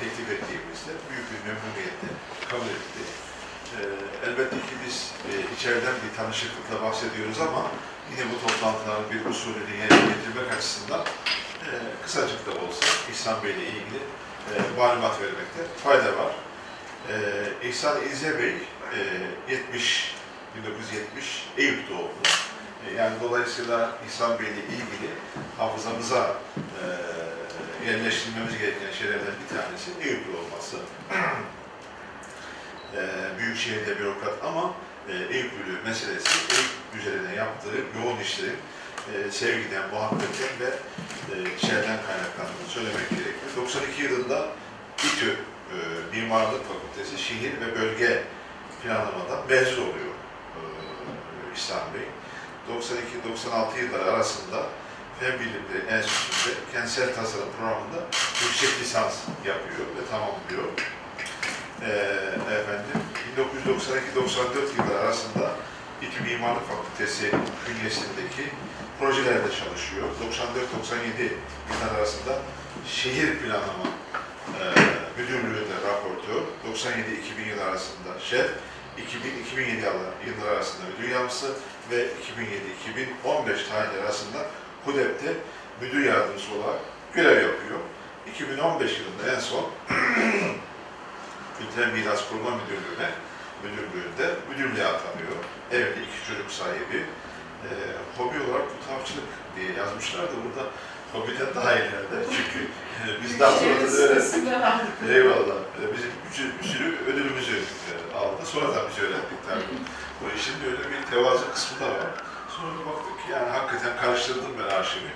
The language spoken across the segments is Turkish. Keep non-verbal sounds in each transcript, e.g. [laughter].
teklif ettiğimizde büyük bir memnuniyetle kabul etti. E, elbette ki biz e, içeriden bir tanışıklıkla bahsediyoruz ama yine bu toplantıların bir usulünü yerine getirmek açısından e, kısacık da olsa İhsan Bey ile ilgili e, malumat vermekte fayda var. E, İhsan İzze Bey e, 70 1970 Eyüp doğumlu. E, yani dolayısıyla İhsan Bey ile ilgili hafızamıza e, yerleştirmemiz gereken şeylerden bir tanesi Eyüplü olması. [clears throat] e, Büyükşehir'de bürokrat ama e, Eyüplülüğü meselesi Eyüp üzerine yaptığı yoğun işlerin e, sevgiden, muhabbetten ve e, içeriden kaynaklandığını söylemek gerekiyor. 92 yılında İTÜ e, Mimarlık Fakültesi Şehir ve Bölge Planlamada mezun oluyor e, İhsan Bey. 92-96 yılları arasında Fen Bilimleri Enstitüsü'nde kentsel tasarım programında yüksek lisans yapıyor ve tamamlıyor. Ee, efendim, 1992-94 yılları arasında İTÜ Mimarlık Fakültesi bünyesindeki projelerde çalışıyor. 94-97 yıllar arasında şehir planlama e, müdürlüğünde raportör, 97-2000 yıl arasında şef, 2000-2007 yıllar arasında müdür yardımcısı ve 2007-2015 tarihleri arasında HUDEP'te müdür yardımcısı olarak görev yapıyor. 2015 yılında en son [clears throat] Kültürel Miras Koruma Müdürlüğü'ne müdürlüğünde müdürlüğe atanıyor. Evli iki çocuk sahibi. Ee, hobi olarak fotoğrafçılık diye yazmışlar da burada hobiden daha ileride. Çünkü e, [laughs] biz daha sonra da öyle Eyvallah. Ee, Bizim bir sürü, ödülümüzü e, aldı. Sonradan biz öğrendik tabii. Bu işin öyle bir tevazu kısmı da var. Sonra bir baktık ki yani hakikaten karıştırdım ben arşivi.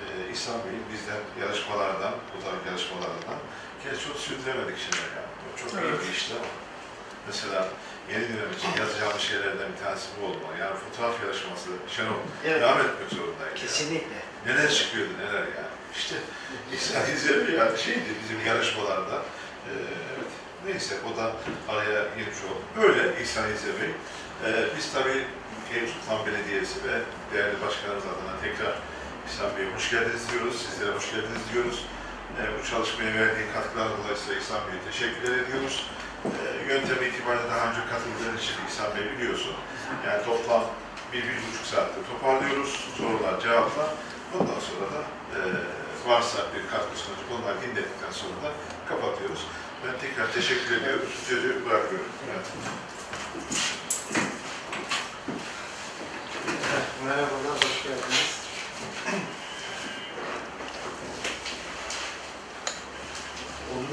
Ee, İhsan Bey'in bizden yarışmalardan, fotoğraf yarışmalarından. Gerçi çok sürdüremedik şimdi yani. Çok iyi Evet. bir işti ama. Mesela yeni dönem için yazacağımız şeylerden bir tanesi bu olmalı. Yani fotoğraf yarışması, Şenol, Evet. devam etmek zorundaydı. yani. Kesinlikle. Neler çıkıyordu neler yani. İşte İhsan İzzebi yani şeydi bizim yarışmalarda. Ee, evet. Neyse o da araya girmiş oldu. Böyle İhsan İzzebi. Ee, biz tabii Eyüp Sultan Belediyesi ve değerli başkanımız adına tekrar İhsan Bey'e hoş geldiniz diyoruz. Sizlere hoş geldiniz diyoruz. Ee, bu çalışmaya verdiği katkılar dolayısıyla İhsan Bey'e teşekkür ediyoruz. Ee, yöntem itibariyle daha önce katıldığın için İhsan Bey biliyorsun. Yani toplam bir, bir buçuk saatte toparlıyoruz. Sorular, cevaplar. Ondan sonra da e, varsa bir katkı sunacak onları dinledikten sonra da kapatıyoruz. Ben tekrar teşekkür ediyorum. Sözü bırakıyorum. Evet. Merhabalar, hoş geldiniz.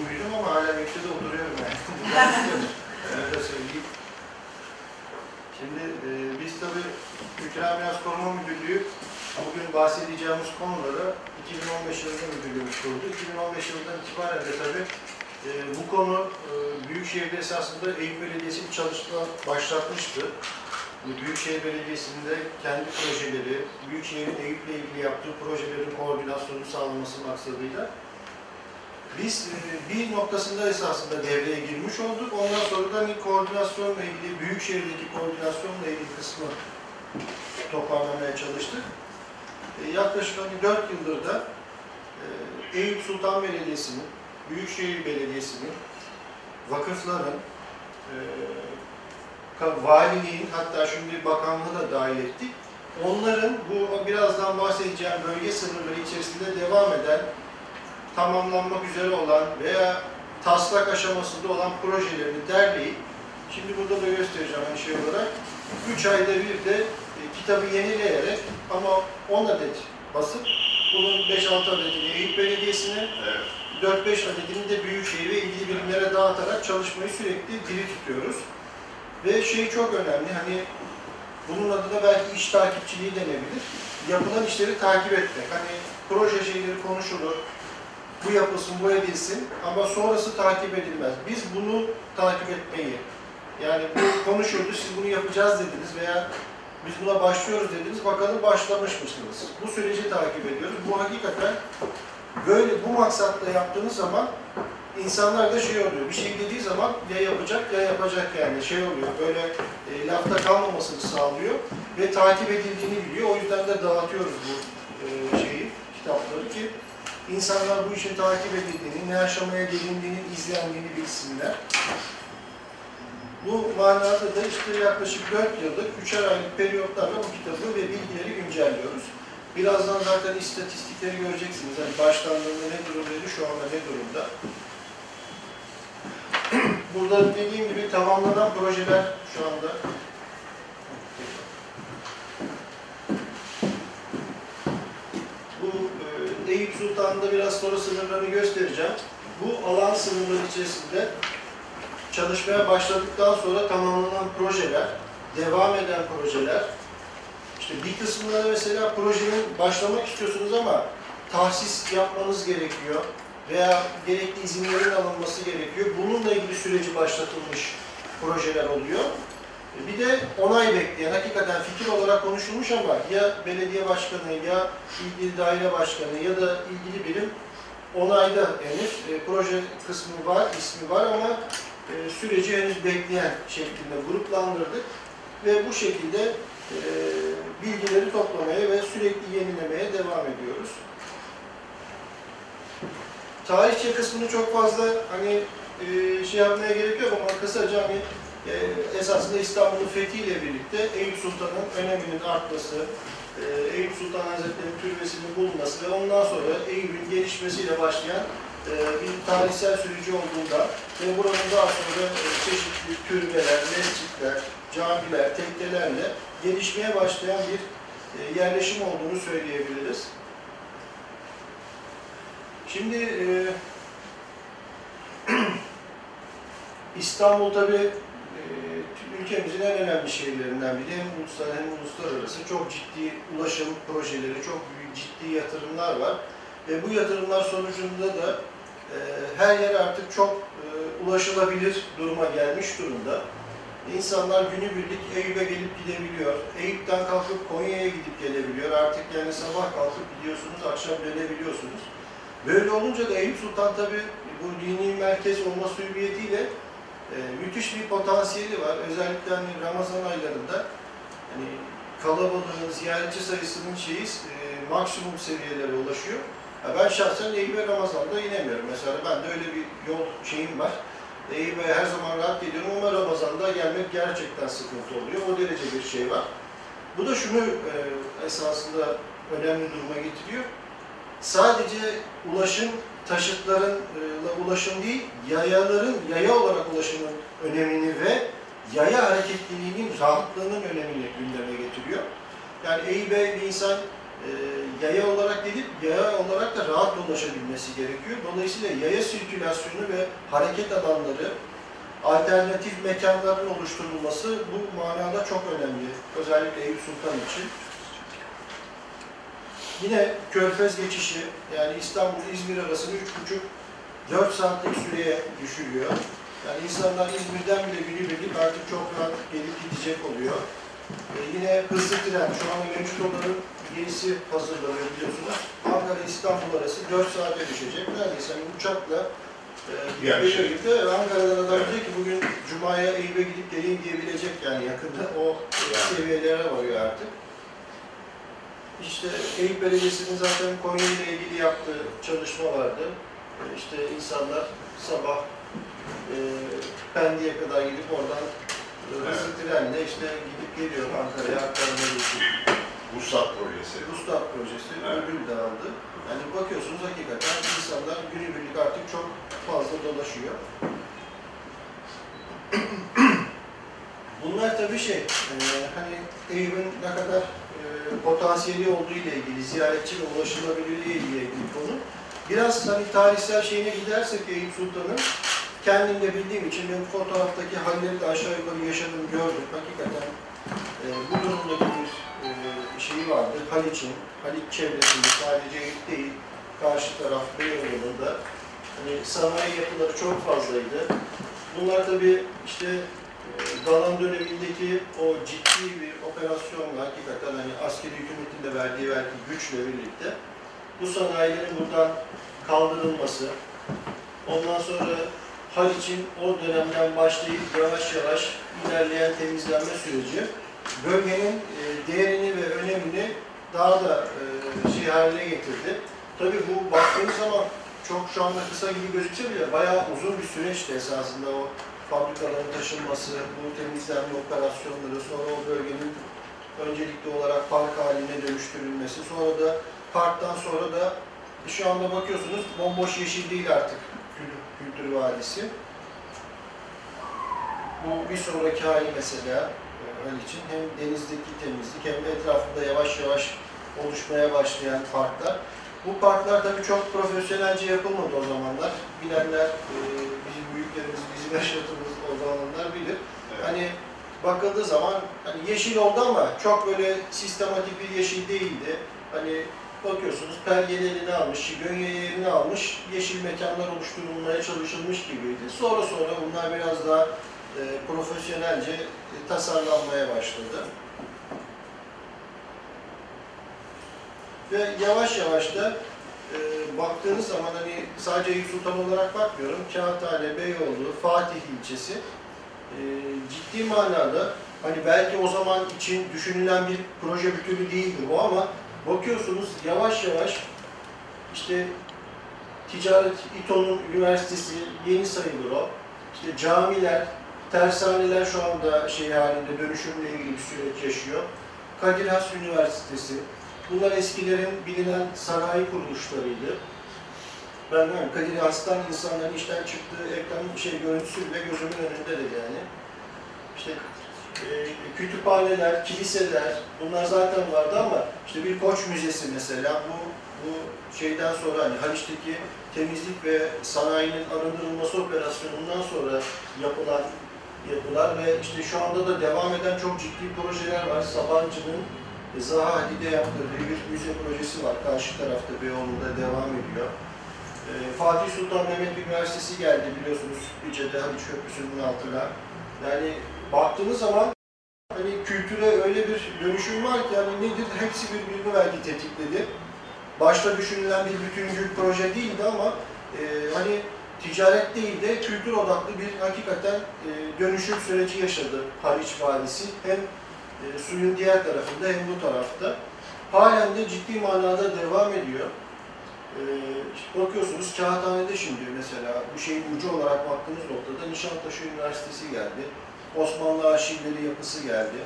Büyüdüm ama hala bekçide oturuyorum yani. [laughs] Öyle de söyleyeyim. Şimdi e, biz tabii Kültürel Miras Koruma Müdürlüğü bugün bahsedeceğimiz konuları 2015 yılında müdürlüğümüz kurdu. 2015 yılından itibaren de tabii e, bu konu e, Büyükşehir'de esasında Eyüp Belediyesi çalışma başlatmıştı. Büyükşehir Belediyesi'nde kendi projeleri, Büyükşehir'in Eyüp'le ilgili yaptığı projelerin koordinasyonu sağlaması maksadıyla biz e, bir noktasında esasında devreye girmiş olduk. Ondan sonra da hani koordinasyonla ilgili, Büyükşehir'deki koordinasyonla ilgili kısmı toparlamaya çalıştık. E, yaklaşık hani 4 yıldır da e, Eyüp Sultan Belediyesi'nin, Büyükşehir Belediyesi'nin, vakıfların, ka- valiliğin hatta şimdi bakanlığı da dahil ettik. Onların bu birazdan bahsedeceğim bölge sınırları içerisinde devam eden, tamamlanmak üzere olan veya taslak aşamasında olan projelerini derleyip, şimdi burada da göstereceğim hani şey olarak, 3 ayda bir de e, kitabı yenileyerek ama 10 adet basıp bunun 5-6 adetini Eyüp Belediyesi'ne, Evet. 4-5 adedini de Büyükşehir ve ilgili birimlere dağıtarak çalışmayı sürekli diri tutuyoruz. Ve şey çok önemli, hani bunun adına belki iş takipçiliği denebilir. Yapılan işleri takip etmek. Hani proje şeyleri konuşulur, bu yapılsın, bu edilsin ama sonrası takip edilmez. Biz bunu takip etmeyi, yani bu konuşuldu, siz bunu yapacağız dediniz veya Biz buna başlıyoruz dediniz. Bakalım başlamış mısınız? Bu süreci takip ediyoruz. Bu hakikaten böyle bu maksatla yaptığınız zaman insanlar da şey oluyor. Bir şey dediği zaman ya yapacak ya yapacak yani şey oluyor. Böyle e, lafta kalmamasını sağlıyor ve takip edildiğini biliyor. O yüzden de dağıtıyoruz bu e, şeyi, kitapları ki insanlar bu işin takip edildiğini, ne aşamaya gelindiğini, izlendiğini bilsinler. Bu manada da işte yaklaşık 4 yıllık, 3'er aylık periyotlarla bu kitabı ve bilgileri güncelliyoruz. Birazdan zaten istatistikleri göreceksiniz. Hani başlandığında ne durumdaydı, şu anda ne durumda. Burada dediğim gibi tamamlanan projeler şu anda Bu e, Eyüp Sultan'da biraz sonra sınırlarını göstereceğim. Bu alan sınırları içerisinde çalışmaya başladıktan sonra tamamlanan projeler, devam eden projeler, işte bir kısmında da mesela projenin başlamak istiyorsunuz ama tahsis yapmanız gerekiyor veya gerekli izinlerin alınması gerekiyor. Bununla ilgili süreci başlatılmış projeler oluyor. Bir de onay bekleyen, hakikaten fikir olarak konuşulmuş ama ya belediye başkanı ya ilgili daire başkanı ya da ilgili birim onayda henüz e, proje kısmı var, ismi var ama e, süreci henüz bekleyen şeklinde gruplandırdık ve bu şekilde e, bilgileri toplamaya ve sürekli yenilemeye devam ediyoruz. Tarihçe kısmını çok fazla hani e, şey yapmaya gerek yok ama kısaca hani e, esasında İstanbul'un fethiyle birlikte Eyüp Sultan'ın öneminin artması, e, Eyüp Sultan Hazretleri'nin türbesinin bulunması ve ondan sonra Eyüp'ün gelişmesiyle başlayan e, bir tarihsel süreci olduğunda ve buranın daha sonra e, çeşitli türbeler, mescitler, camiler, teknelerle gelişmeye başlayan bir e, yerleşim olduğunu söyleyebiliriz. Şimdi e, [clears throat] İstanbul tabi e, ülkemizin en önemli şehirlerinden biri. Hem ulusal hem uluslararası çok ciddi ulaşım projeleri, çok ciddi yatırımlar var. Ve bu yatırımlar sonucunda da e, her yer artık çok e, ulaşılabilir duruma gelmiş durumda. İnsanlar günübirlik Eyüp'e gelip gidebiliyor. Eyüp'ten kalkıp Konya'ya gidip gelebiliyor. Artık yani sabah kalkıp gidiyorsunuz, akşam dönebiliyorsunuz. Böyle olunca da Eyüp Sultan tabi bu dini merkez olması hüviyetiyle e, müthiş bir potansiyeli var. Özellikle hani Ramazan aylarında hani kalabalığın, ziyaretçi sayısının şeyi e, maksimum seviyelere ulaşıyor. Ya ben şahsen Eyüp'e Ramazan'da inemiyorum. Mesela ben de öyle bir yol şeyim var. Eyüp'e her zaman rahat geliyorum ama Ramazan'da gelmek gerçekten sıkıntı oluyor. O derece bir şey var. Bu da şunu e, esasında önemli duruma getiriyor. Sadece ulaşım taşıtlarınla ulaşım değil, yayaların yaya olarak ulaşımın önemini ve yaya hareketliliğinin rahatlığının önemini gündeme getiriyor. Yani Eyüp'e bir insan e, yaya olarak gelip yaya olarak da rahat ulaşabilmesi gerekiyor. Dolayısıyla yaya sirkülasyonu ve hareket alanları, alternatif mekanların oluşturulması bu manada çok önemli. Özellikle Eyüp Sultan için. Yine Körfez geçişi, yani İstanbul-İzmir arasını 3,5-4 saatlik süreye düşürüyor. Yani insanlar İzmir'den bile günübirlik artık çok rahat gelip gidecek oluyor. Ee, yine hızlı tren, şu an mevcut olanın yenisi hazırlanıyor biliyorsunuz. Ankara-İstanbul arası 4 saate düşecek. Neredeyse hani uçakla e, Yani şey- birlikte Ankara'dan adam diyecek ki bugün Cuma'ya Eyüp'e gidip geleyim diyebilecek yani yakında o e, seviyelere varıyor artık. İşte Eyüp Belediyesi'nin zaten Konya ile ilgili yaptığı çalışma vardı. E, İşte insanlar sabah e, Pendik'e kadar gidip oradan e, hızlı trenle işte gidip geliyor Ankara'ya aktarmalı için. Vuslat projesi. Ustad projesi Evet. ödül de aldı. Yani bakıyorsunuz hakikaten insanlar günübirlik artık çok fazla dolaşıyor. [clears throat] Bunlar tabii şey, e, hani Eyüp'ün ne kadar e, potansiyeli olduğu ile ilgili, ziyaretçi ve ulaşılabilirliği ile ilgili konu. Biraz hani tarihsel şeyine gidersek Eyüp Sultan'ın, kendim bildiğim için ben fotoğraftaki halleri de aşağı yukarı yaşadım, gördüm. Hakikaten e, bu durumdaki bir e, şeyi vardı. Haliç'in, Haliç çevresinde sadece Eyüp değil, karşı taraf Beyoğlu'nda hani sanayi yapıları çok fazlaydı. Bunlar tabii işte Dalan dönemindeki o ciddi bir operasyonla hakikaten hani askeri hükümetin de verdiği belki güçle birlikte bu sanayilerin buradan kaldırılması, ondan sonra Haliç'in o dönemden başlayıp yavaş yavaş ilerleyen temizlenme süreci bölgenin e, değerini ve önemini daha da e, şey haline getirdi. Tabii bu baktığımız zaman çok şu anda kısa gibi gözükse bile bayağı uzun bir süreçti esasında o fabrikaların taşınması, bu temizlenme operasyonları, sonra o bölgenin öncelikli olarak park haline dönüştürülmesi, sonra da parktan sonra da şu anda bakıyorsunuz bomboş yeşil değil artık Kül- Kültür Vadisi. Bu bir sonraki hali mesela e, öyle için hem denizdeki temizlik hem de etrafında yavaş yavaş oluşmaya başlayan parklar. Bu parklar tabii çok profesyonelce yapılmadı o zamanlar. Bilenler, e, bizim büyüklerimiz, bizim [laughs] yaşadığımız o zamanlar bilir. Evet. Hani bakıldığı zaman hani yeşil oldu ama çok böyle sistematik bir yeşil değildi. Hani bakıyorsunuz pergeli eline almış, şigönyeyi eline almış, yeşil mekanlar oluşturulmaya çalışılmış gibiydi. Sonra sonra bunlar biraz daha e, profesyonelce e, tasarlanmaya başladı. Ve yavaş yavaş da e, baktığınız zaman hani sadece Eyüp Sultan olarak bakmıyorum. Kağıthane, Beyoğlu, Fatih ilçesi e, ciddi manada hani belki o zaman için düşünülen bir proje bütünü değildi bu ama bakıyorsunuz yavaş yavaş işte Ticaret İTO'nun üniversitesi yeni sayılır o. İşte camiler, tersaneler şu anda şey halinde dönüşümle ilgili bir süreç yaşıyor. Kadir Has Üniversitesi. Bunlar eskilerin bilinen sanayi kuruluşlarıydı. Ben yani Kadir Has'tan insanların işten çıktığı ekran şey görüntüsü bile gözümün önündedir yani. İşte e, kütüphaneler, kiliseler bunlar zaten vardı ama işte bir koç müzesi mesela bu bu şeyden sonra hani Haliç'teki temizlik ve sanayinin arındırılması operasyonundan sonra yapılan yapılar ve işte şu anda da devam eden çok ciddi projeler var. Sabancı'nın Zaha Hadid'e yaptırdığı bir müze projesi var. Karşı tarafta Beyoğlu'nda devam ediyor. E, Fatih Sultan Mehmet Üniversitesi geldi biliyorsunuz Lice'de Haliç Köprüsü'nün altına. Yani baktığınız zaman hani kültüre öyle bir dönüşüm var ki yani nedir? Hepsi birbirini belki tetikledi. Başta düşünülen bir bütüncül proje değildi ama e, hani ticaret değil de kültür odaklı bir hakikaten e, dönüşüm süreci yaşadı Haliç Vadisi. Hem e, suyun diğer tarafında hem bu tarafta. Halen de ciddi manada devam ediyor. E, işte bakıyorsunuz Kağıthane'de şimdi mesela bu şeyin ucu olarak baktığımız noktada Nişantaşı Üniversitesi geldi. Osmanlı arşivleri yapısı geldi.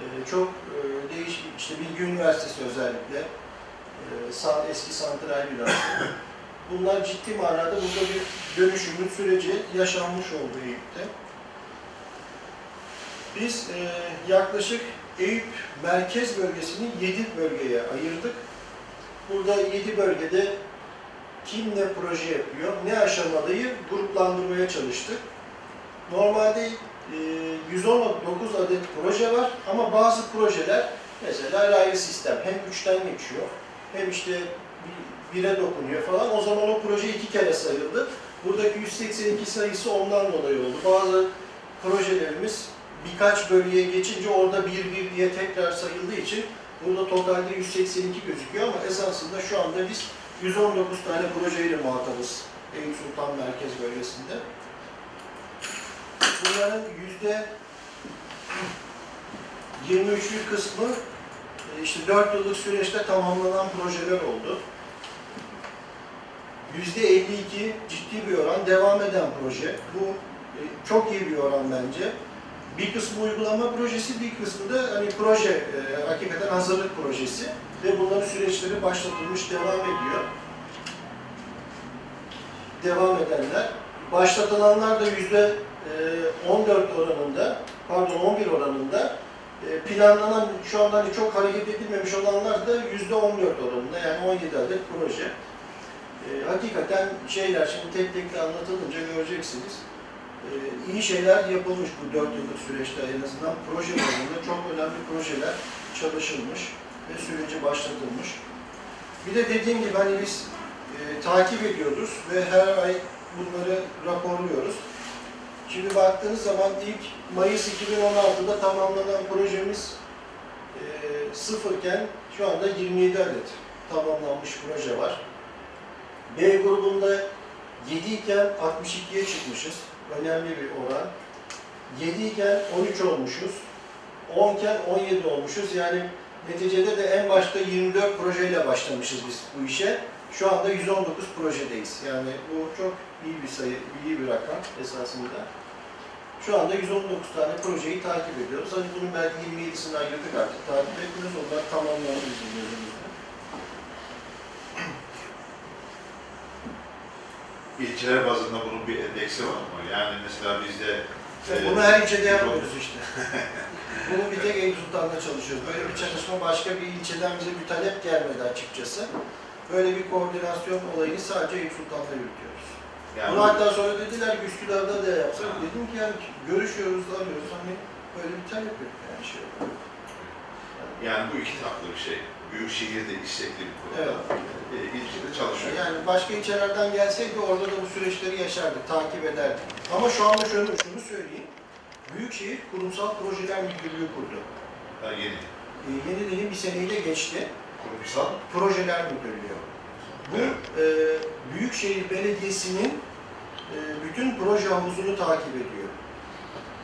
E, çok e, değişik, işte Bilgi Üniversitesi özellikle, e, eski santral binası. Bunlar ciddi manada burada bir dönüşümün süreci yaşanmış oldu Eyüp'te. Biz e, yaklaşık Eyüp merkez bölgesini 7 bölgeye ayırdık. Burada 7 bölgede kim ne proje yapıyor, ne aşamadayı gruplandırmaya çalıştık. Normalde e, 119 adet proje var ama bazı projeler mesela raylı sistem hem 3'ten geçiyor hem işte bir- bire dokunuyor falan. O zaman o proje iki kere sayıldı. Buradaki 182 sayısı ondan dolayı oldu. Bazı projelerimiz birkaç bölgeye geçince orada bir bir diye tekrar sayıldığı için burada totalde 182 gözüküyor ama esasında şu anda biz 119 tane projeyle muhatabız Eyüp Sultan Merkez bölgesinde. Bunların yüzde 23'lük kısmı e, işte 4 yıllık süreçte tamamlanan projeler oldu. Yüzde 52 ciddi bir oran devam eden proje. Bu e, çok iyi bir oran bence. Bir kısmı uygulama projesi, bir kısmı da hani proje, e, hakikaten hazırlık projesi ve bunların süreçleri başlatılmış, devam ediyor. Devam edenler. Başlatılanlar da yüzde e, 14 oranında, pardon 11 oranında, e, planlanan, şu anda hani çok hareket edilmemiş olanlar da yüzde 14 oranında, yani 17 adet proje. E, hakikaten şeyler, şimdi tek tek anlatılınca göreceksiniz. E, iyi şeyler yapılmış bu 4 yıllık süreçte en azından proje bazında çok önemli projeler çalışılmış ve süreci başlatılmış. Bir de dediğim gibi hani biz e, takip ediyoruz ve her ay bunları raporluyoruz. Şimdi baktığınız zaman ilk Mayıs 2016'da tamamlanan projemiz e, sıfırken şu anda 27 adet tamamlanmış proje var. B grubunda 7 iken 62'ye çıkmışız. Önemli bir oran. 7 iken 13 olmuşuz. 10 iken 17 olmuşuz. Yani neticede de en başta 24 projeyle başlamışız biz bu işe. Şu anda 119 projedeyiz. Yani bu çok iyi bir sayı, iyi bir rakam esasında. Şu anda 119 tane projeyi takip ediyoruz. Hani bunun belki 27'sini ayırdık artık takip etmiyoruz. Onlar tamamlandı bizim gözümüzde. İlçeler bazında bunun bir endeksi var mı? Yani mesela bizde e, bunu her ilçede yapmıyoruz işte. [laughs] Bunu bir tek Eyüp Sultan'da çalışıyoruz. Böyle bir çalışma başka bir ilçeden bize bir talep gelmedi açıkçası. Böyle bir koordinasyon olayını sadece Eyüp Sultan'da yürütüyoruz. yani, Bunu hatta sonra dediler ki Üsküdar'da da yapsak. Dedim ki yani görüşüyoruz, arıyoruz. Hani böyle bir talep yok yani şey yok. yani bu iki tatlı bir şey. Büyükşehir de istekli bir konuda. Evet. E, ilçede çalışıyor. Yani başka ilçelerden gelseydi orada da bu süreçleri yaşardık, takip ederdik. Ama şu anda şöyle şunu söyleyeyim. Büyükşehir Kurumsal Projeler Müdürlüğü kurdu. Daha yeni. Ee, yeni dediğim bir seneyi de geçti. Kurumsal. Projeler Müdürlüğü. Bu e, Büyükşehir Belediyesi'nin e, bütün proje havuzunu takip ediyor.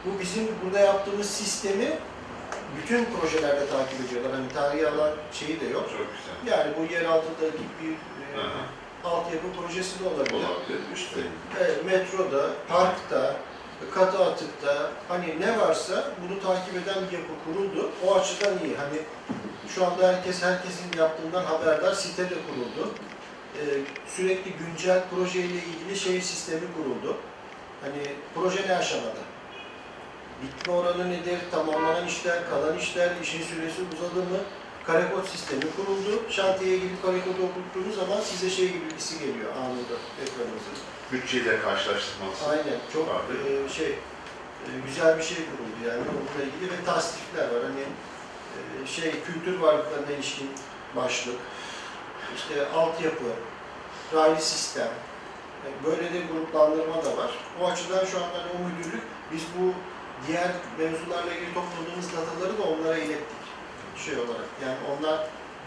Bu bizim burada yaptığımız sistemi bütün projelerde takip ediyorlar. Hani tarihi alan şeyi de yok. Çok güzel. Yani bu yeraltıdaki bir e, hı. altyapı projesi de olabilir. Olabilir. Üstte. Evet, metroda, parkta, katı atıkta hani ne varsa bunu takip eden bir yapı kuruldu. O açıdan iyi. Hani şu anda herkes herkesin yaptığından haberdar site de kuruldu. Ee, sürekli güncel projeyle ilgili şehir sistemi kuruldu. Hani proje ne aşamada? Bitme oranı nedir? Tamamlanan işler, kalan işler, işin süresi uzadı mı? Karekod sistemi kuruldu. Şantiyeye gidip karekodu okuttuğunuz zaman size şey gibi birisi geliyor anında ekranınıza. Bütçeyle karşılaştırmalısın. Aynen çok Vardı. e, şey e, güzel bir şey kuruldu yani onunla ilgili ve tasdikler var hani e, şey kültür varlıklarına ilişkin başlık işte altyapı raylı sistem e, böyle de gruplandırma da var. O açıdan şu anda hani o müdürlük biz bu diğer mevzularla ilgili topladığımız dataları da onlara ilettik şey olarak. Yani onlar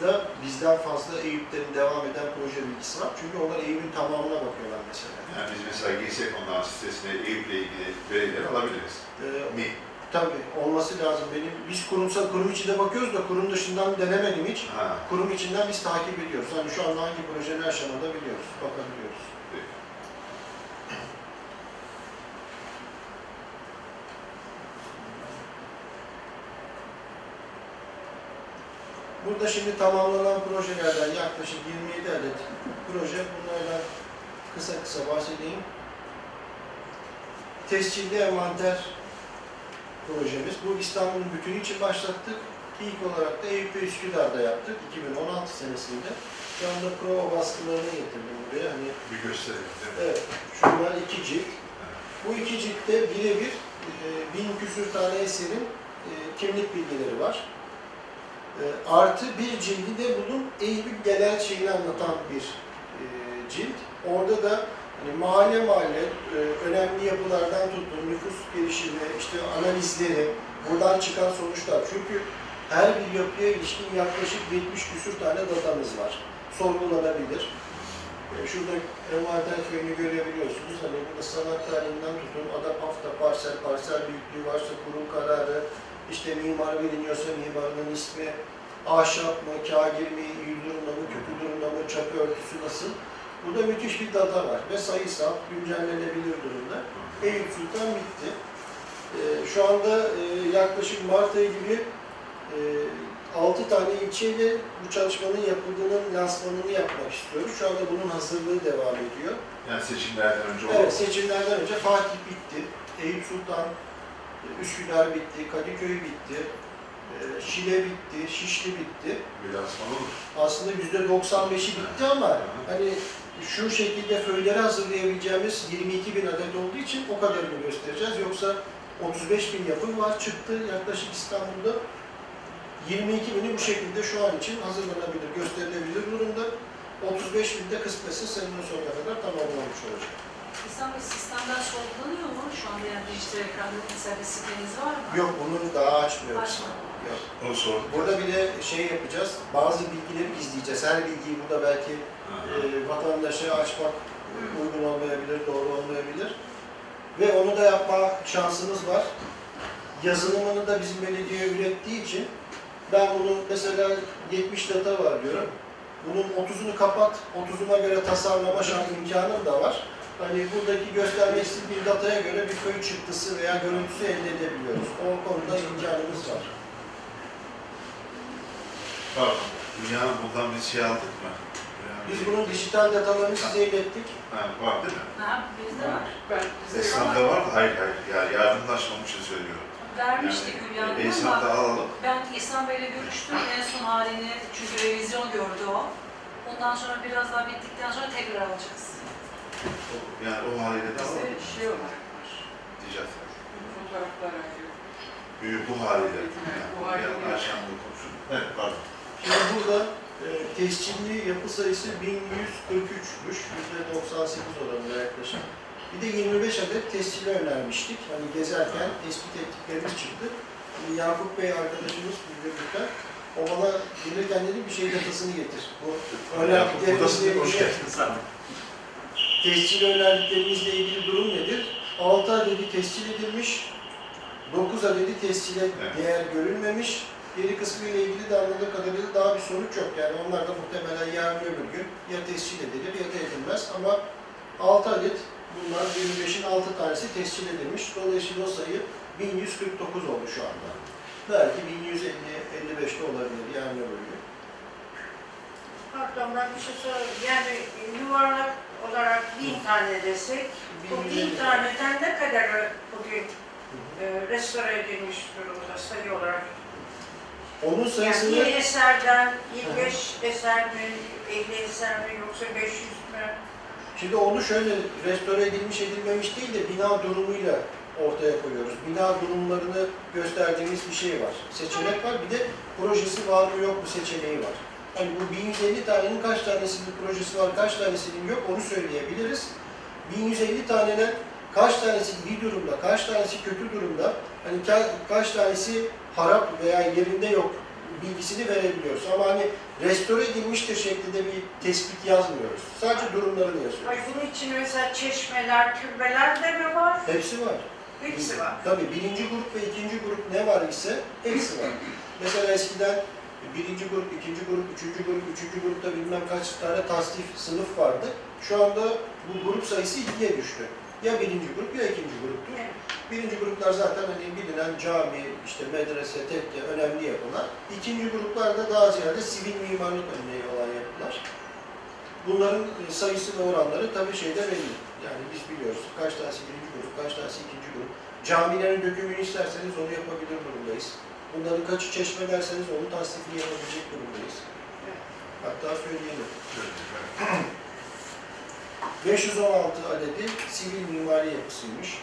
da bizden fazla Eyüp'ten devam eden proje bilgisi var. Çünkü onlar Eyüp'ün tamamına bakıyorlar mesela. Yani biz mesela girsek onların sitesine Eyüp'le ilgili verileri alabiliriz. Ee, Mi? Tabii olması lazım. Benim biz kurumsal kurum içinde bakıyoruz da kurum dışından denemedim hiç. Ha. Kurum içinden biz takip ediyoruz. Hani şu anda hangi proje ne aşamada biliyoruz, bakabiliyoruz. peki. Burada şimdi tamamlanan projelerden yaklaşık 27 adet proje. Bunlardan kısa kısa bahsedeyim. Tescilli envanter projemiz. Bu İstanbul'un bütünü için başlattık. İlk olarak da Eyüp ve Üsküdar'da yaptık 2016 senesinde. Şu anda prova baskılarını getirdim buraya. Hani Bir mi? Evet, şunlar iki cilt. Bu iki ciltte birebir e, bin küsür tane eserin e, kimlik bilgileri var. E, artı bir cildi de bunun Eyüp'ün genel şeyini anlatan bir e, cilt. Orada da hani mahalle mahalle e, önemli yapılardan tutun, nüfus gelişimi, işte analizleri, buradan çıkan sonuçlar. Çünkü her bir yapıya ilişkin yaklaşık 70 küsür tane datamız var. Sorgulanabilir. E, Şurada envanter köyünü görebiliyorsunuz. Hani burada sanat tarihinden tutun, ada hafta parsel, parsel büyüklüğü varsa kurum kararı, işte mimar biliniyorsa mimarının ismi, ahşap mı, kagir mi, yül durumda mı, kökü durumda mı, çatı örtüsü nasıl? Burada müthiş bir data var ve sayısal, güncellenebilir durumda. Eyüp Sultan bitti. E, şu anda e, yaklaşık Mart ayı gibi e, 6 tane ilçeyle bu çalışmanın yapıldığının lansmanını yapmak istiyoruz. Şu anda bunun hazırlığı devam ediyor. Yani seçimlerden önce olur. Evet, seçimlerden önce Fatih bitti, Eyüp Sultan, Üsküdar bitti, Kadıköy bitti, e, Şile bitti, Şişli bitti. Aslında %95'i bitti ama hani şu şekilde föyleri hazırlayabileceğimiz 22 bin adet olduğu için o kadarını göstereceğiz. Yoksa 35 bin yapım var, çıktı yaklaşık İstanbul'da. 22 bini bu şekilde şu an için hazırlanabilir, gösterilebilir durumda. 35 bin de kısmetse senenin sonuna kadar tamamlanmış olacak. İstanbul sistemden sorgulanıyor mu şu anda yani dijital ekranda mesela bir siteniz var mı? Yok bunu daha açmıyoruz. Açmadım. Yok. Onu sordum. Burada bir de şey yapacağız, bazı bilgileri gizleyeceğiz. Her bilgiyi burada belki e, vatandaşa açmak e, uygun olmayabilir, doğru olmayabilir. Ve onu da yapma şansımız var. Yazılımını da bizim belediye ürettiği için ben bunu mesela 70 data var diyorum. Bunun 30'unu kapat, 30'una göre tasarlama şans imkanım da var. Hani buradaki göstermek istediğim dataya göre bir köy çıktısı veya görüntüsü elde edebiliyoruz. O konuda imkanımız var. Pardon. Dünyanın buradan bir şey aldık mı? Yani Biz bir- bunun dijital datalarını size ilettik. Ha, var değil mi? Ha, bizde var. Ben Esnaf'ta var da hayır hayır. Yani yardımlaşmam için söylüyorum. Vermiştik Yani, Hülya e, Hanım Esnaf'ta ama alalım. ben İhsan Bey'le görüştüm en son halini çünkü revizyon gördü o. Ondan sonra biraz daha bittikten sonra tekrar alacağız. Yani o haliyle de alalım. Bizde şey olarak var. Diyeceğiz. Fotoğraflar ayrı. Büyük bu haliyle. Evet, bu Yani, haliyle. yani Ayşem'le konuşun. Evet pardon. Şimdi burada e, tescilli yapı sayısı 1143'müş. %98 oranında yaklaşık. Bir de 25 adet tescili önermiştik. Hani gezerken tespit ettiklerimiz çıktı. Şimdi Yakup Bey arkadaşımız müdürlükten o bana gelirken dedi bir şey datasını getir. Bu önerdiklerimizle Buradasın, hoş geldiniz abi. Tescil önerdiklerimizle ilgili durum nedir? 6 adedi tescil edilmiş, 9 adedi tescile Evet. değer görülmemiş. Geri kısmı ile ilgili de anladığım kadarıyla daha bir sonuç yok. Yani onlar da muhtemelen yarın öbür gün ya tescil edilir ya da edilmez. Ama 6 adet bunlar 25'in 6 tanesi tescil edilmiş. Dolayısıyla o sayı 1149 oldu şu anda. Belki 1150-55'te olabilir yarın öbür gün. Pardon ben bir şey sorayım. Yani yuvarlak olarak bin tane desek, bu 1150. bin taneden ne kadarı bugün e, restore edilmiş durumda sayı olarak? Onun Yani sayısını bir eserden 25 eser mi, 50 eser mi yoksa 500 mü? Şimdi onu şöyle restore edilmiş edilmemiş değil de bina durumuyla ortaya koyuyoruz. Bina durumlarını gösterdiğimiz bir şey var. Seçenek var. Bir de projesi var mı yok mu seçeneği var. Hani bu 1150 tanenin kaç tanesinin projesi var, kaç tanesinin yok onu söyleyebiliriz. 1150 tanenin kaç tanesi iyi durumda, kaç tanesi kötü durumda, hani ka- kaç tanesi harap veya yerinde yok bilgisini verebiliyoruz. Ama hani restore edilmiştir şeklinde bir tespit yazmıyoruz. Sadece durumlarını yazıyoruz. Ay bunun için mesela çeşmeler, türbeler de mi var? Hepsi var. Hepsi var. Tabii birinci grup ve ikinci grup ne var ise hepsi var. [laughs] Mesela eskiden birinci grup, ikinci grup, üçüncü grup, üçüncü grupta bilmem kaç tane tasnif sınıf vardı. Şu anda bu grup sayısı ikiye düştü. Ya birinci grup ya ikinci gruptur. Evet. Birinci gruplar zaten hani bilinen cami, işte medrese, tekke, önemli yapılar. İkinci gruplarda daha ziyade sivil mimarlık örneği olan yapılar. Bunların e, sayısı ve oranları tabii şeyde belli. Yani biz biliyoruz kaç tanesi birinci grup, kaç tanesi ikinci grup. Camilerin dökümünü isterseniz onu yapabilir durumdayız. Bunların kaçı çeşme derseniz onun tasnifini yapabilecek durumdayız. Hatta söyleyelim. 516 adedi sivil mimari yapısıymış.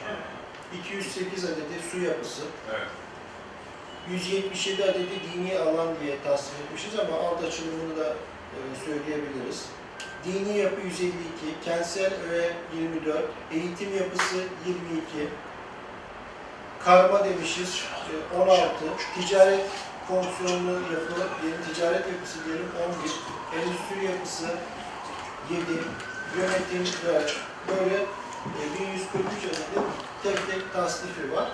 208 adedi su yapısı, Evet. 177 adedi dini alan diye tasnif etmişiz ama alt açılımını da e, söyleyebiliriz. Dini yapı 152, kentsel öğe 24, eğitim yapısı 22, karma demişiz e, 16, ticaret fonksiyonlu yapı, yeni ticaret yapısı diyelim 11, endüstri yapısı 7, yönetim 4, böyle e, 1143 adet tek tek tasnifi var.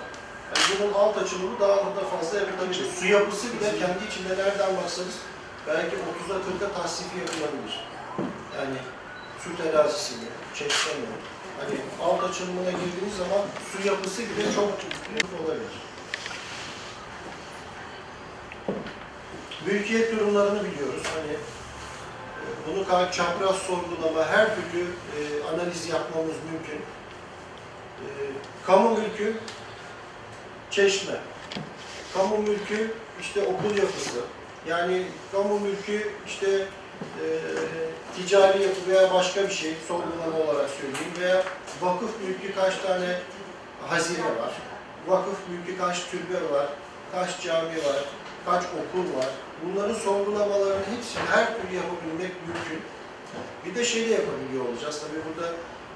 Yani bunun alt açılımı daha da fazla yapılabilir. Su yapısı bile kendi içinde nereden baksanız belki 30'a 40'a tasnifi yapılabilir. Yani su terazisi mi, çeşme mi? Hani alt açılımına girdiğiniz zaman su yapısı bile çok olabilir. Mülkiyet durumlarını biliyoruz. Hani e, bunu ka- çapraz sorgulama, her türlü e, analiz yapmamız mümkün. E, kamu mülkü, çeşme. Kamu mülkü işte okul yapısı. Yani kamu mülkü işte e, ticari yapı veya başka bir şey sorgulama olarak söyleyeyim veya vakıf mülkü kaç tane hazine var, vakıf mülkü kaç türbe var, kaç cami var, kaç okul var. Bunların sorgulamalarını hepsini her türlü yapabilmek mümkün. Bir de şey de yapabiliyor olacağız. Tabii burada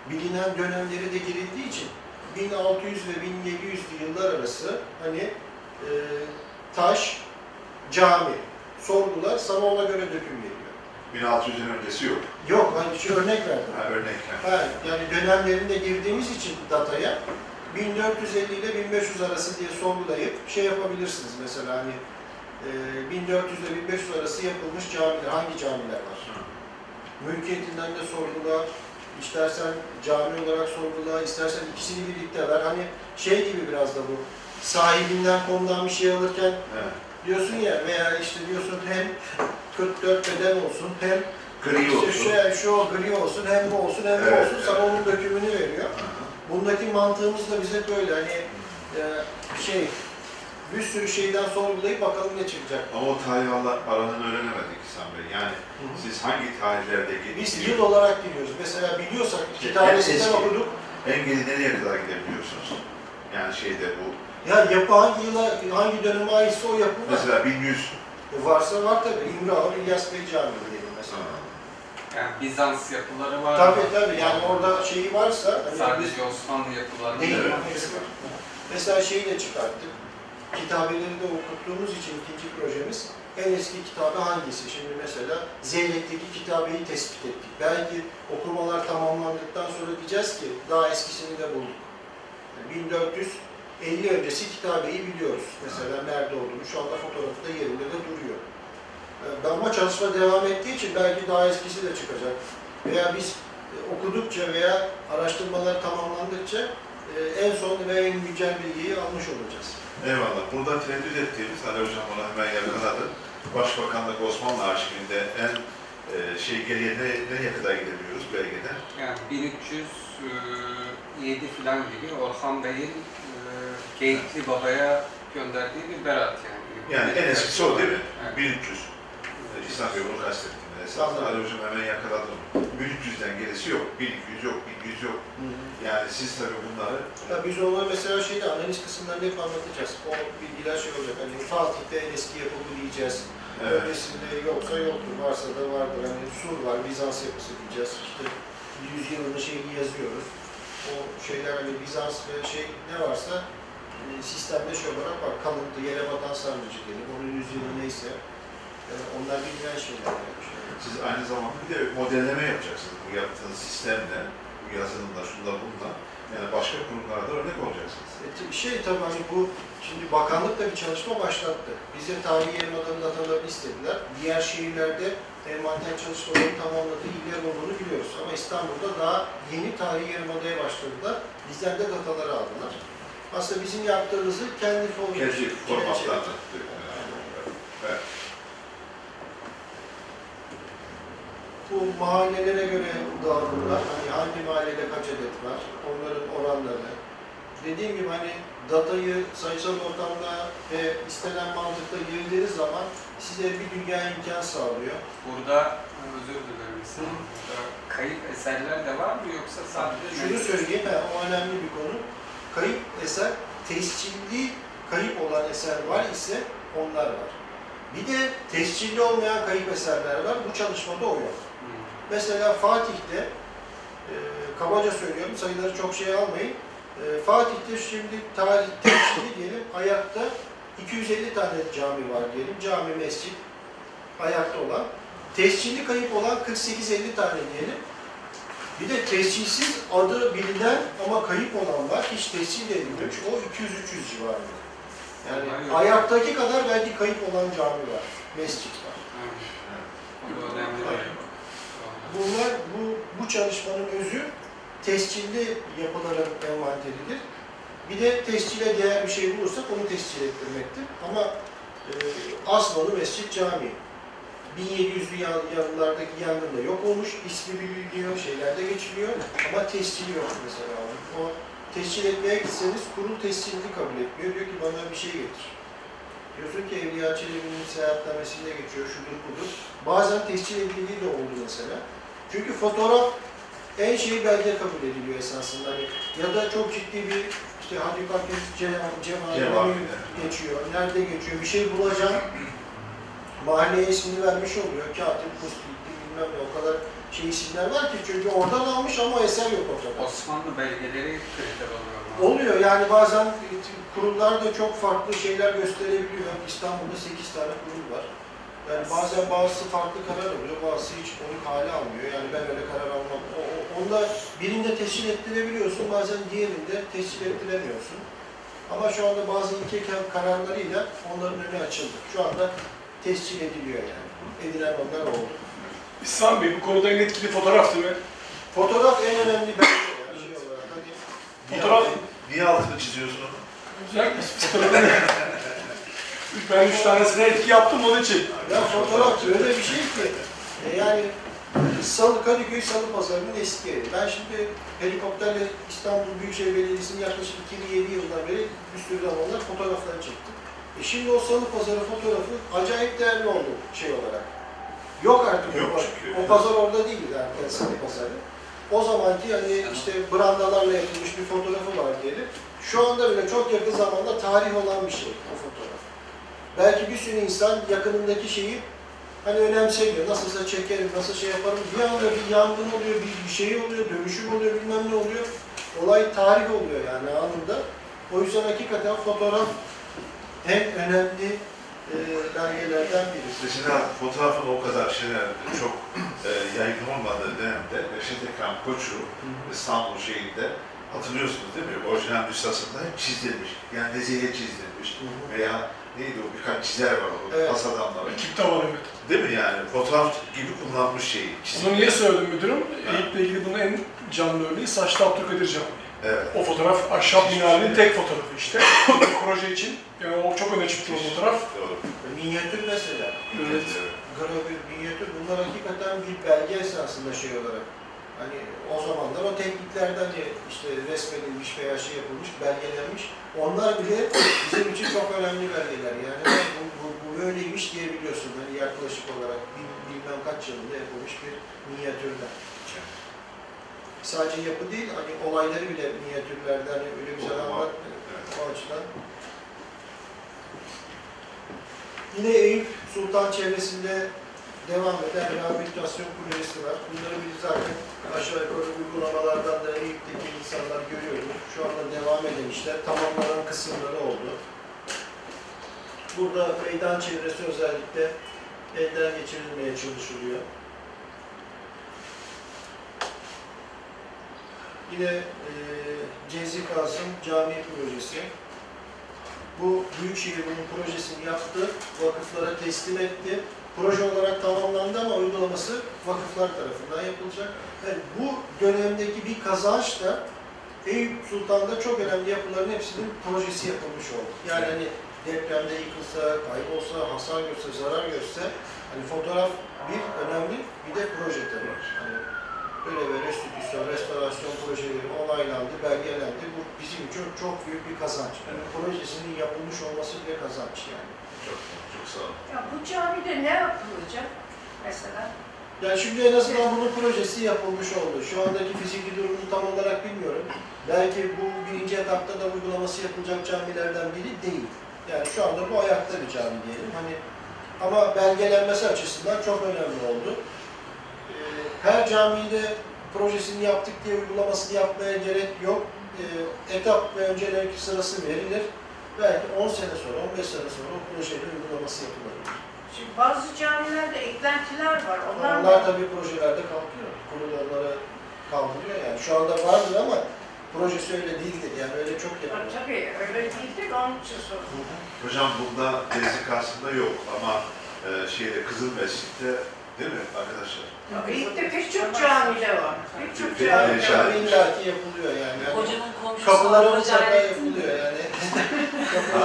bilinen dönemleri de girildiği için 1600 ve 1700'lü yıllar arası hani e, taş, cami, sorgular sana ona göre döküm. 1600'ün öncesi yok. Yok hani şu örnek verdim. Ha, örnekler. Ha, yani dönemlerinde girdiğimiz için dataya 1450 ile 1500 arası diye sorgulayıp şey yapabilirsiniz mesela hani e, 1400 ile 1500 arası yapılmış camiler, hangi camiler var? Mülkiyetinden de sorgula, istersen cami olarak sorgula, istersen ikisini birlikte ver. Hani şey gibi biraz da bu, sahibinden konudan bir şey alırken Evet. diyorsun ya veya işte diyorsun hem 44 beden olsun hem Gri işte olsun. şu, şu gri olsun hem bu olsun hem bu Evet, olsun sana evet. onun dökümünü veriyor. Aha. Bundaki mantığımız da bize böyle hani e, şey bir sürü şeyden sorgulayıp bakalım ne çıkacak. Ama o tarih ala- alanını öğrenemedik İhsan Bey. Yani siz hangi tarihlerde Biz gittiniz? yıl olarak gidiyoruz. Mesela biliyorsak En kitabesinden eski. okuduk. En geri nereye kadar gidebiliyorsunuz? Yani şeyde bu, Ya yapı hangi yıla, hangi döneme aitse o yapı mesela 1100 Varsa var tabii. İmralı İlyas Bey Camii diyelim mesela. Yani Bizans yapıları var. Tabii tabii yani orada şeyi varsa hani Sadece Osmanlı yapıları Değil, Evet. hepsi var. Mesela şeyi de çıkarttık. Kitabeleri de okuttuğumuz için ikinci projemiz en eski kitabı hangisi? Şimdi mesela Zeynep'teki kitabeyi tespit ettik. Belki okumalar tamamlandıktan sonra diyeceğiz ki daha eskisini de bulduk. Yani 1450 öncesi kitabeyi biliyoruz. Mesela nerede olduğunu şu anda fotoğrafı da yerinde de duruyor. Ee, Ama çalışma devam ettiği için belki daha eskisi de çıkacak. Veya biz e, okudukça veya araştırmalar tamamlandıkça e, en son ve en güncel bilgiyi almış olacağız. Eyvallah. Burada tereddüt ettiğimiz, Ali Hocam onu hemen yakaladı. Başbakanlık Osmanlı arşivinde en e, şey geriye ne, nereye kadar gidebiliyoruz belgede? Yani 1307 falan gibi Orhan Bey'in Geyikli Baba'ya gönderdiği bir berat yani. Yani en eskisi o değil mi? Evet. 1300. E, İhsan Bey bunu kastettim. Esasında. Ali Hocam hemen yakaladım. 1300'den gerisi yok. 1200 yok, 1100 yok. Yani siz tabii bunları Ya biz onu mesela şeyde analiz kısımlarında hep anlatacağız. O bilgiler şey olacak. Hani Fatih'te en eski yapı bu diyeceğiz. evet, Öylesinde yoksa yoktur, varsa da vardır. Hani Sur var, Bizans yapısı diyeceğiz. İşte yüzyılını şeyini yazıyoruz. O şeyler hani Bizans ve şey ne varsa e, sistemde şey olarak bak kalıntı, yere batan sarnıcı gelir. Onun yüzyılı neyse. e, onlar bilinen şeyler. yani. siz aynı zamanda bir de modelleme yapacaksınız. Bu yaptığınız sistemle, bu yazılımla, şunda bunda. Yani başka kurumlara da örnek olacaksınız. E, Şey tabii hani bu, şimdi bakanlık da bir çalışma başlattı. Bize tarihi yarımadanın datalarını istediler. Diğer şehirlerde envanter çalışmalarını tamamladığı iller olduğunu biliyoruz. Ama İstanbul'da daha yeni tarihi yarımadaya başladılar. Bizden de dataları aldılar. Aslında bizim yaptığımızı kendi formu Kendi formatlarla. Evet. Bu mahallelere göre dağılımlar, hani hangi mahallede kaç adet var, onların oranları. Dediğim gibi hani datayı sayısal ortamda ve istenen mantıkla girdiğiniz zaman size bir dünya imkan sağlıyor. Burada özür dilerim. Burada kayıp eserler de var mı yoksa sadece Şunu söyleyeyim, ha, o önemli bir konu. Kayıp eser, tescilli kayıp olan eser var ise onlar var. Bir de tescilli olmayan kayıp eserler var. Bu çalışmada o yok. Hmm. Mesela Fatih'te, e, kabaca söylüyorum, sayıları çok şey almayın. E, Fatih'te şimdi tarih tescilli [coughs] diyelim, ayakta 250 tane cami var diyelim. Cami, mescit, ayakta olan. Tescilli kayıp olan 48-50 tane diyelim. Bir de tescilsiz adı bilinen ama kayıp olan var. Hiç tescil edilmemiş. O 200-300 civarında. Yani be. ayaktaki kadar belki kayıp olan cami var, mescit var. Bunlar, bu, bu çalışmanın özü tescilli yapıların envanteridir. Bir de tescile değer bir şey bulursak onu tescil ettirmektir. Ama e, asmalı mescit cami. 1700'lü yıl- yıllardaki yangında yok olmuş, ismi biliniyor, şeylerde geçiliyor ama tescili yok mesela. O tescil etmeye gitseniz kurul tescilini kabul etmiyor. Diyor ki bana bir şey getir. Diyorsun ki Evliya Çelebi'nin seyahatnamesinde geçiyor, şudur budur. Bazen tescil edildiği de oldu mesela. Çünkü fotoğraf en şey belge kabul ediliyor esasında. Hani ya da çok ciddi bir işte Hadi Cemaat'e Cemaat, geçiyor, nerede geçiyor, bir şey bulacağım. Mahalleye ismini vermiş oluyor. Katip, Kuskilti, bilmem ne o kadar şey isimler var ki çünkü oradan almış ama eser yok ortada. Osmanlı belgeleri kriter oluyor. mu? Oluyor yani bazen kurullar da çok farklı şeyler gösterebiliyor. İstanbul'da 8 tane kurul var. Yani bazen bazısı farklı karar alıyor, bazısı hiç onu hale almıyor. Yani ben öyle karar almam. O, o- onda birinde tescil ettirebiliyorsun, bazen diğerinde tescil ettiremiyorsun. Ama şu anda bazı ilke kararlarıyla onların önü açıldı. Şu anda tescil ediliyor yani. Edilen onlar oldu. İslam Bey bu konuda en etkili fotoğraf değil mi? Fotoğraf en önemli belge yani şey olarak. Hani [laughs] Fotoğraf- niye altını çiziyorsun onu? Özellikle fotoğrafını... [laughs] ben üç tanesine etki yaptım onun için. Ya fotoğraf öyle bir şey ki e, yani Salı Kadıköy Salı Pazarı'nın eski yeri. Ben şimdi helikopterle İstanbul Büyükşehir Belediyesi'nin yaklaşık 2007 yılından beri bir sürü zamanlar fotoğraflarını çektim. E şimdi o Salı Pazarı fotoğrafı acayip değerli oldu şey olarak. Yok artık Yok o, çünkü. o pazar orada değil yani Salı Pazarı. O zamanki hani işte brandalarla yapılmış bir fotoğrafı var diyelim. Şu anda bile çok yakın zamanda tarih olan bir şey o fotoğraf. Belki bir sürü insan yakınındaki şeyi hani önemsemiyor. Nasılsa çekerim, nasıl şey yaparım. Bir anda bir yangın oluyor, bir, bir şey oluyor, dönüşüm oluyor, bilmem ne oluyor. Olay tarih oluyor yani anında. O yüzden hakikaten fotoğraf en önemli e, belgelerden birisi. Mesela fotoğrafın o kadar şeyler çok e, yaygın olmadığı dönemde Reşit Ekrem Koçu İstanbul şeyinde hatırlıyorsunuz değil mi? Orijinal nüshasında çizilmiş. Yani nezeye çizilmiş. Veya neydi o birkaç çizer var o Evet. pas adamları. Ekipte var evet. Değil mi yani? Fotoğraf gibi kullanmış şeyi. çizim. Bunu niye söyledim müdürüm? Eyüp'le ilgili bunun en canlı örneği Saçlı Abdülkadir Camii. Evet. O fotoğraf ahşap minarenin tek fotoğrafı işte. proje için. Yani o çok öne çıktı o fotoğraf. Doğru. Minyatür mesela. Evet. Gravür, minyatür bunlar hakikaten bir belge esasında şey olarak. Hani o zamanlar o tekniklerden de işte resmedilmiş veya şey yapılmış, belgelenmiş. Onlar bile bizim için çok önemli belgeler. Yani bu, bu, bu böyleymiş diyebiliyorsun. Hani yaklaşık olarak bil- bilmem kaç yılında yapılmış bir minyatürden. Sadece yapı değil, hani olayları bile minyatürlerden hani öyle güzel anlat. Evet. O açıdan. Yine Eyüp Sultan çevresinde devam eden rehabilitasyon projesi var. Bunları biz zaten aşağı yukarı uygulamalardan da Eyüp'teki insanlar görüyoruz. Şu anda devam eden işler tamamlanan kısımları oldu. Burada meydan çevresi özellikle elden geçirilmeye çalışılıyor. Yine e, Cezri Kasım Camii Projesi. Bu Büyükşehir bunun projesini yaptı, vakıflara teslim etti. Proje olarak tamamlandı ama uygulaması vakıflar tarafından yapılacak. Yani bu dönemdeki bir kazanç da Eyüp Sultan'da çok önemli yapıların hepsinin projesi yapılmış oldu. Yani hani depremde yıkılsa, kaybolsa, hasar görse, zarar görse hani fotoğraf bir önemli bir de proje tabii. Hani böyle ve restitüsyon, restorasyon projeleri onaylandı, belgelendi. Bu bizim için çok büyük bir kazanç. Yani projesinin yapılmış olması bile kazanç yani. Çok, çok sağ olun. Ya bu camide ne yapılacak mesela? Yani şimdi en azından bunun projesi yapılmış oldu. Şu andaki fiziki durumunu tam olarak bilmiyorum. Belki bu birinci etapta da uygulaması yapılacak camilerden biri değil. Yani şu anda bu ayakta bir cami diyelim. Hani ama belgelenmesi açısından çok önemli oldu. Her camide projesini yaptık diye uygulamasını yapmaya gerek yok. Ee, Etap ve öncelik sırası verilir. Belki 10 sene sonra, 15 sene sonra o projenin uygulaması yapılabilir. Şimdi bazı camilerde eklentiler var. Onlar, Onlar tabii projelerde kalkıyor. Kurullarlara kaldırıyor yani. Şu anda vardır ama projesi öyle değildir. Yani öyle çok yapılır. tabii öyle değildir onun için sordum. Hocam bunda Deniz karşısında yok ama e, şeyde Kızıl Mescid'de değil mi arkadaşlar? Eyüp'te pek çok camide var. Pek çok camide var. İllaki yapılıyor yani. yani Hocamın komşusu kapılara Arpa mutlaka yapılıyor yani.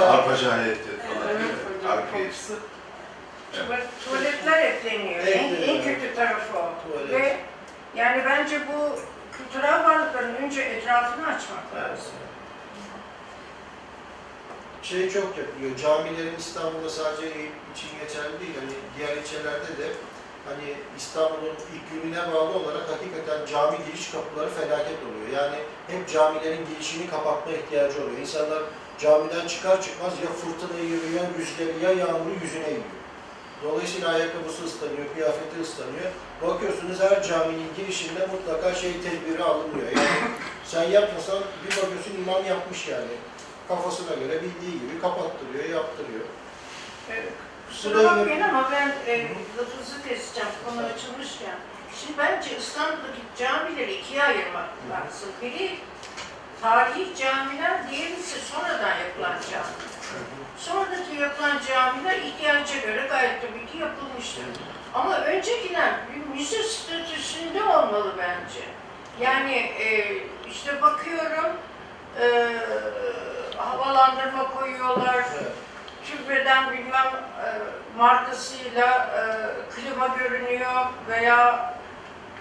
Arpa Cahiliyeti falan mi? Arkayı. Tuvalet- Tuvaletler ekleniyor. En, en kötü tarafı o. Tuvalet. Ve yani bence bu kültürel varlıkların önce etrafını açmak lazım. şey çok yapılıyor. Camilerin İstanbul'da sadece Eyüp için geçerli değil. Hani diğer ilçelerde de hani İstanbul'un gününe bağlı olarak hakikaten cami giriş kapıları felaket oluyor. Yani hep camilerin girişini kapatma ihtiyacı oluyor. İnsanlar camiden çıkar çıkmaz ya fırtına yürüyor, rüzgarı ya yağmuru yüzüne yiyor. Dolayısıyla ayakkabısı ıslanıyor, kıyafeti ıslanıyor. Bakıyorsunuz her caminin girişinde mutlaka şey tedbiri alınıyor. Yani sen yapmasan bir bakıyorsun imam yapmış yani. Kafasına göre bildiği gibi kapattırıyor, yaptırıyor. Evet. Kusura bakmayın ama ben e, lafınızı keseceğim konu açılmışken. Şimdi bence İstanbul'daki camileri ikiye ayırmak lazım. Biri tarihi camiler, diğeri ise sonradan yapılan camiler. Sonradaki yapılan camiler ihtiyaca göre gayet tabii ki yapılmıştır. Ama öncekiler bir müze statüsünde olmalı bence. Yani e, işte bakıyorum e, havalandırma koyuyorlar, Türbeden bilmem e, markasıyla e, klima görünüyor veya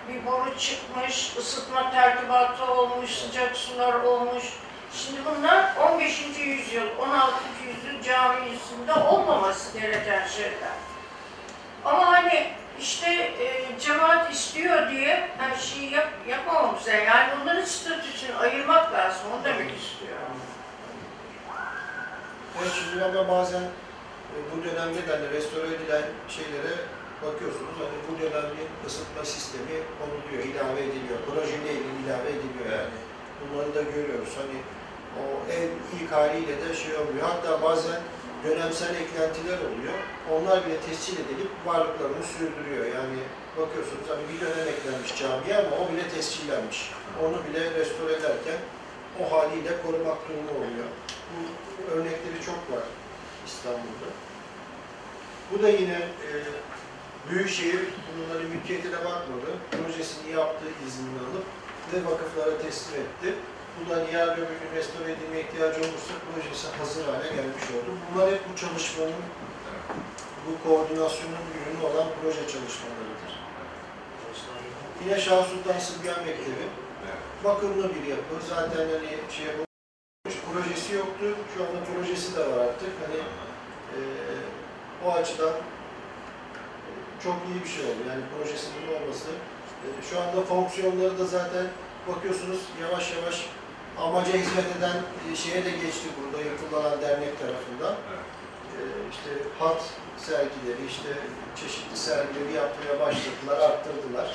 bir boru çıkmış, ısıtma tertibatı olmuş, sıcak sular olmuş. Şimdi bunlar 15. yüzyıl, 16. yüzyıl camisinde olmaması gereken şeyler. Ama hani işte e, cemaat istiyor diye her şeyi yap, yapmamamız lazım. Yani bunların statüsünü ayırmak lazım, onu demek istiyorum. Evet şimdi ama bazen e, bu dönemde de hani restore edilen şeylere bakıyorsunuz. Hani bu dönemin ısıtma sistemi konuluyor, ilave ediliyor. İlgili ilave ediliyor yani. Bunları da görüyoruz. Hani o ev ilk haliyle de şey oluyor. Hatta bazen dönemsel eklentiler oluyor. Onlar bile tescil edilip varlıklarını sürdürüyor. Yani bakıyorsunuz hani bir dönem eklenmiş camiye ama o bile tescillenmiş. Onu bile restore ederken o haliyle korumak durumu oluyor. Bu örnekleri çok var İstanbul'da. Bu da yine e, Büyükşehir bunların mülkiyetine bakmadı. Projesini yaptı, iznini alıp ve vakıflara teslim etti. Bundan yarın öbür gün restore edilmeye ihtiyacı olursa projesi hazır hale gelmiş oldu. Bunlar hep bu çalışmanın, bu koordinasyonun ürünü olan proje çalışmalarıdır. Yine Şah Sultan Sıbyan Mektebi. Bakımlı bir yapı. Zaten hani şey projesi yoktu. Şu anda projesi de var artık. Hani e, o açıdan e, çok iyi bir şey oldu. Yani projesinin olması. E, şu anda fonksiyonları da zaten bakıyorsunuz yavaş yavaş amaca hizmet eden e, şeye de geçti burada yapılanan dernek tarafından. E, işte hat sergileri, işte çeşitli sergileri yapmaya başladılar, arttırdılar.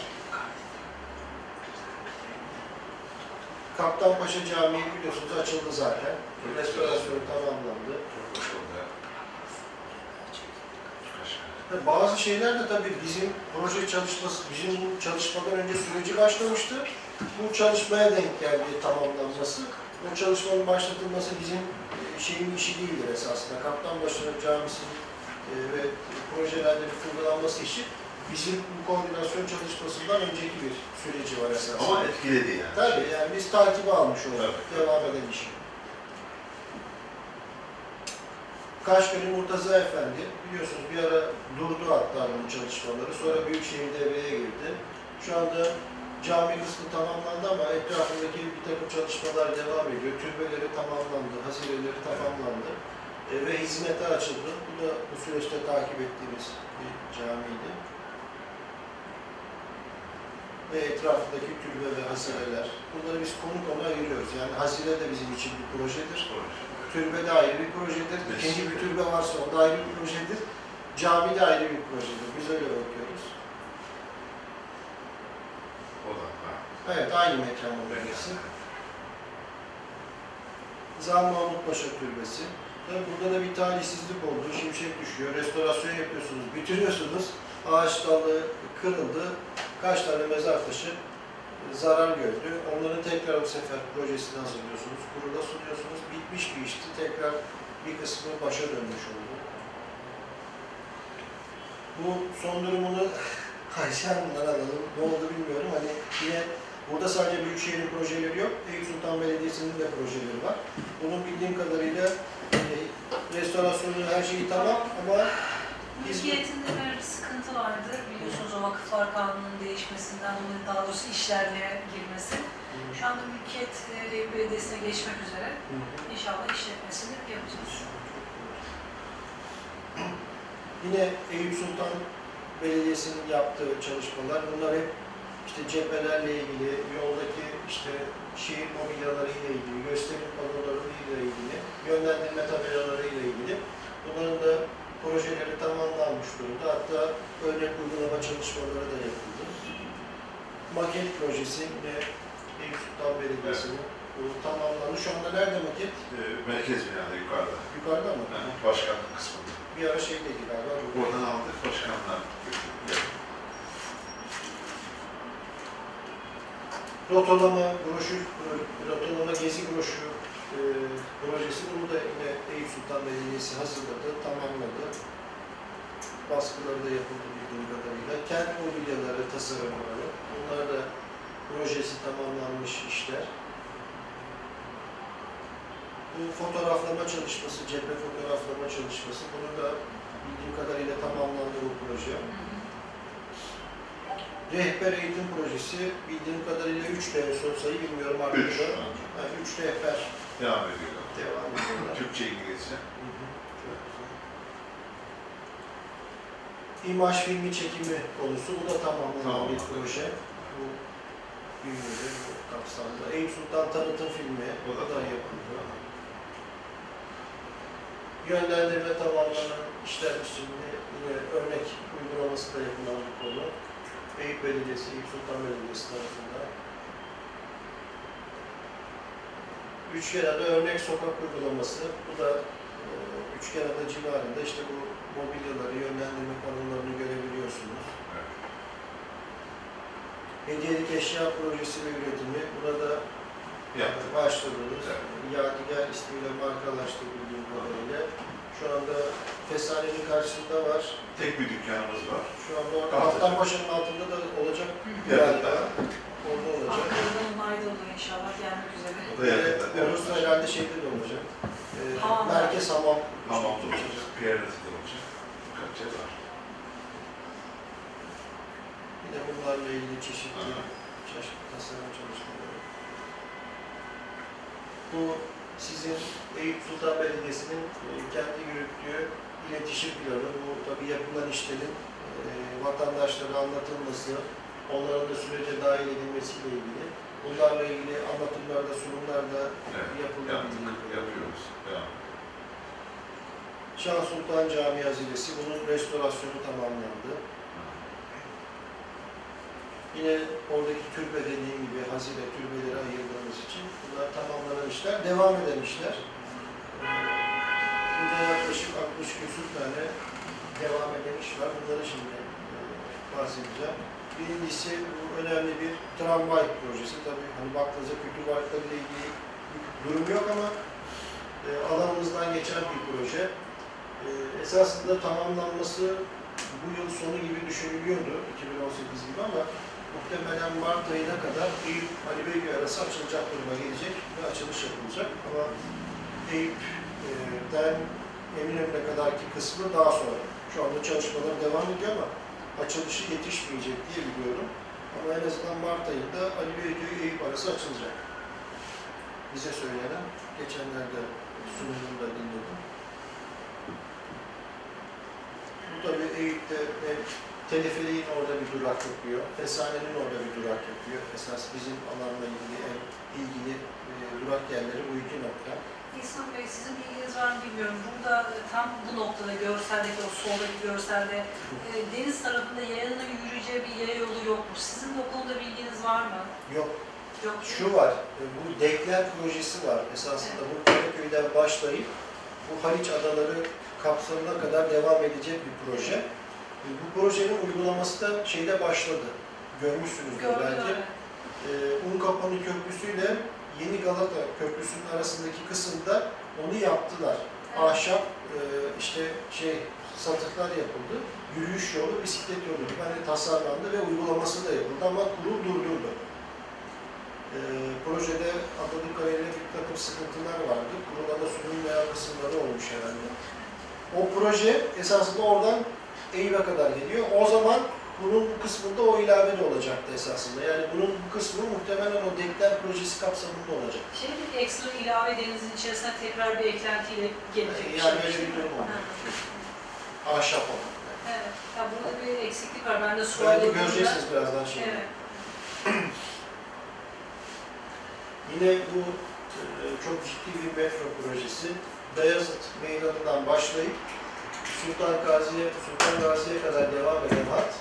Kaptanpaşa Camii biliyorsunuz açıldı zaten. Restorasyonu tamamlandı. Bazı şeyler de tabii bizim proje çalışması, bizim bu çalışmadan önce süreci başlamıştı. Bu çalışmaya denk geldi tamamlanması. Bu çalışmanın başlatılması bizim e, şeyin işi değildir esasında. Kaptanbaşı Camisi'nin e, ve projelerde bir kurgulanması işi bizim bu koordinasyon çalışmasından önceki bir süreci var esasında. Ama etkiledi yani. Tabii yani biz takibi almış olduk. Devam eden işi. Kaşgölü Murtaza Efendi biliyorsunuz bir ara durdu hatta bu çalışmaları. Sonra Büyükşehir devreye girdi. Şu anda cami kısmı tamamlandı ama etrafındaki bir takım çalışmalar devam ediyor. Türbeleri tamamlandı, hazireleri tamamlandı E, ve hizmete açıldı. Bu da bu süreçte takip ettiğimiz bir camiydi. Ve etrafındaki türbe ve hazireler. Bunları biz konu konu ayırıyoruz. Yani hazire de bizim için bir projedir. Türbe de ayrı bir projedir. İkinci bir türbe varsa o da ayrı bir projedir. Cami de ayrı bir projedir. Biz öyle bakıyoruz. O da. ha. Evet, aynı mekan bölgesi. Zam Mahmut Paşa Türbesi. Tabii burada da bir talihsizlik oldu. Şimşek düşüyor. Restorasyon yapıyorsunuz, bitiriyorsunuz. Ağaç dalı kırıldı. Kaç tane mezar taşı zarar gördü. Onların tekrar bu sefer projesini hazırlıyorsunuz. Kurula sunuyorsunuz. Bitmiş bir işti. Tekrar bir kısmı başa dönmüş oldu. Bu son durumunu [laughs] Ayşe Hanım'dan alalım. Ne oldu bilmiyorum. Hani yine burada sadece Büyükşehir'in projeleri yok. Eyüp Sultan Belediyesi'nin de projeleri var. Bunun bildiğim kadarıyla e, restorasyonu her şeyi tamam ama Mülkiyetinde bir sıkıntı vardı. Biliyorsunuz o vakıflar kanununun değişmesinden dolayı daha doğrusu işlerliğe girmesi. Şu anda mülkiyet e, Belediyesi'ne geçmek üzere. İnşallah işletmesini yapacağız. [clears throat] Yine Eyüp Sultan Belediyesi'nin yaptığı çalışmalar, bunlar hep işte cephelerle ilgili, yoldaki işte şehir mobilyaları ile ilgili, gösterim panoları ile ilgili, yönlendirme tabelaları ile ilgili. Bunların da projeleri tamamlanmış durumda. Hatta örnek uygulama çalışmaları da yapıldı. Maket projesi yine Eyüp Sultan Belediyesi'nin bu tamamlandı. Şu anda nerede maket? E, merkez binada yukarıda. Yukarıda mı? Yani başkanlık kısmında. Bir ara şeydeydi galiba. Oradan aldık başkanlar. Rotolama broşür, rotolama gezi broşürü e, projesi. Bunu da yine Eyüp Sultan Belediyesi hazırladı, tamamladı. Baskıları da yapıldı bildiğim kadarıyla. Kent mobilyaları, tasarımları. Bunlar da projesi tamamlanmış işler. Bu fotoğraflama çalışması, cephe fotoğraflama çalışması. Bunu da bildiğim kadarıyla tamamlandı bu proje. Rehber eğitim projesi bildiğim kadarıyla 3 D son sayı bilmiyorum. Üç. Yani 3 rehber Devam ediyorlar. devam ediyorlar. Türkçe, İngilizce. İmaj filmi çekimi konusu bu da tamamlanan bir Tamamlandı. proje. Bu bünyede, bu kapsamda. Eyüp Sultan tanıtım filmi O da da tamam. yapıldı. Yönlendirme tamamlanan işler şimdi yine örnek uygulaması da yapılan bir konu. Eyüp Belediyesi, Eyüp Sultan Belediyesi tarafından. Üçgenada örnek sokak uygulaması. Bu da e, Üçgenada civarında işte bu mobilyaları, yönlendirme panolarını görebiliyorsunuz. Evet. Hediyelik eşya projesi ve üretimi. Burada Yaptık. başladınız. Evet. Yadigar ismiyle markalaştı bildiğim kadarıyla. Şu anda Fesane'nin karşısında var. Tek bir dükkanımız var. Şu anda Paşa'nın altında da olacak Evet. Orada olacak. Ankara'dan onay da oluyor inşallah gelmek üzere. O da yakında. Ee, Orası herhalde şeyde de olacak. Ee, Hamam. Merkez Hamam. Tamam da olacak. Pierre'de de olacak. Birkaç yer var. Yine bunlarla ilgili çeşitli, çeşitli tasarım çalışmaları. Bu sizin Eyüp Sultan Belediyesi'nin e, kendi yürüttüğü iletişim planı. Bu tabii yapılan işlerin e, vatandaşlara anlatılması, onların da sürece dahil edilmesiyle ilgili. Bunlarla ilgili anlatımlarda, sunumlarda Evet. Yaptık. Yapıyoruz. Devam. Şah Sultan Camii Haziresi, bunun restorasyonu tamamlandı. Yine oradaki türbe dediğim gibi hazire türbeleri ayırdığımız için bunlar tamamlanan işler, devam eden işler. Burada yaklaşık 60 küsur tane devam eden iş var. Bunları şimdi bahsedeceğim. Birincisi bu önemli bir tramvay projesi. Tabii hani baktığınızda kültür varlıklarıyla ilgili durum yok ama e, alanımızdan geçen bir proje. E, esasında tamamlanması bu yıl sonu gibi düşünülüyordu, 2018 gibi ama muhtemelen Mart ayına kadar Eyüp Ali Beyköy arası açılacak duruma gelecek ve açılış yapılacak. Ama Eyüp'ten Eminönü'ne kadarki kısmı daha sonra. Şu anda çalışmalar devam ediyor ama açılışı yetişmeyecek diye biliyorum. Ama en azından Mart ayında Ali Beyköy Eyüp arası açılacak. Bize söylenen, geçenlerde sunumunda dinledim. Bu tabii Eyüp'te hem Teleferiğin orada bir durak yapıyor, Fesane'nin orada bir durak yapıyor. Esas bizim alanla ilgili en ilgili e, durak yerleri bu iki nokta. İhsan Bey sizin bilginiz var mı bilmiyorum. Burada e, tam bu noktada görseldeki o soldaki görselde e, deniz tarafında yayanın yürüyeceği bir yaya yolu yokmuş. Sizin de o konuda bilginiz var mı? Yok, Yok. şu var, e, bu Dekler projesi var. Esasında bu Karaköy'den başlayıp bu Haliç Adaları kapsamına kadar devam edecek bir proje. E, Bu projenin uygulaması da şeyde başladı. Görmüşsünüzdür Gördüm belki. öyle. e, Unkapanı Köprüsü ile Yeni Galata Köprüsü'nün arasındaki kısımda onu yaptılar. Ahşap e, işte şey satıklar yapıldı. Yürüyüş yolu, bisiklet yolu hani tasarlandı ve uygulaması da yapıldı ama kurul durdurdu. E, projede anladığım kadarıyla bir takım sıkıntılar vardı. Kurula da sunulmayan kısımları olmuş herhalde. O proje esasında oradan Eyüp'e kadar geliyor. O zaman bunun bu kısmında o ilave de olacaktı esasında. Yani bunun bu kısmı muhtemelen o Dekler projesi kapsamında olacak. Şey bir ekstra ilave denizin içerisine tekrar bir eklentiyle gelecek Yani şey. öyle bir durum. Ha. Ahşap olan. Evet. Ya burada bir eksiklik var. Ben de Belki sorduğumda. göreceksiniz birazdan şimdi. Evet. [clears throat] Yine bu e, çok ciddi bir metro projesi. Beyazıt Meydanı'ndan başlayıp Sultan Gazi'ye, Sultan Gazi'ye kadar devam eden hat.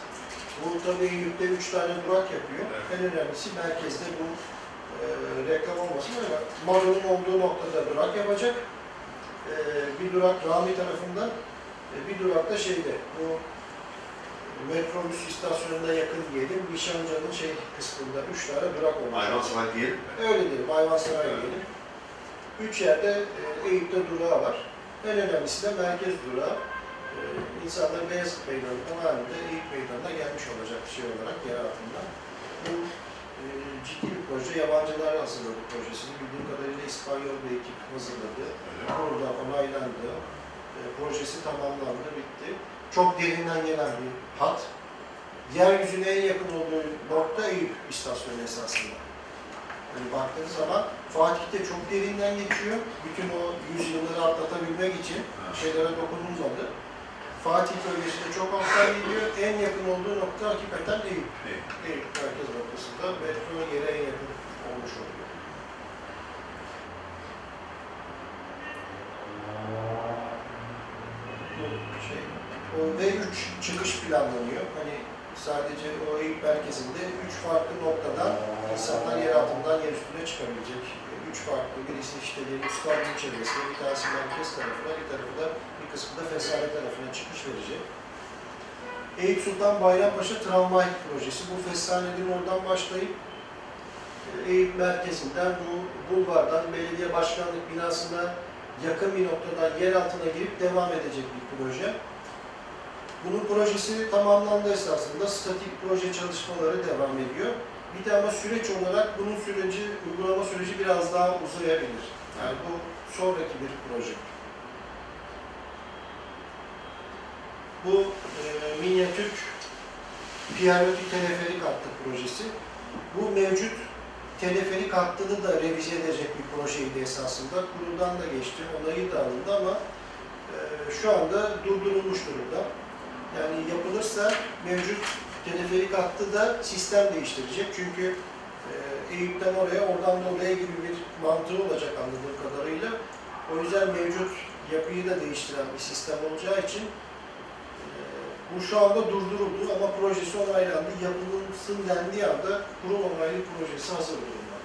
Bu tabii Eyüp'te üç tane durak yapıyor. En önemlisi merkezde bu e, reklam olmasın ama Maro'nun olduğu noktada durak yapacak. E, bir durak Rami tarafında, e, bir durak da şeyde, bu metrobüs istasyonuna yakın diyelim, Nişancı'nın şey kısmında üç tane durak olacak. Ayvansaray diyelim mi? Öyle diyelim, Ayvansaray diyelim. Üç yerde e, Eyüp'te durağı var. En önemlisi de merkez durağı. İnsanlar Beyazıt Meydanı'ndan halinde Eyüp Meydanı'na gelmiş olacak şey olarak yer altında. Bu e, ciddi bir proje. Yabancılar hazırladı projesini. Bildiğim kadarıyla İspanyol bir ekip hazırladı. Orada onaylandı. E, projesi tamamlandı, bitti. Çok derinden gelen bir hat. Yeryüzüne en yakın olduğu nokta Eyüp istasyonu esasında. Hani baktığınız zaman Fatih'te çok derinden geçiyor. Bütün o yüzyılları atlatabilmek için şeylere dokunulmadı. Fatih bölgesinde çok alttan gidiyor. En yakın olduğu nokta hakikaten Eyüp. Eyüp merkez noktasında metro yere en yakın olmuş oluyor. Bu şey, o V3 çıkış planlanıyor. Hani sadece o Eyüp merkezinde üç farklı noktadan insanlar yer altından yer üstüne çıkabilecek. Üç farklı, birisi işte diyelim stadyum çevresine, bir tanesi merkez tarafına, bir tarafı da bir kısmı da Fesane tarafına çıkış verecek. Eyüp Sultan Bayrampaşa Tramvay Projesi. Bu Fesane'nin oradan başlayıp Eyüp merkezinden bu bulvardan belediye başkanlık binasına yakın bir noktadan yer altına girip devam edecek bir proje. Bunun projesi tamamlandı esasında. Statik proje çalışmaları devam ediyor. Bir de ama süreç olarak bunun süreci, uygulama süreci biraz daha uzayabilir. Yani bu sonraki bir proje. Bu e, minyatür Piyaloti teleferik hattı projesi. Bu mevcut teleferik hattını da revize edecek bir projeydi esasında. Kuruldan da geçti, onayı da alındı ama e, şu anda durdurulmuş durumda. Yani yapılırsa mevcut teleferik hattı da sistem değiştirecek. Çünkü e, Eyüp'ten oraya, oradan da oraya gibi bir mantığı olacak anladığım kadarıyla. O yüzden mevcut yapıyı da değiştiren bir sistem olacağı için e, bu şu anda durduruldu ama projesi onaylandı. Yapılsın dendiği anda kurum onaylı projesi hazır durumda.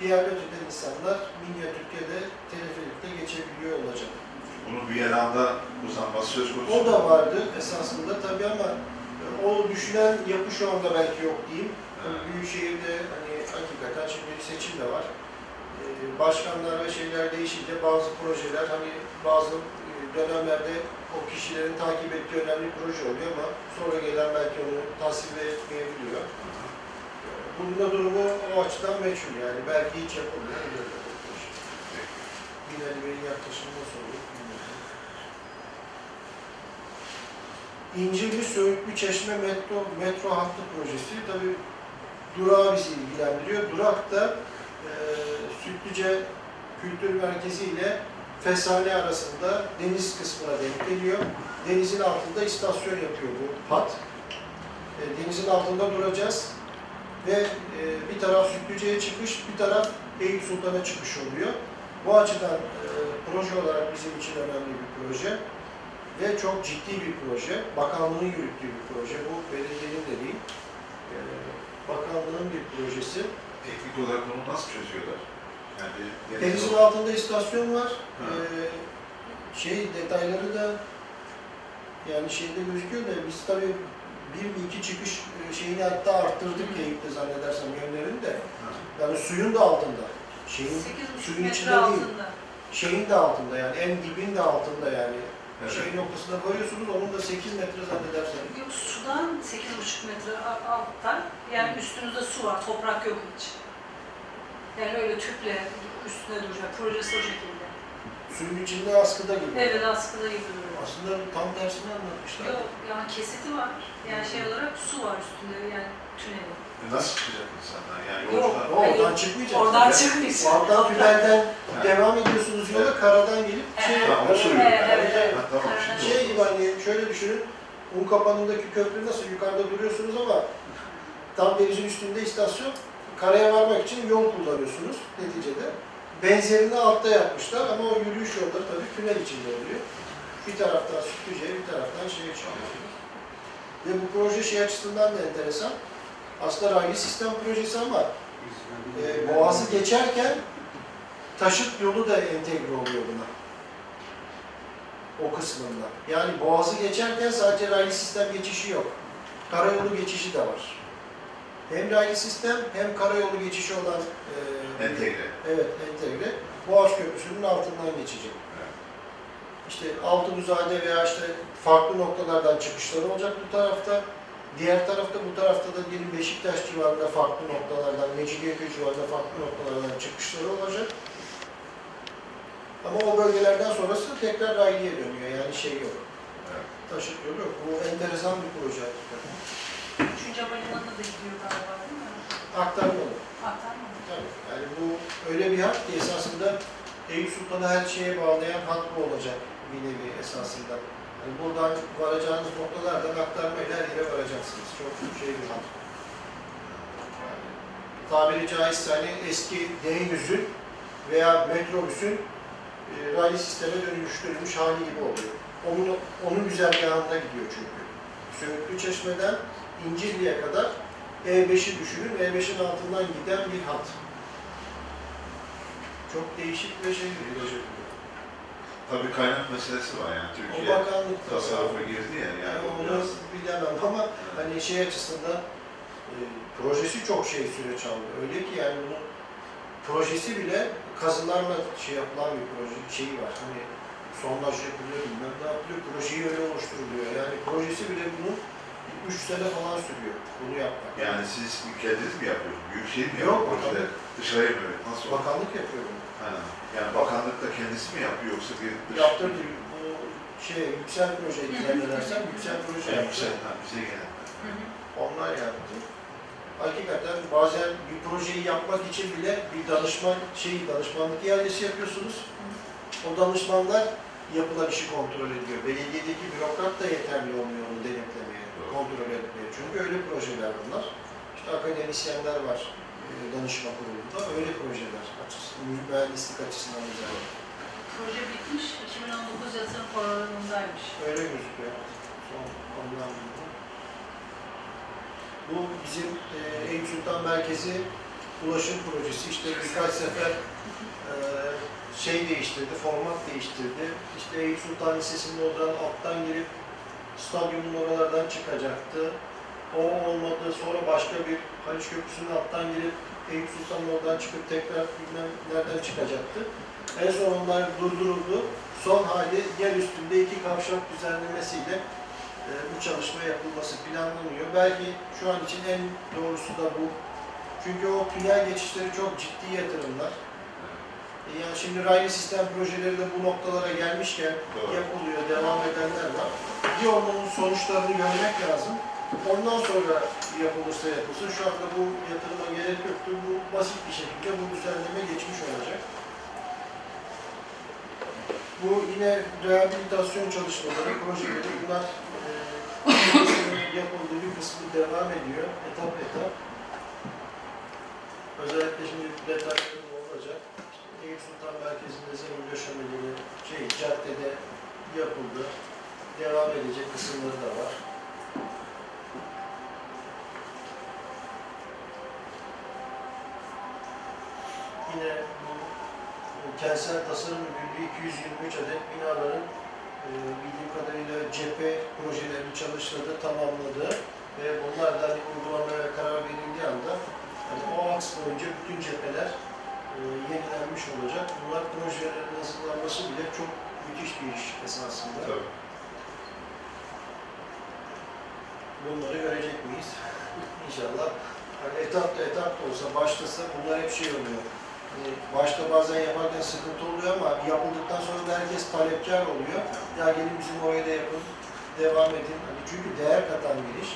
Diğer öteden insanlar minyatürkede teleferikte geçebiliyor olacak. Bunun bir yanında uzanması söz konusu. O da vardı esasında tabii ama o düşünen yapı şu anda belki yok diyeyim. Evet. Büyükşehir'de hani hakikaten şimdi seçim de var. Ee, Başkanlar ve şeyler değişince bazı projeler hani bazı e, dönemlerde o kişilerin takip ettiği önemli proje oluyor ama sonra gelen belki onu tasvip etmeyebiliyor. Bunun da durumu o açıdan meçhul yani belki hiç yapılmıyor. Binali Bey'in yaklaşımı nasıl olur bilmiyorum. İncirli Söğütlü Çeşme metro, metro hattı projesi tabi durağı bizi ilgilendiriyor. Durak da e, Sütlüce Kültür Merkezi ile Fesane arasında deniz kısmına denk geliyor. Denizin altında istasyon yapıyor bu hat. E, denizin altında duracağız ve e, bir taraf Sütlüce'ye çıkış, bir taraf Eyüp Sultan'a çıkış oluyor. Bu açıdan e, proje olarak bizim için önemli bir proje ve çok ciddi bir proje. Bakanlığın yürüttüğü bir proje. Bu belediyenin de değil. E, bakanlığın bir projesi. Teknik olarak bunu nasıl çözüyorlar? Yani Denizin altında istasyon var. Ha. E, şey detayları da yani şeyde gözüküyor da biz tabii bir mi iki çıkış e, şeyini hatta arttırdık Eyüp'te zannedersem yönlerini de. Yani suyun da altında. Şeyin 8,5 suyun içinde değil. altında. şeyin de altında yani en dibin de altında yani. Evet. Şey noktasına koyuyorsunuz onun da 8 metre zannedersem. Yok sudan 8,5 metre a- alttan yani üstünüzde su var, toprak yok hiç. Yani öyle tüple üstüne duracak. Projesi o şekilde. Suyun içinde askıda gibi. Evet askıda gibi duruyor. Aslında tam tersini anlatmışlar. Yok yani kesiti var. Yani şey olarak su var üstünde yani tünelin. E Nasıl çıkacak insanlar? Yani Yok. O oradan çıkmayacak. Oradan Yani çıkmayacak. Oradan tünelden devam ediyorsunuz yola karadan gelip şey Evet. Tamam, onu söylüyorum. Evet, evet, evet. Ha, tamam, şimdi Şey gibi hani şöyle düşünün. Un kapanındaki köprü nasıl yukarıda duruyorsunuz ama tam denizin üstünde istasyon. Karaya varmak için yol kullanıyorsunuz neticede. Benzerini altta yapmışlar ama o yürüyüş yolları tabii tünel içinde oluyor. Bir taraftan Sütlüce'ye, bir taraftan şeye çıkıyor. Ve bu proje şey açısından da enteresan. Aslında raylı sistem projesi ama e, Boğaz'ı geçerken taşıt yolu da entegre oluyor buna. O kısmında. Yani Boğaz'ı geçerken sadece raylı sistem geçişi yok. Karayolu geçişi de var. Hem raylı sistem hem karayolu geçişi olan e, Entegre. Evet, entegre. Boğaz Köprüsü'nün altından geçecek. Evet. İşte Altınuzade veya işte farklı noktalardan çıkışları olacak bu tarafta. Diğer tarafta, bu tarafta da diyelim Beşiktaş civarında farklı noktalardan, Mecidiyeköy civarında farklı noktalardan çıkışları olacak. Ama o bölgelerden sonrası tekrar raylıya dönüyor. Yani şey yok. Evet. Taşıt yolu yok. Bu enteresan bir proje. Üçüncü havalimanına da gidiyor galiba değil mi? Aktarmalı. Aktarma mı? Tabii. Yani bu öyle bir hat ki esasında Eyüp Sultan'ı her şeye bağlayan hat bu olacak bir nevi esasında. Yani buradan varacağınız noktalardan aktarmayla her yere varacaksınız. Çok şey bir hat. Yani, tabiri caizse hani eski D100'ün veya metrobüsün e, raylı sisteme dönüştürülmüş hali gibi oluyor. Onun, onun güzergahında gidiyor çünkü. Söğütlü Çeşme'den İncirli'ye kadar E5'i düşünün, E5'in altından giden bir hat. Çok değişik bir şey bir. Tabii kaynak meselesi var yani O Türkiye bakanlık tasarrufa girdi ya yani yani o onu biraz bilemem ama hani şey açısından e, projesi çok şey süreç aldı. Öyle ki yani bunun projesi bile kazılarla şey yapılan bir proje şeyi var. Hani sondaj yapılıyor, bilmem ne yapılıyor, projeyi öyle oluşturuluyor. Yani projesi bile bunun 3 sene falan sürüyor bunu yapmak. yani siz kendiniz mi yapıyorsunuz? Büyükşehir mi Yok, yapıyor projeleri? bakanlık. Dışarıya mı? Nasıl? Bakanlık yapıyor bunu. Yani bakanlık da kendisi mi yapıyor yoksa bir dış... Yaptırdı bu şey yüksel proje zannedersem yüksel proje Yani yaptı. bize, ha, bize gelen. Hı hı. Onlar yaptı. Hakikaten bazen bir projeyi yapmak için bile bir danışman şeyi danışmanlık ihalesi yapıyorsunuz. O danışmanlar yapılan işi kontrol ediyor. Belediyedeki bürokrat da yeterli olmuyor onu denetlemeye, kontrol etmeye. Çünkü öyle projeler bunlar. İşte akademisyenler var e, danışma kurulunda. Öyle projeler açısından, mühendislik açısından özellikle. Proje bitmiş, 2019 yatırım programındaymış. Öyle gözüküyor. Son bildim. Bu bizim e, Eyüp Sultan Merkezi ulaşım projesi. İşte birkaç sefer e, şey değiştirdi, format değiştirdi. İşte Eyüp Sultan Lisesi'nin oradan alttan girip stadyumun oralardan çıkacaktı. O olmadı. Sonra başka bir Haliç Köprüsü'nün alttan girip Eyüp Sultan'ın oradan çıkıp tekrar bilmem nereden çıkacaktı. En son onlar durduruldu. Son hali yer üstünde iki kavşak düzenlemesiyle e, bu çalışma yapılması planlanıyor. Belki şu an için en doğrusu da bu. Çünkü o tünel geçişleri çok ciddi yatırımlar. E, yani şimdi raylı sistem projeleri de bu noktalara gelmişken Doğru. yapılıyor, devam edenler var. Bir onun sonuçlarını görmek lazım. Ondan sonra yapılırsa yapılsın. Şu anda bu yatırıma gerek yoktur. Bu basit bir şekilde bu düzenleme geçmiş olacak. Bu yine rehabilitasyon çalışmaları, projeleri bunlar e, yapıldığı bir kısmı devam ediyor. Etap etap. Özellikle şimdi detayları olacak. İşte Eyüp Sultan Merkezi'nde zemin döşemeleri şey, caddede yapıldı. Devam edecek kısımları da var. Yine bu e, kentsel tasarım müdürlüğü 223 adet binaların e, bildiğim kadarıyla cephe projelerini çalıştırdı, tamamladı ve bunlar da hani uygulamaya karar verildiği anda hani o aks boyunca bütün cepheler e, yenilenmiş olacak. Bunlar projelerin hazırlanması bile çok müthiş bir iş esasında. Tabii. Bunları görecek miyiz? [laughs] İnşallah. Hani etap da etap da olsa başlasa bunlar hep şey oluyor. Hani başta bazen yaparken sıkıntı oluyor ama yapıldıktan sonra da herkes talepkar oluyor. Ya gelin bizim oraya da yapın, devam edin. Hani çünkü değer katan bir iş.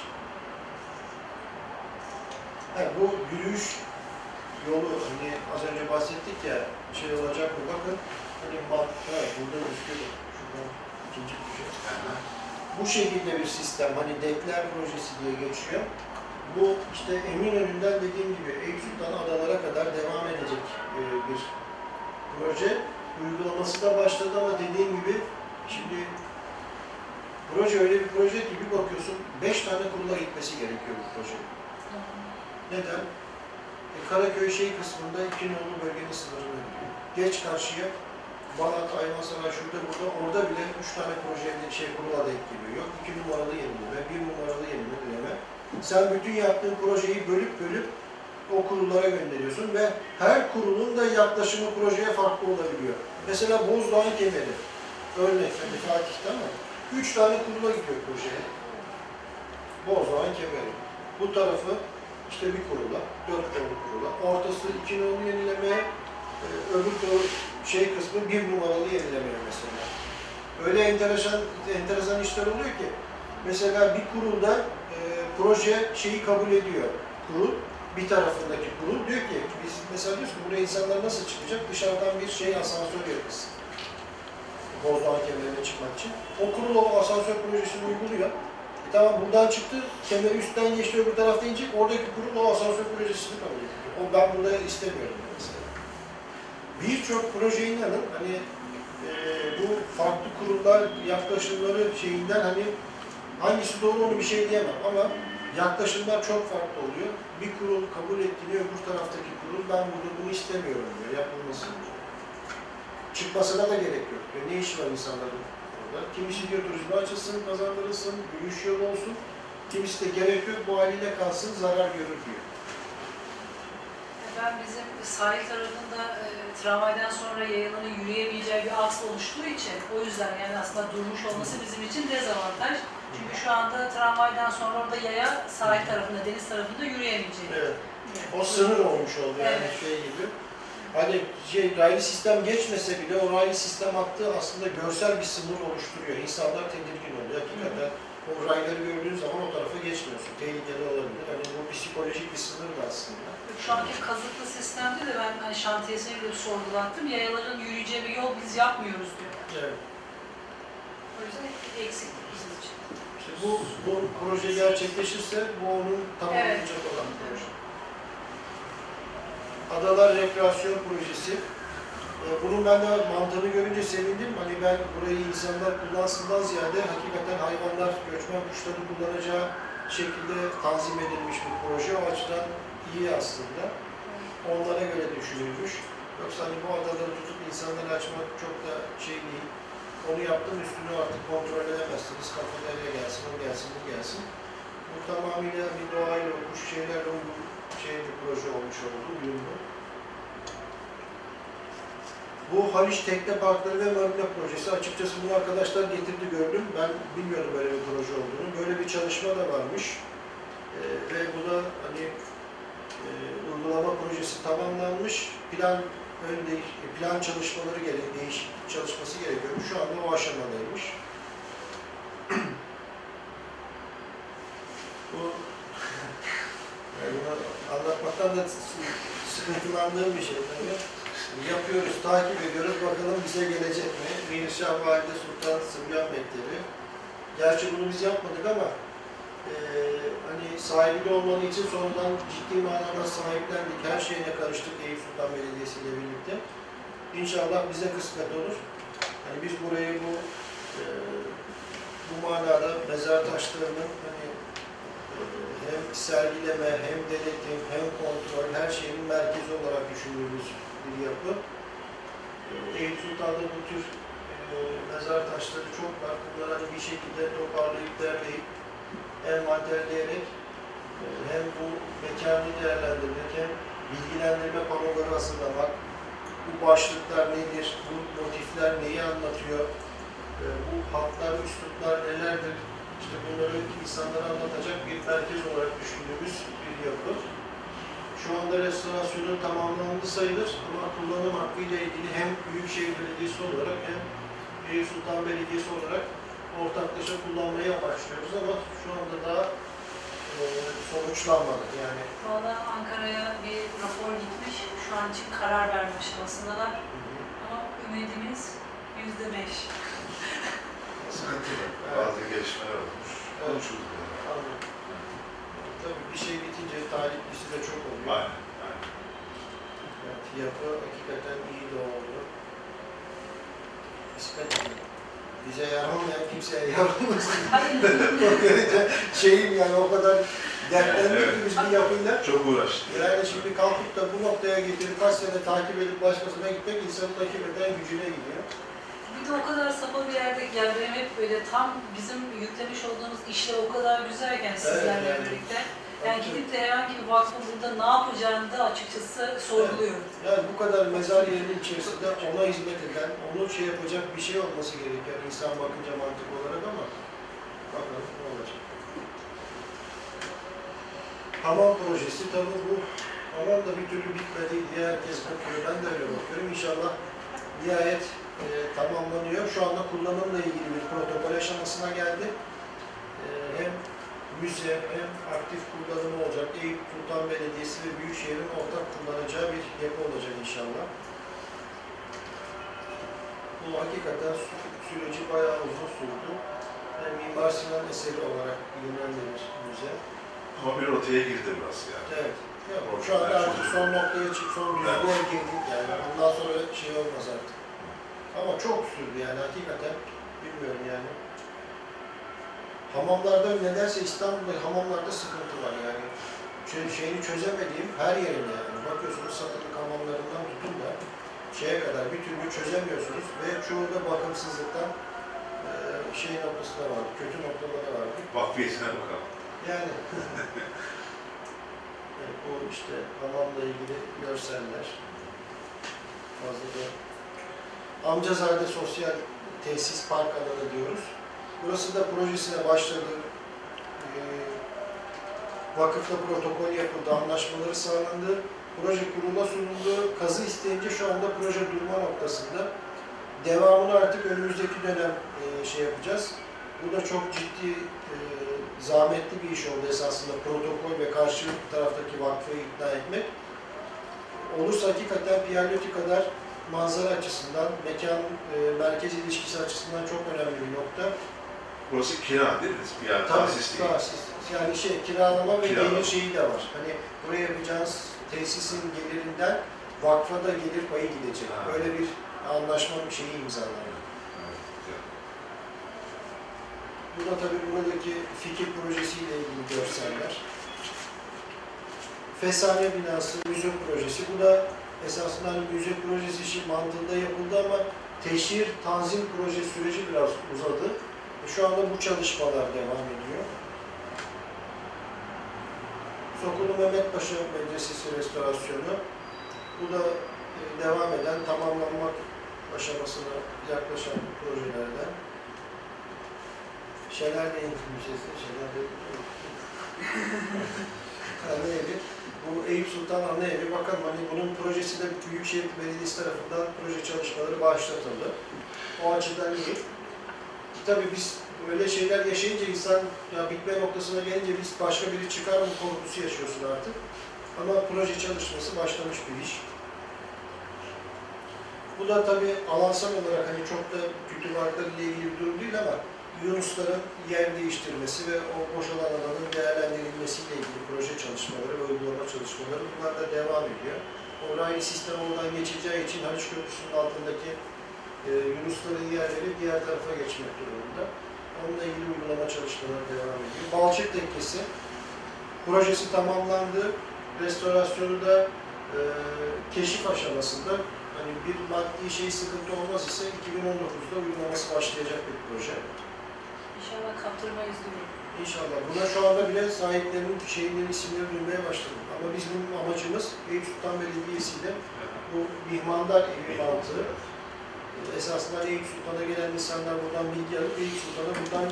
Ha, bu yürüyüş yolu hani az önce bahsettik ya şey olacak mı bakın. Hani bak, evet, burada gözüküyor. Şuradan ikinci köşe. Bu şekilde bir sistem, hani dekler projesi diye geçiyor. Bu işte Eminönü'nden dediğim gibi Eyüp Sultan Adalara kadar devam edecek e, bir proje. Uygulaması da başladı ama dediğim gibi şimdi Proje öyle bir proje ki bir bakıyorsun beş tane kurula gitmesi gerekiyor bu proje. Neden? E, Karaköy şey kısmında iki nolu bölgenin gidiyor. Geç karşıya Balat, Ayvansaray, şurada burada, orada bile üç tane proje şey kurula denk geliyor. Yok iki numaralı yenileme, bir numaralı yenileme. Sen bütün yaptığın projeyi bölüp bölüp o kurullara gönderiyorsun ve her kurulun da yaklaşımı projeye farklı olabiliyor. Mesela Bozdoğan Kemeri, örnek hani Fatih'te ama üç tane kurula gidiyor projeye. Bozdoğan Kemeri. Bu tarafı işte bir kurula, dört nolu kurula. Ortası iki nolu yenilemeye, e, öbür şey kısmı bir numaralı yenilemeye mesela. Öyle enteresan, enteresan işler oluyor ki mesela bir kurulda proje şeyi kabul ediyor. Kurul, bir tarafındaki kurul diyor ki biz mesela diyoruz ki buraya insanlar nasıl çıkacak? Dışarıdan bir şey asansör yapılsın. Bozdoğan kemerine çıkmak için. O kurul o asansör projesini uyguluyor. E tamam buradan çıktı, kemeri üstten geçti öbür tarafta inecek. Oradaki kurul o asansör projesini kabul ediyor. O ben burada istemiyorum mesela. Birçok proje inanın hani e, bu farklı kurullar yaklaşımları şeyinden hani hangisi doğru onu bir şey diyemem ama yaklaşımlar çok farklı oluyor. Bir kurul kabul ettiğini öbür taraftaki kurul ben burada bunu istemiyorum diyor, yapılmasın diyor. Çıkmasına da gerek yok diyor. Ne işi var insanların orada? Kimisi diyor turizme açılsın, kazandırılsın, yürüyüş yolu olsun. Kimisi de gerek yok, bu haliyle kalsın, zarar görür diyor. Ben bizim sahil tarafında e, tramvaydan sonra yayaların yürüyemeyeceği bir aks oluştuğu için o yüzden yani aslında durmuş olması bizim için dezavantaj. Çünkü şu anda tramvaydan sonra orada yaya sahil tarafında, deniz tarafında yürüyemeyecek. Evet. O sınır olmuş oldu yani Evet. şey gibi. Hani şey raylı sistem geçmese bile o raylı sistem hattı aslında görsel bir sınır oluşturuyor. İnsanlar tedirgin oluyor. Hakikaten o rayları gördüğün zaman o tarafa geçmiyorsun. Tehlikeli olabilir. Hani bu psikolojik bir sınır da aslında. Şu anki kazıklı sistemde de ben hani şantiyesine gidip sorgulattım. Yayaların yürüyeceği bir yol biz yapmıyoruz diyor. Evet. O yüzden eksiklik bizim için. İşte bu, bu proje gerçekleşirse bu onun tamamlanacak olan bir proje. Adalar Rekreasyon Projesi. Ee, Bunun ben de mantığını görünce sevindim. Hani ben burayı insanlar kullansından ziyade hakikaten hayvanlar, göçmen kuşları kullanacağı şekilde tanzim edilmiş bir proje. O açıdan iyi aslında. Onlara göre düşünülmüş. Yoksa hani bu adaları tutup insanlara açmak çok da şey değil. Onu yaptım üstünü artık kontrol edemezsiniz. Kafa nereye gelsin, o gelsin, bu gelsin. Bu tamamıyla bir doğayla olmuş şeylerle şey bir proje olmuş oldu, uyumlu. Bu Haliç Tekne Parkları ve Marina Projesi. Açıkçası bunu arkadaşlar getirdi gördüm. Ben bilmiyordum böyle bir proje olduğunu. Böyle bir çalışma da varmış. Ee, ve bu da hani e, uygulama projesi tamamlanmış. Plan ön değiş, plan çalışmaları gerek, değişik çalışması gerekiyormuş. Şu anda o aşamadaymış. [clears throat] bu [laughs] yani bunu anlatmaktan da sıkıntılandığım bir şey tabii. Yapıyoruz, takip ediyoruz. Bakalım bize gelecek mi? Mirşah Valide Sultan Sıbyan Mektebi. Gerçi bunu biz yapmadık ama eee hani sahibi olmanın için sonradan ciddi manada sahiplendik. Her şeyine karıştık Eyüp Sultan Belediyesi ile birlikte. İnşallah bize kısmet olur. Hani biz burayı bu eee, bu manada mezar taşlarının hani eee, hem sergileme, hem denetim, hem kontrol, her şeyin merkezi olarak düşündüğümüz bir yapı. Eee, Eyüp Sultan'da bu tür eee, mezar taşları çok var. Bunları hani bir şekilde toparlayıp derleyip envanterleyerek eee, hem bu mekanı değerlendirmek hem bilgilendirme panoları hazırlamak, bu başlıklar nedir, bu motifler neyi anlatıyor, eee, bu hatlar, üsluplar nelerdir, işte bunları insanlara anlatacak bir merkez olarak düşündüğümüz bir yapı. Şu anda restorasyonu tamamlandı sayılır ama kullanım hakkı ile ilgili hem Büyükşehir Belediyesi olarak hem Eyüp Sultan Belediyesi olarak ortaklaşa kullanmaya başlıyoruz ama şu anda daha e, sonuçlanmadı. Yani Valla Ankara'ya bir rapor gitmiş. Şu an için karar verme aşamasındalar. Ama ümidimiz yüzde beş. Sıkıntı var. Bazı gelişmeler olmuş. Anladım. Tabii bir şey bitince taliplisi de çok oluyor. Aynen. aynen. Evet, yapı hakikaten iyi de oldu. İsmet bize yaramayan kimseye yaramasın. [laughs] O derece şeyim yani o kadar dertlendik ki biz bir yapıyla. Çok uğraştık. Yani şimdi kalkıp da bu noktaya getirip kaç sene takip edip başkasına gitmek insanın hakikaten gücüne gidiyor. De o kadar sapa bir yerde yani benim hep böyle tam bizim yüklemiş olduğumuz işler o kadar güzelken sizlerle yani. birlikte. Yani gidip de herhangi bir vakfın burada ne yapacağını da açıkçası sorguluyorum. Yani bu kadar mezar yerinin içerisinde ona hizmet eden, onu şey yapacak bir şey olması gerekiyor insan bakınca mantık olarak ama bakalım ne olacak. Hamam projesi tabii bu hamam da bir türlü bitmedi diye herkes bakıyor. Ben de öyle bakıyorum. İnşallah nihayet e, tamamlanıyor. Şu anda kullanımla ilgili bir protokol aşamasına geldi. E, hem müze hem aktif kullanımı olacak. Eyüp Sultan Belediyesi ve Büyükşehir'in ortak kullanacağı bir yapı olacak inşallah. Bu hakikaten sü- süreci bayağı uzun sürdü. Hem Mimar Sinan eseri olarak bilinen bir müze. Ama bir rotaya girdi biraz yani. Evet. Ya, şu anda artık son noktaya çık, son düzlüğe girdik yani. Ondan sonra şey olmaz artık. Ama çok sürdü yani hakikaten. Bilmiyorum yani. Hamamlarda nedense İstanbul'da hamamlarda sıkıntı var yani. Şey, şeyini çözemediğim her yerinde yani. Bakıyorsunuz satılık hamamlarından tutun da şeye kadar bir türlü çözemiyorsunuz ve çoğu da bakımsızlıktan eee, şey noktası da var, kötü noktaları var. Vakfiyesine bakalım. Yani [laughs] evet, bu işte hamamla ilgili görseller. Fazla da Amcazade Sosyal Tesis Park alanı diyoruz. Burası da projesine başladı. Ee, vakıfla protokol yapıldı, anlaşmaları sağlandı. Proje kurula sunuldu. Kazı isteyince şu anda proje durma noktasında. Devamını artık önümüzdeki dönem e, şey yapacağız. Bu da çok ciddi e, zahmetli bir iş oldu esasında protokol ve karşı taraftaki vakfı ikna etmek. Olursa hakikaten Piyaloti kadar manzara açısından, mekan e, merkez ilişkisi açısından çok önemli bir nokta. Burası kira değil mi? Yani tahsis değil. tahsis. Yani şey kiralama ve Kiralama. gelir şeyi de var. Hani buraya yapacağınız tesisin gelirinden vakfa da gelir payı gidecek. Ha. Böyle bir anlaşma bir şeyi imzalanıyor. Evet, güzel. Bu da tabii buradaki fikir projesiyle ilgili görseller. Fesane binası, müze projesi. Bu da esasında hani müze projesi işi mantığında yapıldı ama teşhir, tanzim proje süreci biraz uzadı. E, Şu anda bu çalışmalar devam ediyor. Sokulu Mehmet Paşa Medresesi restorasyonu. Bu da e, devam eden, tamamlanmak aşamasına yaklaşan projelerden. Şelale Müzesi, Şelale [laughs] Ana Evi. Bu Eyüp Sultan Ana Evi. Bakalım hani bunun projesi de Büyükşehir Belediyesi tarafından proje çalışmaları başlatıldı. O açıdan iyi. Tabii biz böyle şeyler yaşayınca insan ya bitme noktasına gelince biz başka biri çıkar mı korkusu yaşıyorsun artık. Ama proje çalışması başlamış bir iş. Bu da tabii alansal olarak hani çok da kötü varlıklar ile ilgili bir durum değil ama Yunusların yer değiştirmesi ve o boşalan alanın değerlendirilmesiyle ilgili proje çalışmaları ve uygulama çalışmaları bunlar da devam ediyor. O raylı sistem oradan geçeceği için Haliç Köprüsü'nün altındaki e, Yunusların yerleri diğer tarafa geçmek durumunda. Onunla ilgili uygulama çalışmaları devam ediyor. Balçık Tekkesi projesi tamamlandı. Restorasyonu da e, keşif aşamasında. Hani bir maddi şey sıkıntı olmaz ise 2019'da uygulaması başlayacak bir proje. İnşallah kaptırmayız diyorum. İnşallah. Buna şu anda bile sahiplerinin şeylerin isimleri duymaya başladık. Ama bizim amacımız Eyüp Sultan Belediyesi ile bu mihmandar evi mantığı. Esasında Eyüp Sultan'a gelen insanlar buradan bilgi alıp Eyüp Sultan'a buradan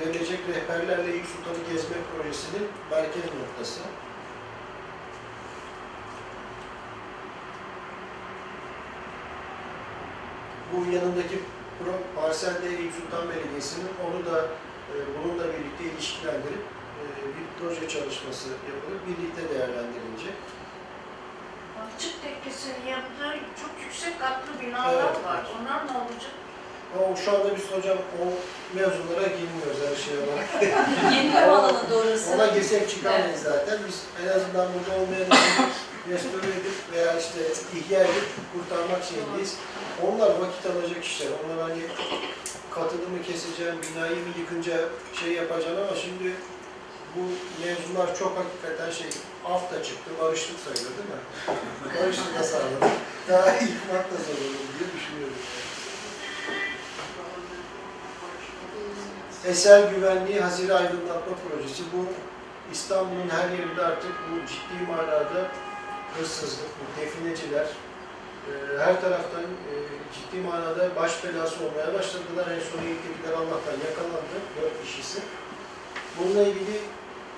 verilecek rehberlerle Eyüp Sultan'ı gezmek projesinin merkez noktası. Bu yanındaki pro- parselde Eyüp Sultan Belediyesi'nin onu da e, bununla birlikte ilişkilendirip e, bir proje çalışması yapılıp birlikte değerlendirilecek. Balçık Tekkesi'nin yanında çok yüksek katlı binalar Evet. var. Onlar ne olacak? Ama şu anda biz hocam o mevzulara girmiyoruz her şey olarak. [laughs] Yenileme alanında orası. Ona girsek çıkamayız zaten. Biz en azından burada olmayan restore edip veya işte ihya edip kurtarmak şeyindeyiz. Onlar vakit alacak işler. Onlar hani katını mı keseceğim, binayı mı yıkınca şey yapacağım ama şimdi bu mevzular çok hakikaten şey af da çıktı, barışlık sayılır değil mi? [laughs] barışlık da sağladı. Daha yıkmak da zor olur diye düşünüyorum. Eser Güvenliği Hazine Aydınlatma Projesi. Bu İstanbul'un her yerinde artık bu ciddi manada hırsızlık, bu defineciler e, her taraftan e, ciddi manada baş belası olmaya başladılar. En son ilgililer Allah'tan yakalandı, dört kişisi. Bununla ilgili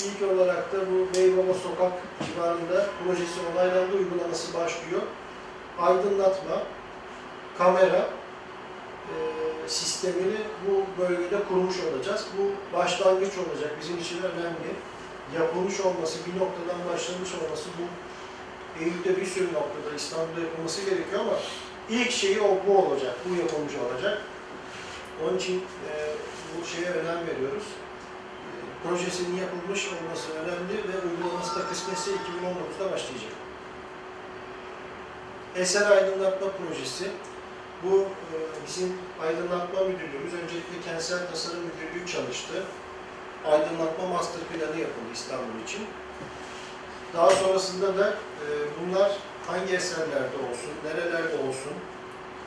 ilk olarak da bu Beybaba Sokak civarında projesi onaylandı, uygulaması başlıyor. Aydınlatma, kamera, e, sistemini bu bölgede kurmuş olacağız. Bu başlangıç olacak. Bizim için önemli. Yapılmış olması, bir noktadan başlamış olması bu Eyüp'te bir sürü noktada İstanbul'da yapılması gerekiyor ama ilk şeyi o bu olacak. Bu yapılmış olacak. Onun için e, bu şeye önem veriyoruz. E, projesinin yapılmış olması önemli ve uygulaması da kısmetse 2019'da başlayacak. Eser Aydınlatma Projesi. Bu e, bizim aydınlatma müdürlüğümüz, öncelikle kentsel tasarım müdürlüğü çalıştı. Aydınlatma master planı yapıldı İstanbul için. Daha sonrasında da e, bunlar hangi eserlerde olsun, nerelerde olsun,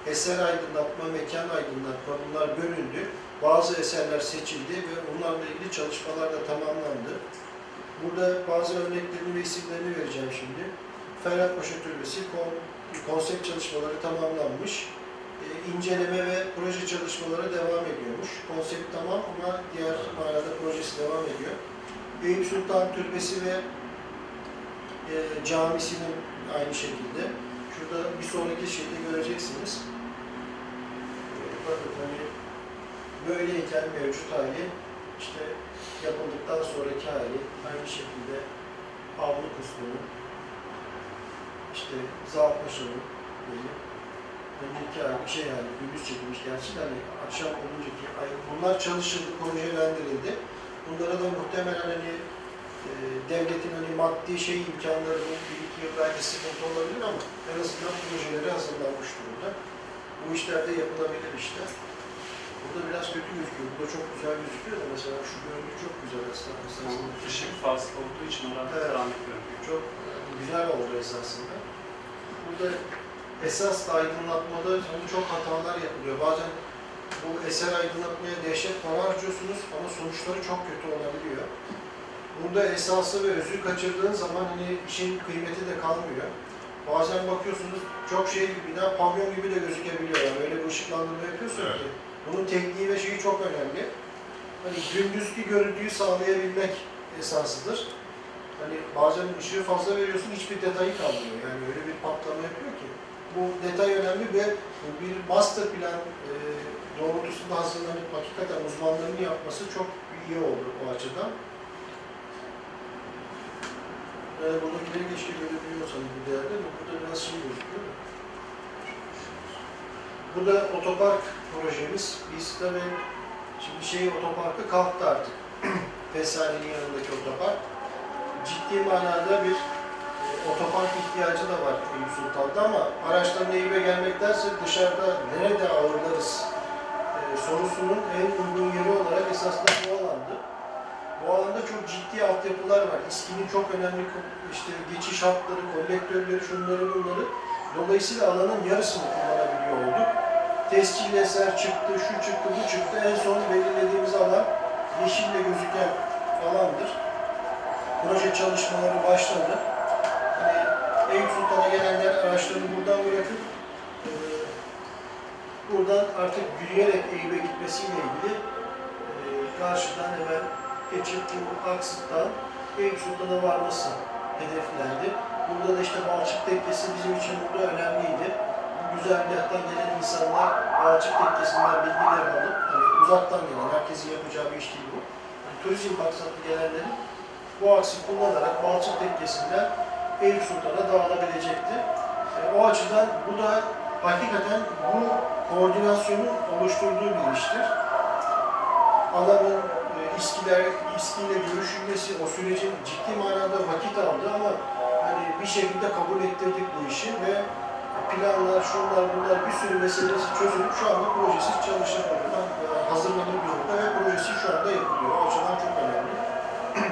eser aydınlatma, mekan aydınlatma bunlar bölündü. Bazı eserler seçildi ve bunlarla ilgili çalışmalar da tamamlandı. Burada bazı örneklerini ve isimlerini vereceğim şimdi. Ferhat Paşa Türbesi kon- konsept çalışmaları tamamlanmış. E, inceleme ve proje çalışmaları devam ediyormuş. Konsept tamam ama diğer manada projesi devam ediyor. Eyüp Sultan Türbesi ve e, camisinin aynı şekilde. Şurada bir sonraki şeyde göreceksiniz. E, bakın hani böyleyken mevcut hali, işte yapıldıktan sonraki hali, aynı şekilde avlu kısmını, işte Zalpaşa'nın böyle önceki hali, şey hali, gündüz çekilmiş gerçi hani akşam oluncaki ay, bunlar çalışıldı, projelendirildi. Bunlara da muhtemelen hani devletin hani maddi şey imkanları bu bir iki yıl belki sıkıntı olabilir ama en azından projeleri hazırlanmış durumda. Bu işler de yapılabilir işler. Burada biraz kötü gözüküyor. Burada çok güzel gözüküyor da mesela şu görüntü çok güzel aslında. esasında. Işık fazla olduğu için orada Evet. karanlık görünüyor. Çok e, güzel oldu esasında. Burada esas da aydınlatmada çok hatalar yapılıyor. Bazen bu eser aydınlatmaya dehşet para harcıyorsunuz ama sonuçları çok kötü olabiliyor. Burada esası ve özü kaçırdığın zaman hani işin kıymeti de kalmıyor. Bazen bakıyorsunuz çok şey gibi, bina pavyon gibi de gözükebiliyor. Yani öyle bir ışıklandırma yapıyorsun Evet. ki. Bunun tekniği ve şeyi çok önemli. Hani gündüzki görüntüyü sağlayabilmek esasıdır. Hani bazen ışığı fazla veriyorsun hiçbir detayı kalmıyor. Yani öyle bir patlama yapıyor ki. Bu detay önemli ve bir master plan e, doğrultusunda hazırlanıp hakikaten uzmanlarının yapması çok iyi oldu o açıdan. Yani buradakileri keşke böyle biliyorsanız bu değerde ama burada biraz şey gözüküyor. da. Bu da otopark projemiz. Biz tabii şimdi şey otoparkı kalktı artık. [clears throat] Feshanenin yanındaki otopark ciddi manada bir e, otopark ihtiyacı da var Eyüp Sultan'da ama araçların Eyüp'e gelmektense dışarıda nerede ağırlarız e, sorusunun en uygun yeri olarak esasında bu alandı. Bu alanda çok ciddi altyapılar var. İSKİ'nin çok önemli işte geçiş hatları, kolektörleri, şunları bunları. Dolayısıyla alanın yarısını kullanabiliyor olduk. Tescil eser çıktı, şu çıktı, bu çıktı. En son belirlediğimiz alan yeşille gözüken alandır proje çalışmaları başladı. Hani Eyüp Sultan'a gelenler araçlarını buradan bırakıp e, buradan artık yürüyerek Eyüp'e gitmesiyle ilgili e, karşıdan hemen geçip bu Aksık'tan Eyüp Sultan'a varması hedeflendi. Burada da işte Balçık Tekkesi bizim için burada önemliydi. Bu güzergahtan gelen insanlar Balçık Tekkesi'nden bilgiler alıp hani uzaktan gelen, herkesin yapacağı bir iş değil bu. Yani turizm maksatlı gelenlerin bu aksi kullanarak Balçık Tekkesi'nden Eyüp Sultan'a dağılabilecekti. E, o açıdan bu da hakikaten bu koordinasyonu oluşturduğu bir iştir. Alanın İSKİ'ler, İSKİ'yle görüşülmesi o sürecin ciddi manada vakit aldı ama hani bir şekilde kabul ettirdik bu işi ve planlar, şunlar, bunlar bir sürü meselesi çözülüp şu anda projesi çalışır durumda, e, hazırlanır durumda ve projesi şu anda yapılıyor. O açıdan çok önemli. [clears throat]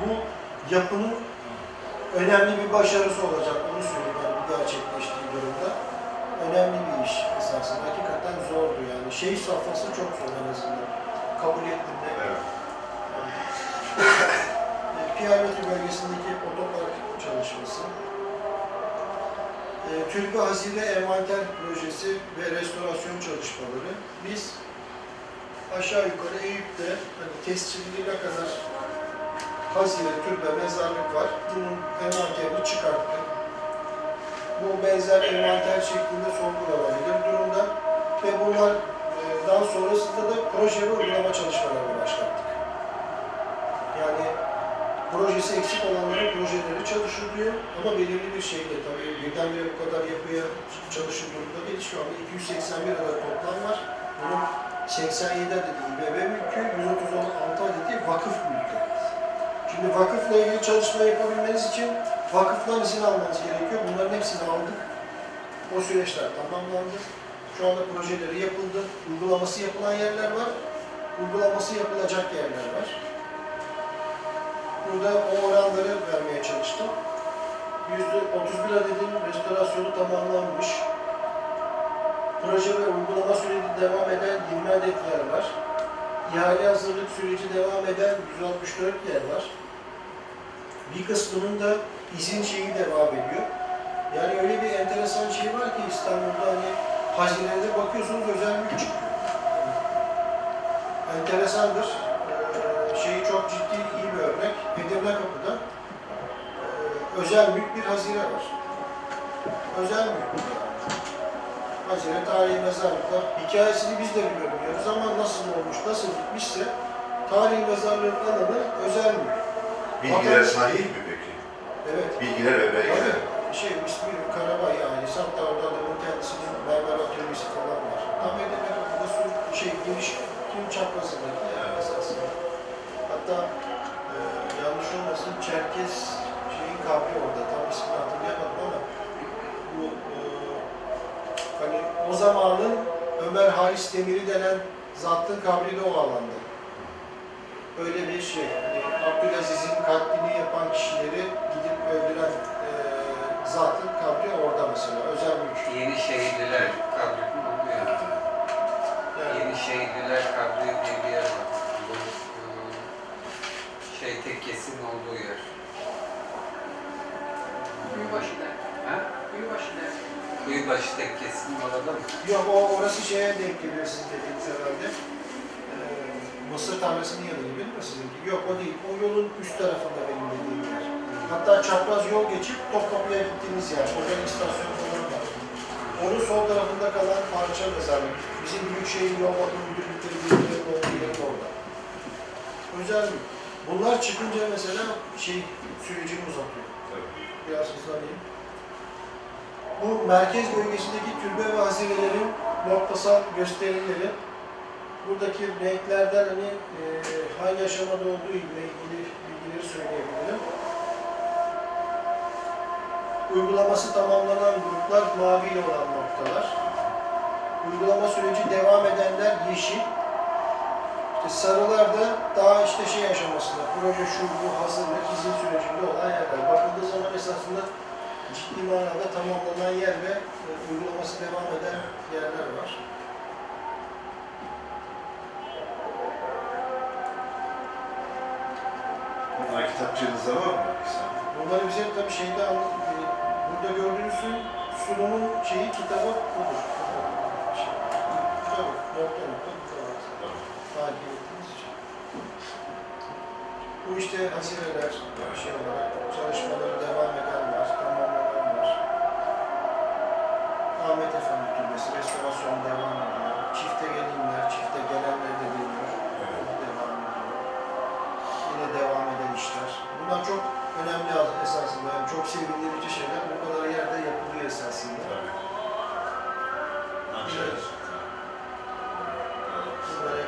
bu yapının önemli bir başarısı olacak, onu söyleyeyim yani bu gerçekleştiği durumda. Önemli bir iş esasında. Hakikaten zordu yani. Şey safhası çok zor en azından. Kabul ettirmek. Evet. [laughs] E, Piyanotu bölgesindeki otopark çalışması. E, Türbe Hazine Envanter Projesi ve restorasyon çalışmaları. Biz aşağı yukarı Eyüp'te hani tescilli ne kadar hazine, türbe, mezarlık var. Bunun envanterini çıkarttık. Bu benzer envanter şeklinde sorgulanabilir durumda. Ve bunlar e, daha sonrasında da proje ve uygulama çalışmalarını başlattık. Yani projesi eksik olanların projeleri çalışılıyor ama belirli bir şeyde tabii birdenbire bu kadar yapıya çalışır durumda değil. Şu anda 281 adet toplam var. Bunun 87 adeti İBB mülkü, 136 adeti vakıf mülkü. Şimdi vakıfla ilgili çalışma yapabilmeniz için vakıftan izin almanız gerekiyor. Bunların hepsini aldık. O süreçler tamamlandı. Şu anda projeleri yapıldı. Uygulaması yapılan yerler var. Uygulaması yapılacak yerler var. Burada o oranları vermeye çalıştım. %31 adetin restorasyonu tamamlanmış. Proje ve uygulama süreci devam eden 20 adet yer var. İhale hazırlık süreci devam eden 164 yer var. Bir kısmının da izin şeyi devam ediyor. Yani öyle bir enteresan şey var ki İstanbul'da hani hazinede bakıyorsunuz özel mülk çıkıyor. Enteresandır. Ee, şeyi çok ciddi iyi bir örnek. Edirne Kapı'da ee, özel mülk bir hazine var. Özel mülk. Hazine, tarihi mezarlıklar. Hikayesini biz de bilmiyoruz ama nasıl olmuş, nasıl gitmişse tarihi mezarlığın alanı özel mülk. Bilgiler sahih mi peki? Evet. Bilgiler ve belgeler. Tabii. Şey, ismi Karabay yani. Hatta orada adamın kendisinin berber atölyesi falan var. Tam Edirne Kapı'da su, şey, giriş tüm çaprazındaki yani esasında. Hatta e, yanlış olmasın Çerkez şeyin kabri orada. Tam ismini hatırlayamadım ama bu e, hani o zamanın Ömer Halis Demiri denen zattın kabri de o alanda. Öyle bir şey. Hani Abdülaziz'in katlini yapan kişileri gidip öldüren zatın kabri orada mesela. Özel mülk. Yeni şehirliler kabri oluyor. Yani, Yeni şehirliler kabri diye bir yer var. Bu e, şey tekkesinin olduğu yer. Kuyubaşı'da. Ha? Kuyubaşı'da. Kuyubaşı tekkesinin orada mı? yok o orası şeye denk geliyor sizin dediğiniz herhalde. E, Mısır tarlasının yanı gibi mi sizinki? Yok o değil. O yolun üst tarafında benim. Hatta çapraz yol geçip Topkapı'ya gittiğimiz yer. Orada istasyon falan var. Onun sol tarafında kalan parça mezarlık. Bizim Büyükşehir Yol Bakım Müdürlükleri birbirlerinin olduğu yer orada. Özel? Bunlar çıkınca mesela şey sürecini uzatıyor. Biraz hızlanayım. Bu merkez bölgesindeki türbe ve hazinelerin noktasal gösterileri buradaki renklerden hani e, hangi aşamada olduğu ile ilgili bilgileri söyleyebilirim. Uygulaması tamamlanan gruplar maviyle olan noktalar. Uygulama süreci devam edenler yeşil. İşte sarılar da daha işte şey aşamasında, proje şu bu hazırlık, izin sürecinde olan yerler. Bakıldığı zaman esasında ciddi manada tamamlanan yer ve e, uygulaması devam eden yerler var. Bunlar kitapçığınızda var mı? Bunları bize tabii şeyde anlat, e, burada gördüğünüz sunumun şeyi kitabı budur. Şey, Kitabı, nokta nokta kitabı. Takip ettiğiniz için. Bu işte hazineler, şey olarak çalışmaları devam eden var, tamamlanan var. Ahmet Efendi Türbesi, restorasyon devam ediyor. Çifte gelinler, çifte gelenler de geliyor. Evet. Devam ediyor. Yine devam eden işler. Bunlar çok önemli esasında. Yani çok sevindirici esasında. Tabii. Bunlara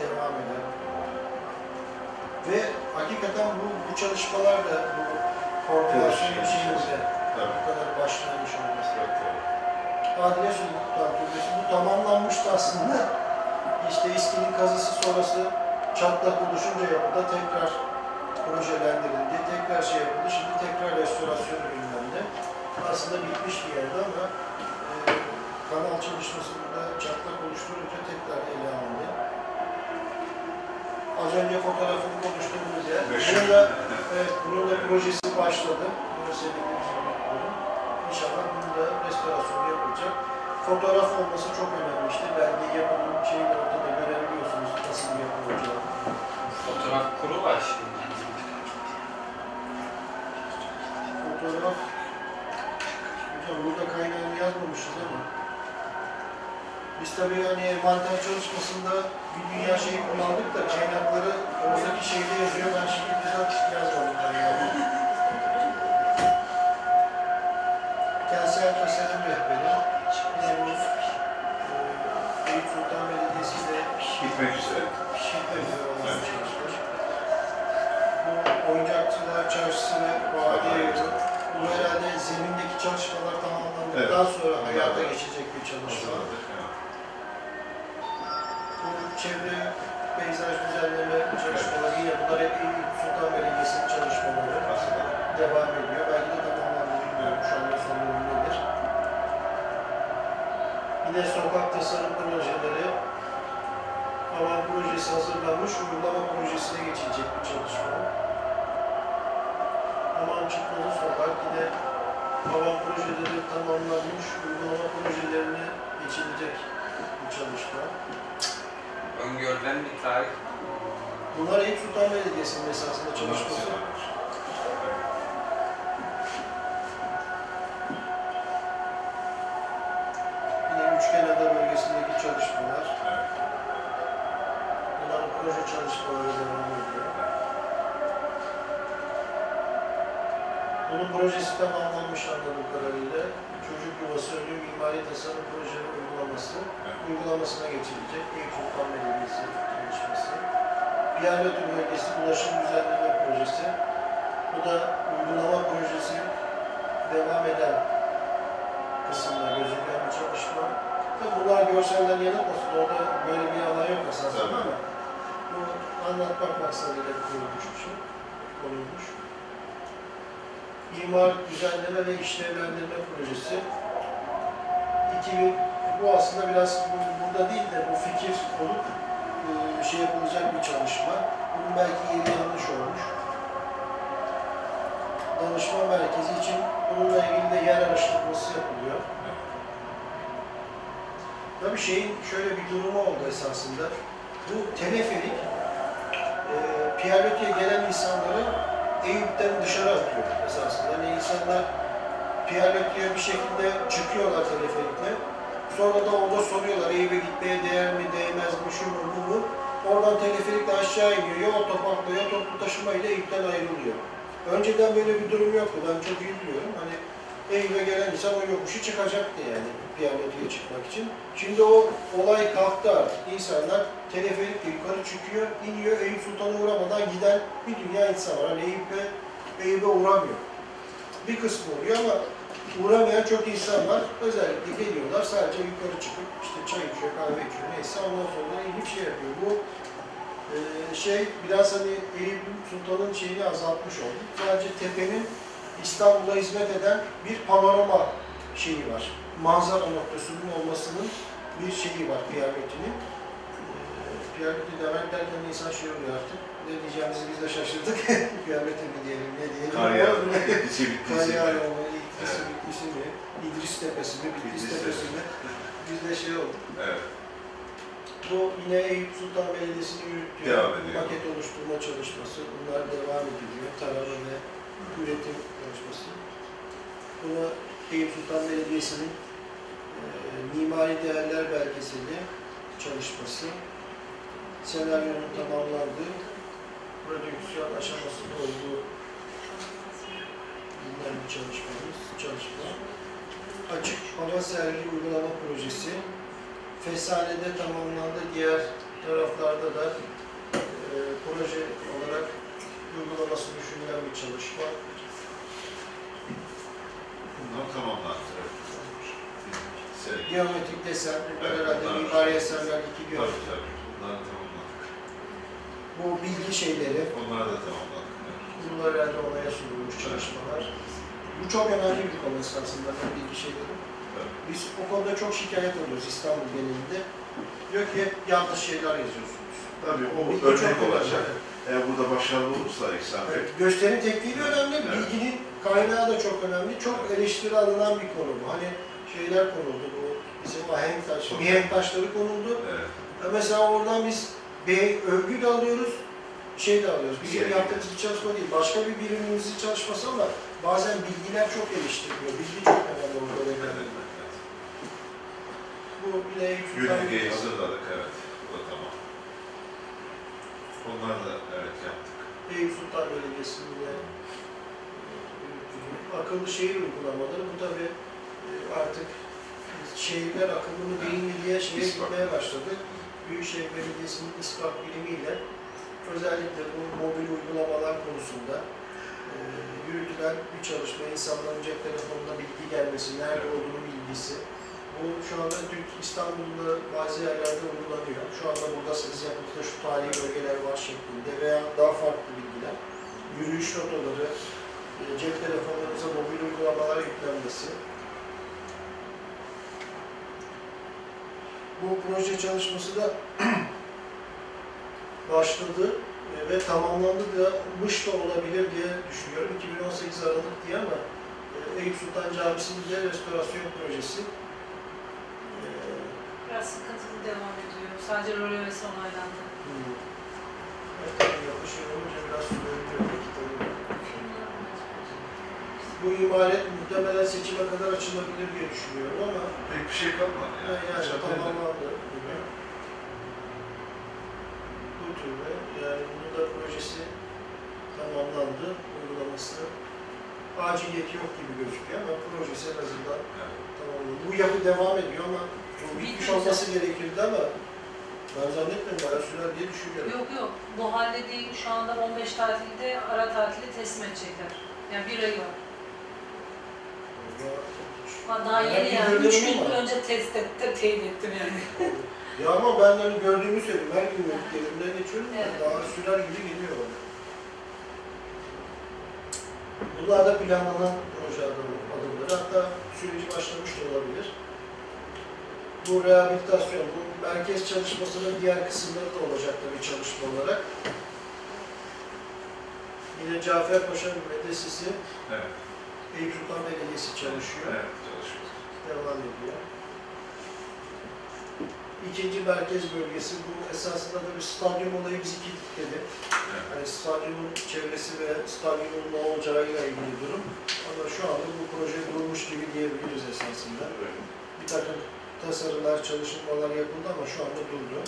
devam eden. Ve hakikaten bu, bu çalışmalar da bu koordinasyon Evet. Tabii. bu kadar başlanmış olması. Çok doğru. Adile Türbesi bu tamamlanmıştı aslında. İşte İSKİ'nin kazısı sonrası çatlak oluşunca yapıda tekrar projelendirildi, tekrar şey yapıldı. Şimdi tekrar restorasyon gündemde. Aslında bitmiş bir yerde ama e, kanal çalışması burada çatlak oluşturunca tekrar ele alındı. Az önce fotoğrafını konuştuğumuz yer. Bunun da, evet, bunun da projesi başladı. İnşallah bunun da restorasyonu yapılacak. Fotoğraf olması çok önemli işte. Belge yapımın şeyini ortada görebiliyorsunuz nasıl yapılacağını. Fotoğraf kuru var şimdi. Fotoğraf, hocam burada kaynağını yazmamışız ama biz tabii hani envanter çalışmasında bir dünya şeyi kullandık da kaynakları oradaki şeyde yazıyor. Ben şimdi bizzat yazmadım kaynağı. Hayata geçecek bir çalışma. Bu çevre peyzaj düzenleme çalışmaları yine bunlar hep Sultan Belediyesi'nin çalışmaları devam ediyor. Belki de tamamlandı bilmiyorum şu anda son durum nedir. Yine sokak tasarım projeleri alan projesi hazırlanmış, uygulama projesine geçilecek bir çalışma. Aman çıkmalı sokak yine alan projeleri tamamlanmış, uygulama projelerine geçilecek bir çalışma. Öngörülen bir tarih. Bunlar Eyüp Sultan Belediyesi'nin esasında çalışması. Yine Üçgenada bölgesindeki çalışmalar. Bunların proje çalışmaları devam ediyor. Bunun projesi tamamlanmış anladığım kadarıyla. Çocuk yuvası önü mimari tasarım proje ve uygulaması uygulamasına geçilecek. Eyüp Sultan Belediyesi çalışması. Piyanotu bölgesi ulaşım düzenleme projesi. Bu da uygulama projesi devam eden kısımda gözüken bir çalışma. Tabi bunlar görselden yanılmasın. Orada böyle bir alan yok aslında Tabii. ama bu anlatmak maksadıyla kurulmuş bir şey. Konulmuş. İmar düzenleme ve işlevlendirme projesi. 2000, bu aslında biraz bu- burada değil de bu fikir olup e, şey yapılacak bir çalışma. Bunun belki yeri yanlış olmuş. Danışma merkezi için bununla ilgili de yer araştırması yapılıyor. Tabii şeyin şöyle bir durumu oldu esasında. Bu teleferik e, Piyaloti'ye gelen insanları Eyüp'ten dışarı atıyor esasında. İnsanlar Piyaloti'ye bir şekilde çıkıyorlar teleferikle. Sonra da orada soruyorlar Eyüp'e gitmeye değer mi, değmez mi, şu mu, bu mu? Oradan teleferikle aşağı iniyor. Ya otoparkla ya toplu taşımayla Eyüp'ten ayrılıyor. Önceden böyle bir durum yoktu. Ben çok iyi biliyorum. Hani Eyüp'e gelen insan o yokuşu çıkacaktı yani Piyaloti'ye çıkmak için. Şimdi o olay kalktı artık. İnsanlar teleferikle yukarı çıkıyor, iniyor. Eyüp Sultan'a uğramadan giden bir dünya insan var. Hani Eyüp'e Eyüp'e uğramıyor. Bir kısmı oluyor ama uğramayan çok insan var. Özellikle geliyorlar sadece yukarı çıkıp işte çay içiyor, kahve içiyor neyse ondan sonra inip şey yapıyor. Bu e, şey biraz hani Eyüp Sultan'ın şeyini azaltmış oldu. Sadece tepenin İstanbul'a hizmet eden bir panorama şeyi var. Manzara noktasının olmasının bir şeyi var Piyanoti'nin. Ee, Piyanoti demek derken insan şey oluyor artık. Ne diyeceğimizi biz de şaşırdık. [laughs] Piyanoti mi diyelim, ne diyelim. Kar ne- Bittisi bittisi. Kar İdris, Evet. Bitlisi mi, İdris Tepesi mi, Bitlis Tepesi mi? Bizde şey oldu. Evet. Bu yine Eyüp Sultan Belediyesi'nin yürüttüğü paket oluşturma çalışması. Bunlar devam ediliyor. Tarama ve üretim çalışması. Buna Eyüp Sultan Belediyesi'nin e, mimari değerler belgeseli çalışması. Senaryonun tamamlandığı, prodüksiyon aşamasında olduğu bir çalışmamız, çalışma. Açık hava sergi uygulama projesi. Fesane'de tamamlandı. Diğer taraflarda da e, proje olarak uygulaması düşünülen bir çalışma. Bunlar tamamlandı. Geometrik desen, bunlar Evet, herhalde bunlar- mimari eserler iki Tabii geometrik. tabii. Bunları tamamladık. Bu bilgi şeyleri, Onları da bunlar herhalde olaya sunulmuş çalışmalar. Bu çok önemli bir konu esasında, bu bilgi şeyleri. Evet. Biz o konuda çok şikayet alıyoruz İstanbul genelinde. Diyor ki hep yanlış şeyler yazıyorsunuz. Tabii o Bilgi örnek çok önemli. olacak. Eğer burada başarılı olursa İhsan Bey, Evet, gösterim tekniği önemli, Evet. bilginin kaynağı da çok önemli. Çok eleştiri alınan bir konu bu. Hani şeyler konuldu bu, bizim ahenk taş, Çok- mihenk taşları konuldu. evet, E Mesela oradan biz bir övgü de alıyoruz, şey de alıyoruz. Bizim Şey. yaptığımız bir çalışma değil, başka bir birimimizin çalışması ama bazen bilgiler çok eleştiriliyor. Bilgi çok önemli orada evet, önemli. evet. Bu Eyüp'ten Yörüngeyi hazırladık, evet. Bu da tamam. Onları da evet yaptık. Eyüp Sultan Belediyesi'nin de e, akıllı şehir uygulamaları. Bu tabi artık şehirler akıllı mı değil mi diye şeye gitmeye başladı. Büyükşehir Belediyesi'nin İSPAK birimiyle özellikle bu mobil uygulamalar konusunda e, yürütülen bir çalışma, insanların cep telefonuna bilgi gelmesi, nerede olduğunu bilgisi. Bu şu anda Türk İstanbul'da bazı yerlerde uygulanıyor. Şu anda buradasınız yakınızda şu tarihi bölgeler var şeklinde veya daha farklı bilgiler. Yürüyüş rotaları, e, cep telefonlarınıza mobil uygulamalar yüklenmesi. Bu proje çalışması da [clears throat] başladı e, ve tamamlandı da mış da olabilir diye düşünüyorum. 2018 Aralık diye ama e, Eyüp Sultan Camisi'nin de restorasyon projesi. E, Biraz sıkıntılı devam ediyor. Sadece rölevesi onaylandı. hmm. Evet, tabii yapışır olunca biraz sürebiliyor belki tabii. Bu imaret muhtemelen seçime kadar açılabilir diye düşünüyorum ama Pek bir şey kalmadı yani, yani. yani Çatıyla- tamamlandı gibi. Bu türde yani bunun da projesi tamamlandı, uygulaması. Aciliyeti yok gibi gözüküyor ama projesi en azından Evet. tamamlandı. Bu yapı devam ediyor ama bu bitmiş olması gerekirdi ama ben zannetmiyorum bayağı sürer diye düşünüyorum. Yok yok, bu halde değil. Şu anda 15 tatilde ara tatili teslim edecekler. Yani bir ay var. Ha, Daha yeni bir yani. gördüm Üç gün ama. önce test ettim, teyit ettim yani. [laughs] Ya ama ben hani gördüğümü söyleyeyim. Her gün yerimden geçiyorum. Evet. Daha sürer gibi geliyor bana. Bunlar da planlanan proje adımı- adımları. Hatta süreci başlamış da olabilir. Bu rehabilitasyon, bu merkez çalışmasının diğer kısımları da olacak tabii çalışma olarak. Yine Cafer Paşa Medresesi, Evet. Eyüp Sultan Belediyesi çalışıyor. Evet, çalışıyoruz. devam ediyor. İkinci merkez bölgesi bu esasında da bir stadyum olayı bizi kilitledi. Evet. Yani stadyumun çevresi ve stadyumun ne olacağıyla ilgili durum. Ama şu anda bu proje durmuş gibi diyebiliriz esasında. Evet. Bir takım tasarımlar, çalışmalar yapıldı ama şu anda durdu.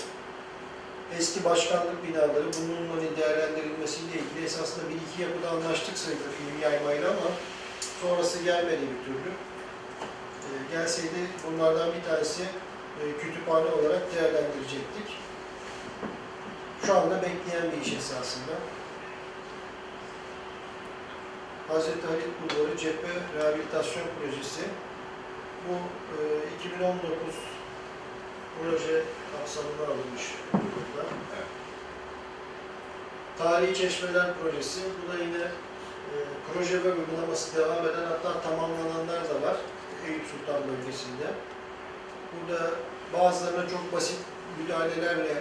Eski başkanlık binaları bunun hani değerlendirilmesiyle ilgili esasında bir iki yapıda anlaştık sayılır film yaymayla ama sonrası gelmedi bir türlü. Ee, gelseydi bunlardan bir tanesi e, kütüphane olarak değerlendirecektik. Şu anda bekleyen bir iş esasında. Hazreti Halit Bulvarı Cephe Rehabilitasyon Projesi. Bu e, 2019 proje kapsamına alınmış burada. Evet. Tarihi Çeşmeler Projesi. Bu da yine e, proje ve uygulaması devam eden hatta tamamlananlar da var Eyüp Sultan bölgesinde. Burada bazılarına çok basit müdahalelerle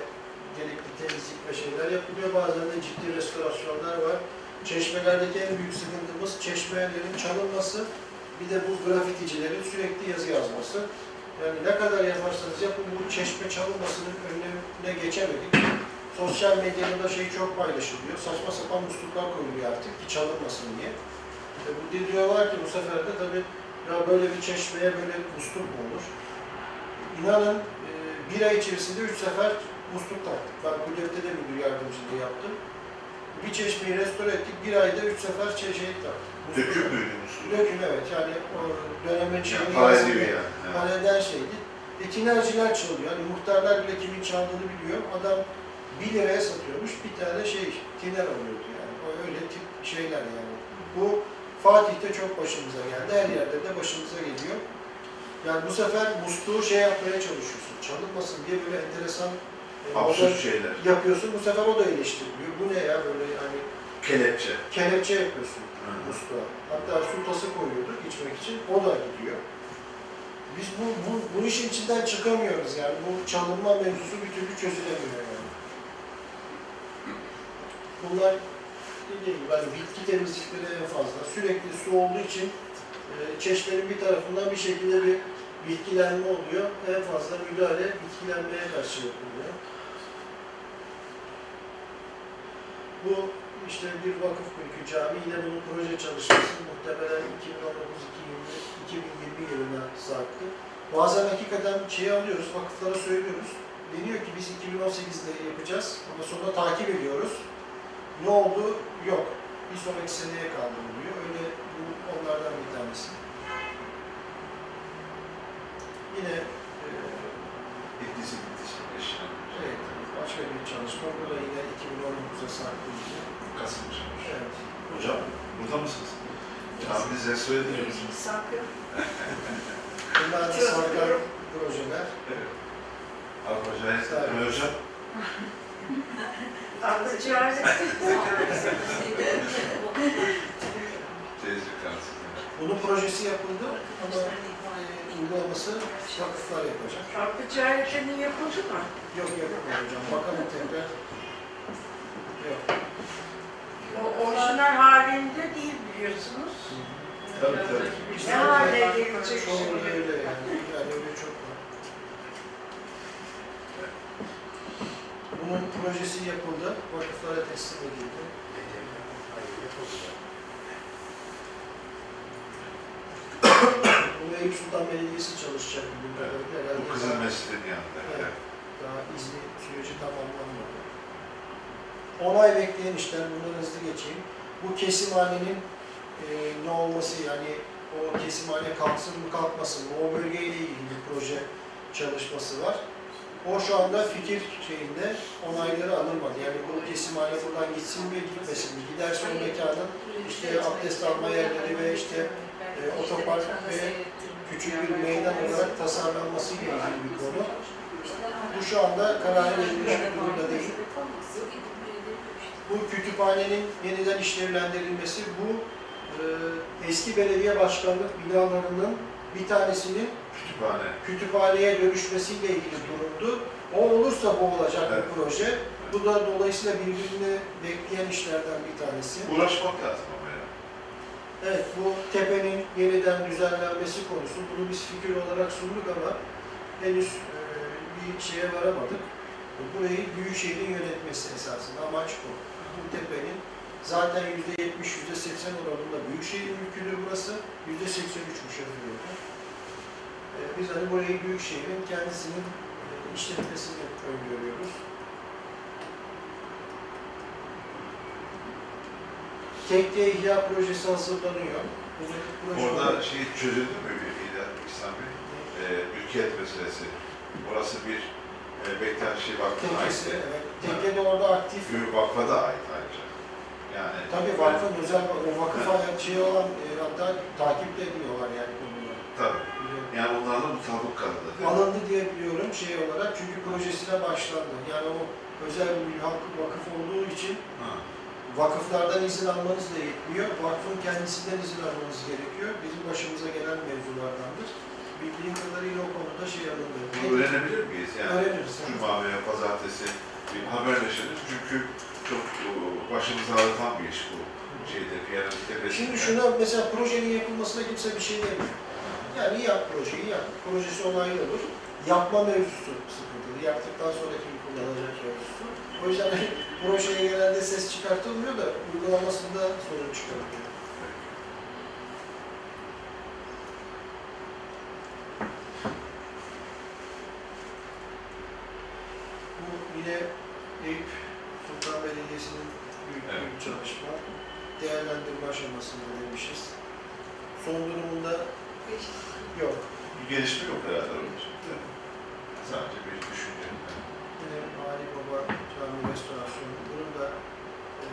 gerekli temizlik ve şeyler yapılıyor. Bazılarında ciddi restorasyonlar var. Çeşmelerdeki en büyük sıkıntımız çeşmelerin çalınması, bir de bu grafiticilerin sürekli yazı yazması. Yani ne kadar yaparsanız yapın bu çeşme çalınmasının önüne geçemedik. Sosyal medyada da şey çok paylaşılıyor. Saçma sapan musluklar koyuluyor artık ki çalınmasın diye. E bu diyorlar ki bu sefer de tabii ya böyle bir çeşmeye böyle musluk mu olur? İnanın e, bir ay içerisinde üç sefer musluk taktık. Ben kulüpte de müdür yardımcılığı yaptım. bir çeşmeyi restore ettik. Bir ayda üç sefer çeşmeyi taktık. Döküm müydü musluk? Döküm evet yani o dönemin Yani şeyini yazın- ediyor yani. Evet. Kaleden şeydi. E, tinerciler çalıyor. Hani muhtarlar bile kimin çaldığını biliyor. Adam 1 liraya satıyormuş. Bir tane şey tiner alıyordu yani. O öyle tip şeyler yani. Bu Fatih'te çok başımıza geldi. Her yerde de başımıza geliyor. Yani bu sefer musluğu şey yapmaya çalışıyorsun. Çalınmasın diye böyle enteresan e, Absürt şeyler. yapıyorsun. Bu sefer o da eleştiriliyor. Bu ne ya böyle yani Kelepçe. kelepçe yapıyorsun Hı. musluğa. Hatta su tası koyuyorduk içmek için. O da gidiyor. Biz bu, bu, bu işin içinden çıkamıyoruz yani. Bu çalınma mevzusu bir türlü çözülemiyor yani. Bunlar dediğim gibi hani bitki temizlikleri en fazla. Sürekli su olduğu için e, çeşmenin bir tarafından bir şekilde bir bitkilenme oluyor. En fazla müdahale bitkilenmeye karşı yapılıyor. Bu işte bir vakıf mülkü cami yine bunun proje çalışması muhtemelen 2019-2020 yılına sarktı. Bazen hakikaten şeyi alıyoruz, vakıflara söylüyoruz. Deniyor ki biz 2018'de yapacağız ama sonra takip ediyoruz. Ne oldu? Yok. Bir sonraki seneye kaldırılıyor. Öyle bu onlardan bir tanesi. Yine e, Bittisi bittisi. Eşya. evet, başka bir çalışma. Bu da yine 2019'a sarktı. Kasım çalmış. Evet. Hocam burada mısınız? Ediliyor musunuz? Geçmiş sakın. Bunlar da sarkan projeler. Evet. Abi hocam, hocam. [laughs] Kanıtı. Bunun projesi yapıldı ama uygulaması vakıflar yapacak. Çarpı ticaretinin yapıldı mı? Yok yok hocam. Bakalım tekrar. Yok. O orijinal halinde değil biliyorsunuz. Tabii tabii. Ne hale gelecek Çoğu şimdi? öyle yani. Yani öyle çok var. Bunun projesi yapıldı. Vakıflara teslim edildi. Bunu Eyüp Sultan Belediyesi çalışacak. Herhalde Bu kızıl mescidin yanında. Evet. Evet. Daha izni süreci tamamlanmadı. Onay bekleyen işler, bunları hızlı geçeyim. Bu kesimhanenin e, ne olması yani o kesimhane kalksın mı kalkmasın mı o bölgeyle ilgili bir proje çalışması var. O şu anda fikir şeyinde onayları alınmadı. Yani bu kesimhane buradan gitsin mi gitmesin mi? Giderse o mekanın işte abdest alma yerleri ve işte e, otopark ve küçük bir meydan olarak tasarlanması ilgili bir konu. Bu şu anda kararı verilmiş bir durumda değil. Bu kütüphanenin yeniden işlevlendirilmesi bu e, eski belediye başkanlık binalarının bir tanesinin Kütüphane. kütüphaneye dönüşmesiyle ilgili durumdu. O olursa bu olacak Evet. bir proje. Bu da dolayısıyla birbirini bekleyen işlerden bir tanesi. Uğraşmak lazım ama ya. Evet, bu tepenin yeniden düzenlenmesi konusu. Bunu biz fikir olarak sunduk ama henüz e, bir şeye varamadık. Burayı Büyükşehir'in yönetmesi esasında amaç bu. Bu tepenin zaten %70, %80 oranında Büyükşehir mülküdür burası. %83'müş yazıyordu. E, biz hani burayı Büyükşehir'in kendisinin e, işletmesini öngörüyoruz. Tekne ihya projesi hazırlanıyor. Proje Orada şey çözüldü mü bir İlhan İhsan Bey? Ee, mülkiyet meselesi. Orası bir e, Bektaşi Vakfı'na ait. Evet. Tekke de orada aktif. Gül Vakf'a da ait ayrıca. Yani Tabii vakfın özel, o vakıf hayat şey olan, e, hatta takip de ediyorlar yani konuyu. tabii. Yani onlarla mutabık mi? Alındı diye biliyorum şey olarak çünkü projesine başlandı. Yani o özel bir halk vakıf olduğu için Ha. vakıflardan izin almanız da yetmiyor. Vakfın kendisinden izin almanız gerekiyor. Bizim başımıza gelen mevzulardandır. Bildiğim kadarıyla o konuda şey alındı. Bunu öğrenebilir miyiz? Yani Öğreniriz. Cuma veya Pazartesi bir haberleşelim. Çünkü çok başımızı ağrıtan bir iş bu şeyde. Şimdi şuna mesela projenin yapılmasına kimse bir şey demiyor. Yani yap projeyi yap. Projesi onaylı olur. Yapma mevzusu sıkıntılı. Yaptıktan sonra kim kullanacak mevzusu. O yüzden [laughs] projeye genelde ses çıkartılmıyor da uygulamasında sorun çıkartıyor. Bu yine Eyüp Sultan Belediyesi'nin büyük Evet. bir çalışma. Değerlendirme aşamasında demişiz. Son durumunda yok. Bir gelişme yok herhalde onun için. değil mi? Sadece bir düşünce. Yine Ali Baba Cami restorasyonu. Bunun da e,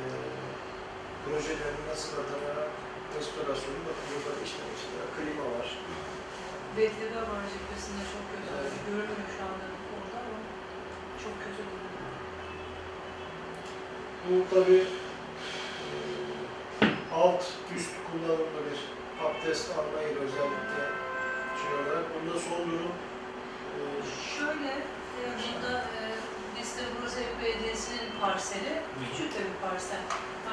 projelerini nasıl atanarak restorasyonu bakın burada işte mesela klima var. Bekleme var cephesinde çok kötü. Görünmüyor şu anda orada ama çok kötü görünüyor. Bu tabi alt üst kullanımlı bir abdest almayı özellikle şey olarak. Bunda son durum e, Şöyle, e, burada e, biz de burası Eyüp Belediyesi'nin parseli, küçük de bir parsel.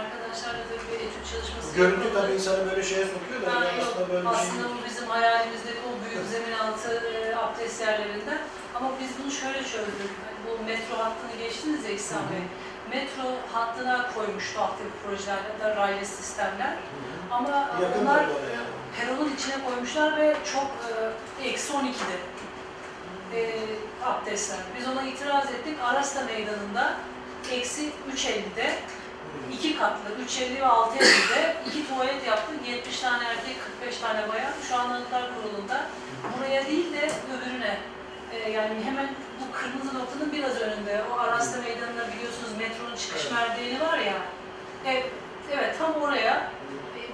Arkadaşlarla da bir etüt çalışması görüntü tabii insanı böyle şeye sokuyor da yani yok, aslında böyle bir şey aslında bu bizim hayalimizdeki o büyük zemin altı e, abdest yerlerinden. Ama biz bunu şöyle çözdük. Hani bu metro hattını geçtiniz ya İhsan Bey. Metro hattına koymuştu altyapı projelerde raylı sistemler. Ama yakın oraya. peronun içine koymuşlar ve çok e, eksi 12'de e, abdestler. Biz ona itiraz ettik. Arasta meydanında eksi 3.50'de iki katlı 3.50 ve 6.50'de iki tuvalet yaptık. 70 tane erkek, 45 tane bayan. Şu an Anıtlar Kurulu'nda. Buraya değil de öbürüne. E, yani hemen bu kırmızı noktanın biraz önünde. O Arasta Meydanı'nda biliyorsunuz metronun çıkış merdiveni var ya. E, evet tam oraya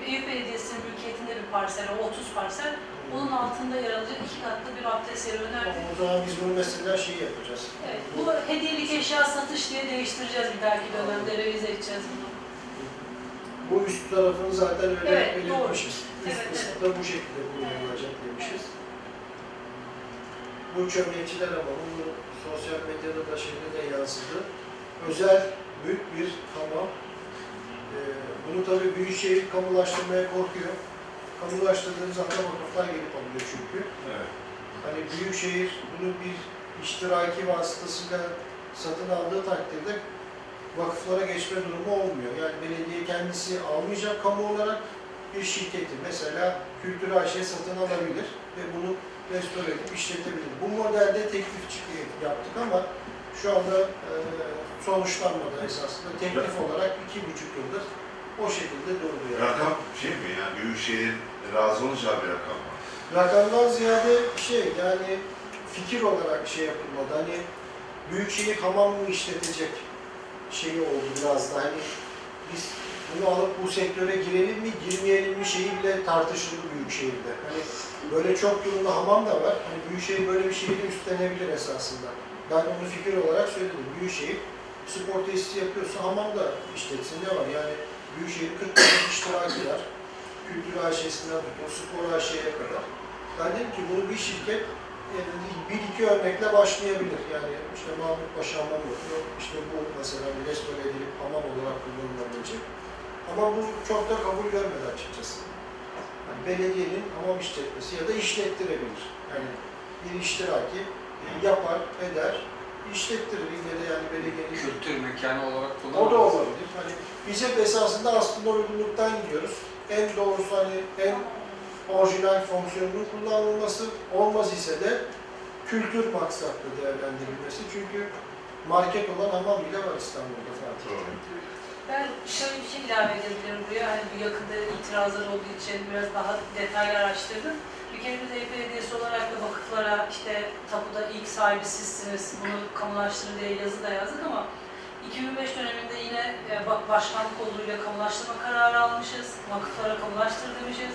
Eyüp Belediyesi'nin mülkiyetinde bir parsel, o 30 parsel. Onun altında yer alacak iki katlı bir abdest yeri önerdik. O zaman biz bunu mesela şey yapacağız. Evet, bu hediyelik eşya satış diye değiştireceğiz bir dahaki dönemde, revize edeceğiz bunu. Bu üst tarafını zaten öyle Evet, belirtmişiz. doğru. Üst Evet, kısmı da bu şekilde kullanılacak demişiz. Bu çömlekçiler ama bunu sosyal medyada da şeyde de yansıdı. Özel büyük bir hamam. Ee, bunu tabii Büyükşehir kamulaştırmaya korkuyor. Kamulaştırdığınız anda vakıflar gelip alıyor çünkü. Evet. Hani Büyükşehir bunu bir iştiraki vasıtasıyla satın aldığı takdirde vakıflara geçme durumu olmuyor. Yani belediye kendisi almayacak kamu olarak bir şirketi mesela Kültür AŞ satın alabilir ve bunu restore edip işletebilir. Bu modelde teklif yaptık ama şu anda e, sonuçlanmadı esasında. Teklif olarak iki buçuk yıldır o şekilde yani. Rakam şey mi yani Büyükşehir'in razı olacağı bir rakam mı? Rakamdan ziyade şey yani fikir olarak şey yapılmadı. Hani Büyükşehir hamam mı işletecek şeyi oldu biraz da. Hani biz bunu alıp bu sektöre girelim mi girmeyelim mi şeyi bile tartışıldı Büyükşehir'de. Hani böyle çok durumda hamam da var. Hani Büyükşehir böyle bir şeyi de üstlenebilir esasında. Ben onu fikir olarak söyledim. Büyükşehir spor tesisi yapıyorsa hamam da işletsin ne var? Yani Büyükşehir 40 tane iştiraki var. Kültür AŞ'sinden tutun, spor AŞ'ye kadar. Ben dedim ki bunu bir şirket yani bir iki örnekle başlayabilir. Yani işte Mahmut Paşa hamam yok, işte bu mesela bir restore edilip hamam olarak kullanılabilecek. Ama bu çok da kabul görmedi açıkçası. Yani belediyenin hamam işletmesi ya da işlettirebilir. Yani bir iştiraki e, yapar, eder, işlettirir. İlle de yani belediyenin Kültür mekanı olarak o da olabilir. Hani biz hep esasında aslında uygunluktan gidiyoruz. En doğrusu hani en orijinal fonksiyonunun kullanılması olmaz ise de kültür maksatlı değerlendirilmesi. Çünkü market olan hamam bile var İstanbul'da Fatih. Doğru. Ben şöyle bir şey ilave edebilirim buraya. Hani bu yakında itirazlar olduğu için biraz daha detaylı araştırdım. Bir kere biz Eyüp Belediyesi olarak da vakıflara işte tapuda ilk sahibi sizsiniz, bunu kamulaştırın diye yazı da yazdık ama 2005 döneminde yine e, bak başkanlık olduğuyla kamulaştırma kararı almışız, vakıflara kamulaştır demişiz.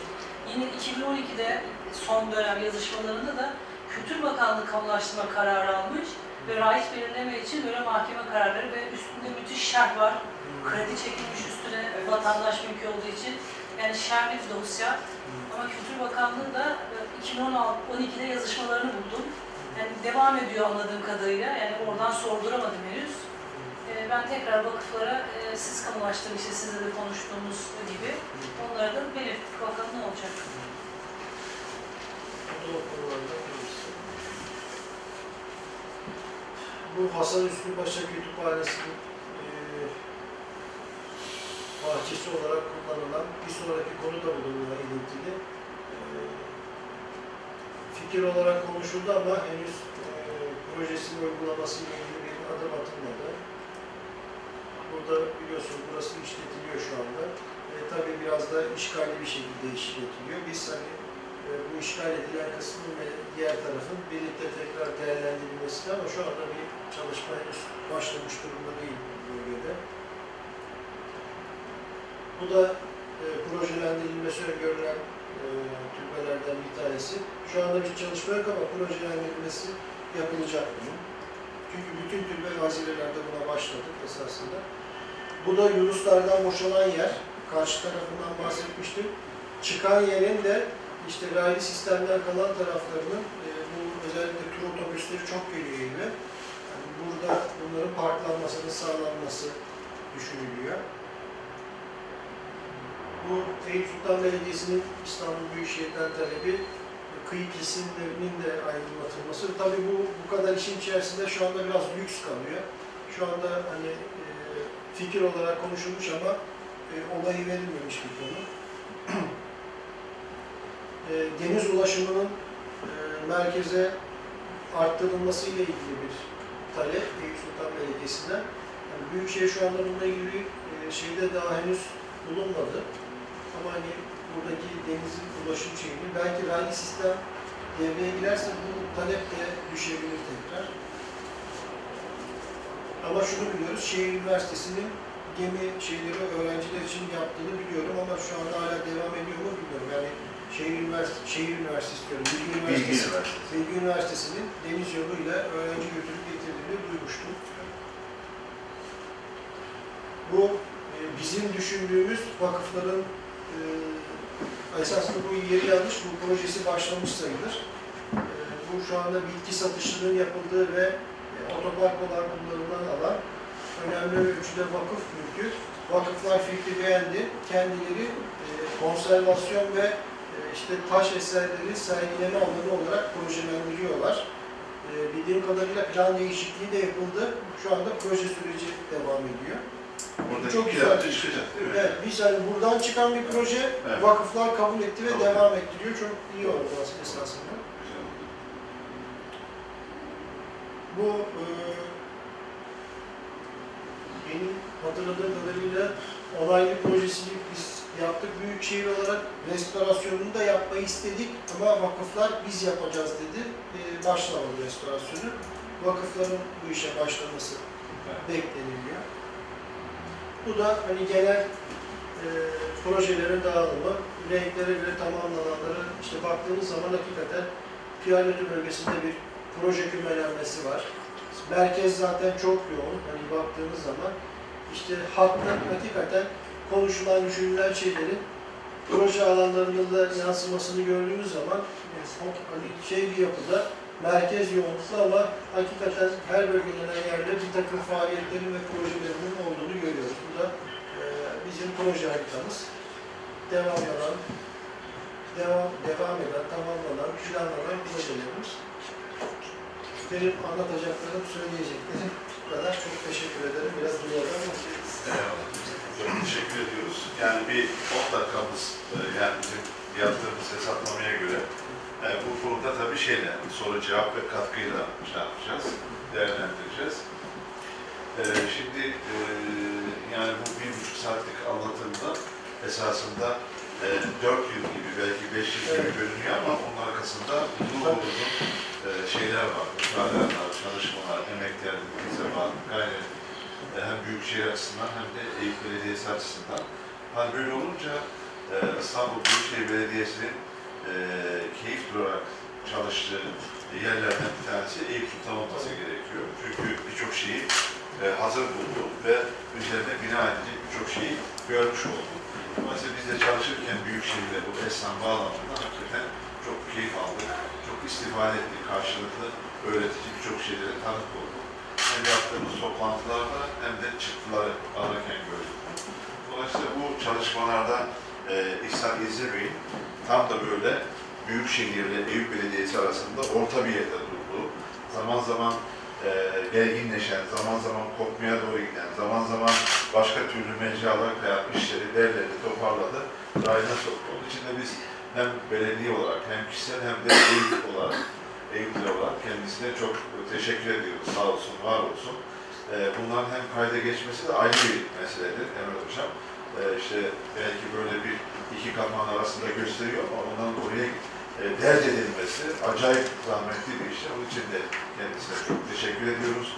Yine 2012'de son dönem yazışmalarında da Kültür Bakanlığı kamulaştırma kararı almış ve raiç belirleme için böyle mahkeme kararları ve üstünde müthiş şerh var. Kredi çekilmiş üstüne vatandaş mülkü olduğu için. Yani şerhli bir dosya. Ama Kültür Bakanlığı da e, 2012'de yazışmalarını buldum. Yani devam ediyor anladığım kadarıyla. Yani oradan sorduramadım henüz. E, Ben tekrar vakıflara e, siz kamulaştırın işte sizle de konuştuğumuz gibi. Onlara da belirttik. Bakalım ne olacak. Bu Hasan Üstü Paşa Kütüphanesi'nin eee bahçesi olarak kullanılan bir sonraki konu da bununla ilintili. Eee, fikir olarak konuşuldu ama henüz eee projesinin uygulaması ile ilgili bir adım atılmadı. Burada biliyorsunuz burası işletiliyor şu anda. E, tabii biraz da işgalli bir şekilde işletiliyor. Biz hani e, bu işgal edilen kısmın ve diğer tarafın birlikte tekrar değerlendirilmesi ama şu anda bir çalışma başlamış durumda değil bu bölgede. Bu da e, projelendirilmesi öngörülen e, türbelerden bir tanesi. Şu anda bir çalışma yok ama projelendirilmesi yapılacak bunun. Çünkü bütün türbe hazirelerde buna başladık esasında. Bu da Yunuslardan boşalan yer. Karşı tarafından bahsetmiştim. Çıkan yerin de işte raylı sistemden kalan taraflarının e, bu özellikle tur otobüsleri çok geliyor Eyüp'e. Yani burada bunların parklanmasının sağlanması düşünülüyor. Bu Eyüp Sultan Belediyesi'nin İstanbul Büyükşehir'den talebi kıyı kesimlerinin de aydınlatılması. Tabii bu bu kadar işin içerisinde şu anda biraz lüks kalıyor. Şu anda hani fikir olarak konuşulmuş ama e, olayı verilmemiş bir konu. [clears throat] e, deniz ulaşımının e, merkeze arttırılması ile ilgili bir talep Eyüp Sultan Belediyesi'nden. Yani Büyükşehir şu anda bununla ilgili e, şeyde daha henüz bulunmadı. Ama hani buradaki denizin ulaşım şeyini belki raylı sistem devreye girerse bu talep de düşebilir tekrar. Ama şunu biliyoruz, şehir üniversitesinin gemi şeyleri öğrenciler için yaptığını biliyorum ama şu anda hala devam ediyor mu bilmiyorum. Yani şehir üniversitesi, şehir üniversitesi diyorum, Bilgi Bilgi Üniversitesi, Üniversitesi. Bilgi Üniversitesi'nin deniz yoluyla öğrenci götürüp getirdiğini duymuştum. Bu e, bizim düşündüğümüz vakıfların e, esasında bu yeri yanlış, bu projesi başlamış sayılır. E, bu şu anda bitki satışının yapıldığı ve otopark olarak kullanılan alan önemli ölçüde vakıf mülkü. Vakıflar fikri beğendi. Kendileri e, konservasyon ve e, işte taş eserleri sergileme alanı olarak projelendiriyorlar. E, bildiğim kadarıyla plan değişikliği de yapıldı. Şu anda proje süreci devam ediyor. Burada Çok güzel. çıkacak değil mi? Evet, biz hani buradan çıkan bir proje Evet. vakıflar kabul etti ve Kabul devam ettiriyor. Çok iyi oldu aslında esasında. Güzel. Bu e, benim hatırladığım kadarıyla onaylı projesini biz yaptık. Büyükşehir olarak restorasyonunu da yapmayı istedik ama vakıflar biz yapacağız dedi. E, başlamadı restorasyonu. Vakıfların bu işe başlaması bekleniliyor. Bu da hani genel e, projelerin dağılımı, renklere göre tamamlananları işte baktığımız zaman hakikaten Piyanotu bölgesinde bir proje kümelenmesi var. Merkez zaten çok yoğun. Hani baktığımız zaman işte hattın hakikaten konuşulan, düşünülen şeylerin proje alanlarında da yansımasını gördüğümüz zaman hani şey bir yapıda merkez yoğunluklu ama hakikaten her bölgelenen yerde bir takım faaliyetlerin ve projelerinin olduğunu görüyoruz. Bu da e, bizim proje haritamız. Devam eden, devam, devam eden, tamamlanan, planlanan projelerimiz. Benim anlatacaklarım, söyleyeceklerim bu kadar. Çok teşekkür ederim. Biraz duyarım. Eyvallah. Çok teşekkür ediyoruz. Yani bir 10 dakikamız e, yani bizim yaptığımız hesaplamaya göre e, bu konuda tabii şeyle soru cevap ve katkıyla şey yapacağız, değerlendireceğiz. E, şimdi yani bu bir buçuk saatlik anlatımda esasında e, 4 yıl gibi belki 5 yıl gibi Evet. görünüyor ama onun arkasında uzun uzun e, şeyler var, mücadeleler, çalışmalar, emekler, zaman, gayret e, hem Büyükşehir açısından hem de Eyüp Belediyesi açısından. Hani böyle olunca e, İstanbul Büyükşehir Belediyesi'nin e, keyif durarak çalıştığı yerlerden bir tanesi Eyüp Sultan olması gerekiyor. Çünkü birçok şeyi e, hazır buldu ve üzerine bina edilecek birçok şeyi görmüş oldu. Dolayısıyla biz de çalışırken Büyükşehir'le bu Esnaf bağlamında hakikaten çok keyif aldık. Çok istifade ettik karşılıklı öğretici birçok şeylere tanık olduk hem yaptığımız toplantılarda hem de çıktıları alırken gördük. Dolayısıyla bu çalışmalarda e, İhsan İzzi Bey'in tam da böyle Büyükşehir ile Eyüp Belediyesi arasında orta bir yerde durduğu, zaman zaman e, gerginleşen, zaman zaman kopmaya doğru giden, zaman zaman başka türlü mecralar kayan işleri derledi, toparladı, rayına soktu. Onun için de biz hem belediye olarak hem kişisel hem de Eyüp olarak Eyüp'le olarak kendisine çok teşekkür ediyoruz. Sağ olsun, var olsun. e, bunların hem kayda geçmesi de ayrı bir meseledir Emre Hocam. E, işte belki böyle bir iki katman arasında gösteriyor ama onların oraya e, derc edilmesi acayip zahmetli bir iş. Onun için de kendisine çok teşekkür ediyoruz.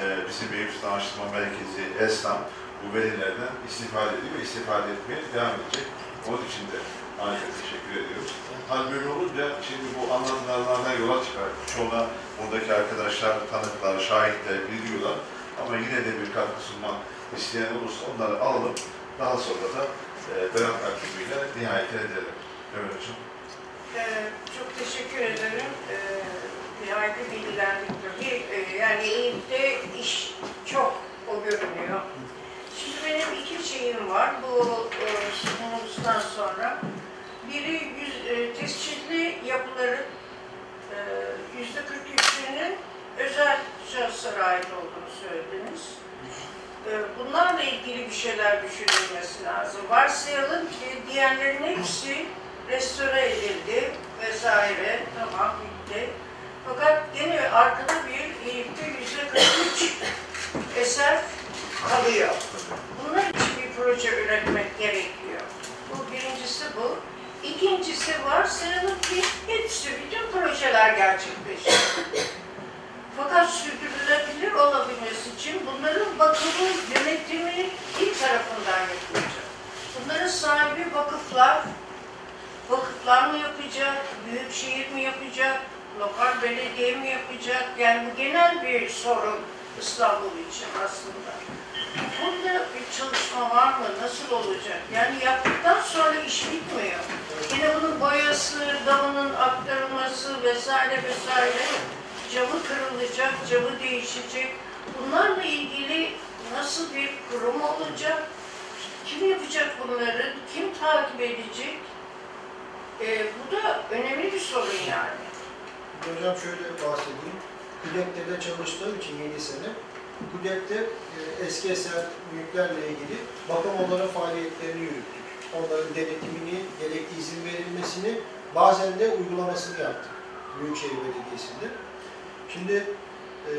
E, bizim Mevcut Araştırma Merkezi, ESNAM bu verilerden istifade ediyor ve istifade etmeye devam edecek. Onun için de ayrıca teşekkür ediyoruz. Hal böyle olunca şimdi bu anlatılanlardan yola çıkar. Çoğuna buradaki arkadaşlar, tanıklar, şahitler biliyorlar. Ama yine de bir katkı sunmak isteyen olursa onları alalım. Daha sonra da e, beyan takvimiyle nihayet edelim. Evet hocam. Ee, çok teşekkür ederim. Ee, nihayet bilgilendik tabii. Ee, yani Eyüp'te iş çok o görünüyor. Şimdi benim iki şeyim var bu e, sunumumuzdan sonra. Biri yüz, e, tescilli yapıların e, yüzde 43'ünün özel şahıslara ait olduğunu söylediniz. E, bunlarla ilgili bir şeyler düşünülmesi lazım. Varsayalım ki diğerlerin hepsi restore edildi vesaire. Tamam bitti. Fakat gene arkada bir Eyüp'te yüzde 43 eser kalıyor. Bunlar için bir proje üretmek gerekiyor. Bu birincisi bu. İkincisi varsayalım ki hepsi, bütün projeler gerçekleşiyor. Fakat sürdürülebilir olabilmesi için bunların bakımı, yönetimi kim tarafından yapılacak? Bunların sahibi vakıflar, vakıflar mı yapacak, büyükşehir mi yapacak, lokal belediye mi yapacak? Yani bu genel bir sorun İstanbul için aslında. Burada bir çalışma var mı? Nasıl olacak? Yani yaptıktan sonra iş bitmiyor. Yine bunun boyası, damının aktarılması vesaire vesaire camı kırılacak, camı değişecek. Bunlarla ilgili nasıl bir kurum olacak? Kim yapacak bunları? Kim takip edecek? Ee, bu da önemli bir sorun yani. Hocam şöyle bahsedeyim. KÜDEK'te de çalıştığım için 7 sene, KÜDEK'te e, eski eser mülklerle ilgili bakım onların faaliyetlerini yürüttük. Onların denetimini, gerekli izin verilmesini, bazen de uygulamasını yaptık Büyükşehir Belediyesi'nde. Şimdi e,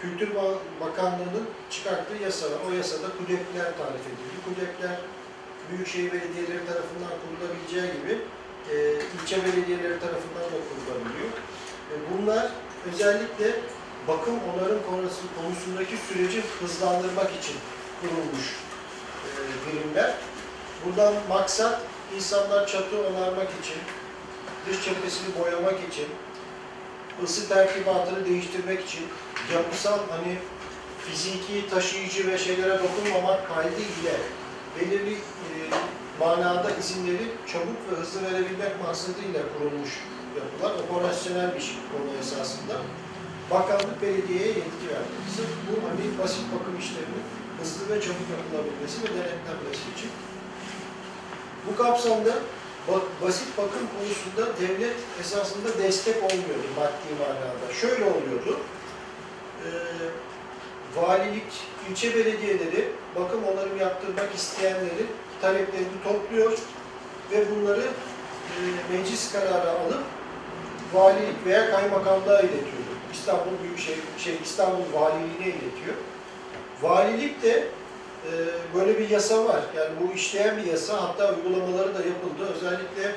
Kültür Ba- Bakanlığı'nın çıkarttığı yasa var. O yasada KÜDEK'ler tarif edildi. KÜDEK'ler Büyükşehir Belediyeleri tarafından kurulabileceği gibi e, ilçe belediyeleri tarafından da kurulabiliyor. E, bunlar özellikle bakım onarım konusu, konusundaki süreci hızlandırmak için kurulmuş e, birimler. Buradan maksat insanlar çatı onarmak için, dış cephesini boyamak için, ısı terkibatını değiştirmek için, yapısal hani fiziki taşıyıcı ve şeylere dokunmamak kaydıyla belirli e, manada izinleri çabuk ve hızlı verebilmek maksadıyla kurulmuş yapılar. Operasyonel bir konu esasında. Bakanlık belediyeye yetki verdi. Sırf bu hani basit bakım işlerinin hızlı ve çabuk yapılabilmesi ve denetlenmesi için. Bu kapsamda ba- basit bakım konusunda devlet esasında destek olmuyordu maddi manada. Şöyle oluyordu. Ee, valilik, ilçe belediyeleri bakım onarım yaptırmak isteyenlerin taleplerini topluyor ve bunları e, meclis kararı alıp valilik veya kaymakamlığa iletiyordu. İstanbul Büyükşehir, şey, İstanbul Valiliğine iletiyor. Valilik de e, böyle bir yasa var. Yani bu işleyen bir yasa. Hatta uygulamaları da yapıldı. Özellikle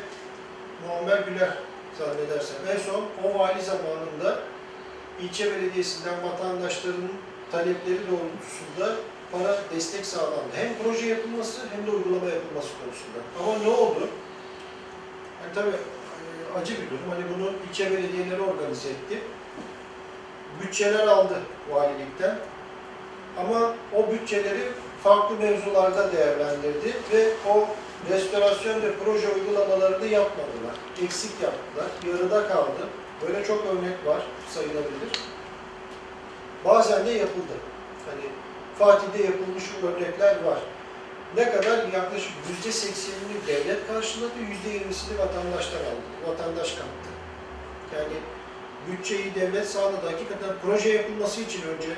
Muammer Güler zannedersem. En son o vali zamanında ilçe belediyesinden vatandaşların talepleri doğrultusunda para destek sağlandı. Hem proje yapılması hem de uygulama yapılması konusunda. Ama ne oldu? Yani tabii e, acı bir durum. Hani bunu ilçe belediyeleri organize etti. Bütçeler aldı valilikten. Ama o bütçeleri farklı mevzularda değerlendirdi ve o restorasyon ve proje uygulamalarını yapmadılar. Eksik yaptılar. Yarıda kaldı. Böyle çok örnek var sayılabilir. Bazen de yapıldı. Hani Fatih'te yapılmış örnekler var. Ne kadar? Yaklaşık yüzde seksenini devlet karşıladı, yüzde yirmisini vatandaşlar aldı. Vatandaş kattı. Yani bütçeyi devlet sağladı. Hakikaten proje yapılması için önce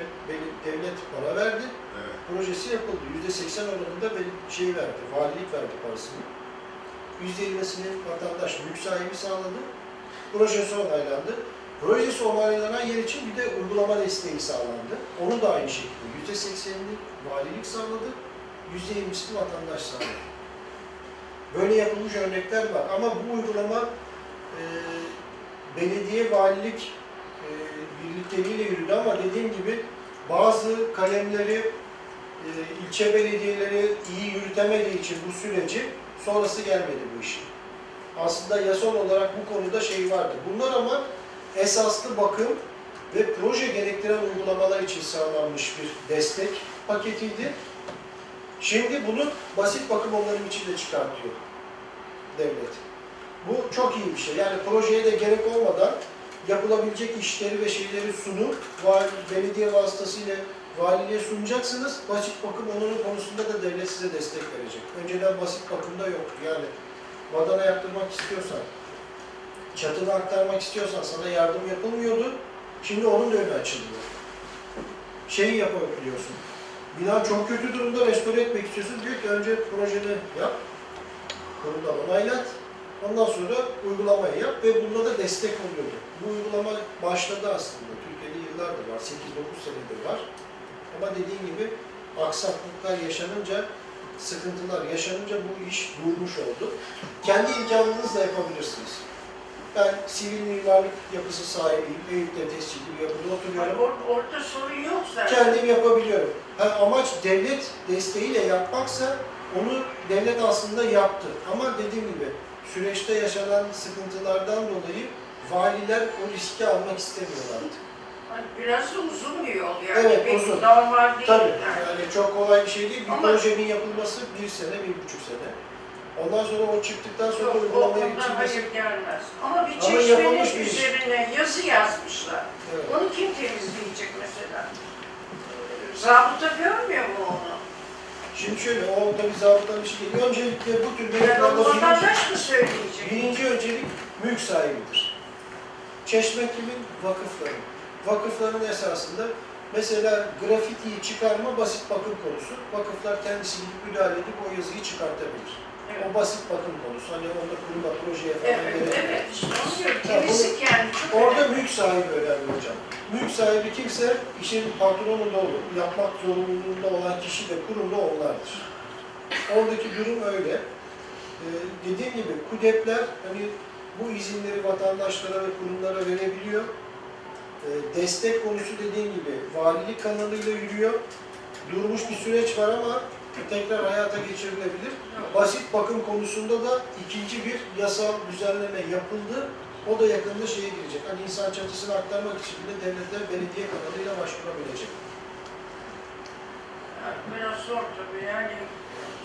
devlet para verdi. Evet. Projesi yapıldı. Yüzde seksen oranında şey verdi, valilik verdi parasını. Yüzde yirmisini vatandaş, mülk sahibi sağladı. Projesi onaylandı. Projesi onaylanan yer için bir de uygulama desteği sağlandı. Onu da aynı şekilde %80'ini valilik sağladı, %20'sini vatandaş sağladı. Böyle yapılmış örnekler var ama bu uygulama e, belediye valilik e, birlikleriyle yürüdü ama dediğim gibi bazı kalemleri e, ilçe belediyeleri iyi yürütemediği için bu süreci sonrası gelmedi bu işin. Aslında yasal olarak bu konuda şey vardı. Bunlar ama esaslı bakım ve proje gerektiren uygulamalar için sağlanmış bir destek paketiydi. Şimdi bunu basit bakım onların içinde çıkartıyor devlet. Bu çok iyi bir şey. Yani projeye de gerek olmadan yapılabilecek işleri ve şeyleri sunup vali, belediye vasıtasıyla valiliğe sunacaksınız. Basit bakım onarım konusunda da devlet size destek verecek. Önceden basit bakımda yoktu. Yani badana yaptırmak istiyorsan, çatını aktarmak istiyorsan sana yardım yapılmıyordu. Şimdi onun da önü açılıyor. Şeyi yapabiliyorsun. Bina çok kötü durumda restore etmek istiyorsun. Diyor ki önce projeni yap, kurumdan onaylat, ondan sonra uygulamayı yap ve bunda da destek oluyordu. Bu uygulama başladı aslında. Türkiye'de yıllardır var, 8-9 senedir var. Ama dediğim gibi aksaklıklar yaşanınca, sıkıntılar yaşanınca bu iş durmuş oldu. Kendi imkanınızla yapabilirsiniz. Ben sivil mimarlık yapısı sahibiyim. Eyüp'te tescilli bir yapıda Yani oturuyorum. or- orada sorun yok zaten. Kendim yapabiliyorum. Ha, amaç devlet desteğiyle yapmaksa onu devlet aslında yaptı. Ama dediğim gibi süreçte yaşanan sıkıntılardan dolayı valiler o riski almak istemiyorlardı. Hani biraz da uzun bir yol yani. Evet, uzun. Normal değil. Tabii yani. yani çok kolay bir şey değil. Bir Ama- projenin yapılması bir sene, bir buçuk sene. Ondan sonra o çıktıktan sonra Yok, uygulamaya geçilmesi. hayır gelmez. Ama bir Ama yapılmış çeşmenin bir iş. üzerine yazı yazmışlar. Evet. Onu kim temizleyecek mesela? Zabıta görmüyor mu onu? Şimdi şöyle, o tabii zabıtan işi değil. Öncelikle bu tür Yani mevzularda birinci, vatandaş mı söyleyecek? birinci öncelik mülk sahibidir. Çeşme kimin? Vakıfların. Vakıfların esasında mesela grafitiyi çıkarma basit bakım konusu. Vakıflar kendisi gidip müdahale edip o yazıyı çıkartabilir. Evet. O basit bakım konusu. Hani onda kuruma, projeye falan Evet, gerek evet. İşte onu diyorum. Ya Temizlik yani Orada mülk sahibi önemli hocam. Mülk sahibi kimse işin patronu da olur. Yapmak zorunluluğunda olan kişi de kurum da onlardır. Oradaki durum öyle. Ee, dediğim gibi KUDEP'ler hani bu izinleri vatandaşlara ve kurumlara verebiliyor. Ee, destek konusu dediğim gibi valilik kanalıyla yürüyor. Durmuş bir süreç var ama tekrar hayata geçirilebilir. Basit bakım konusunda da ikinci bir yasal düzenleme yapıldı. O da yakında şeye girecek. Hani insan çatısını aktarmak için bile devletler belediye kanalıyla başvurabilecek. Biraz zor tabii yani.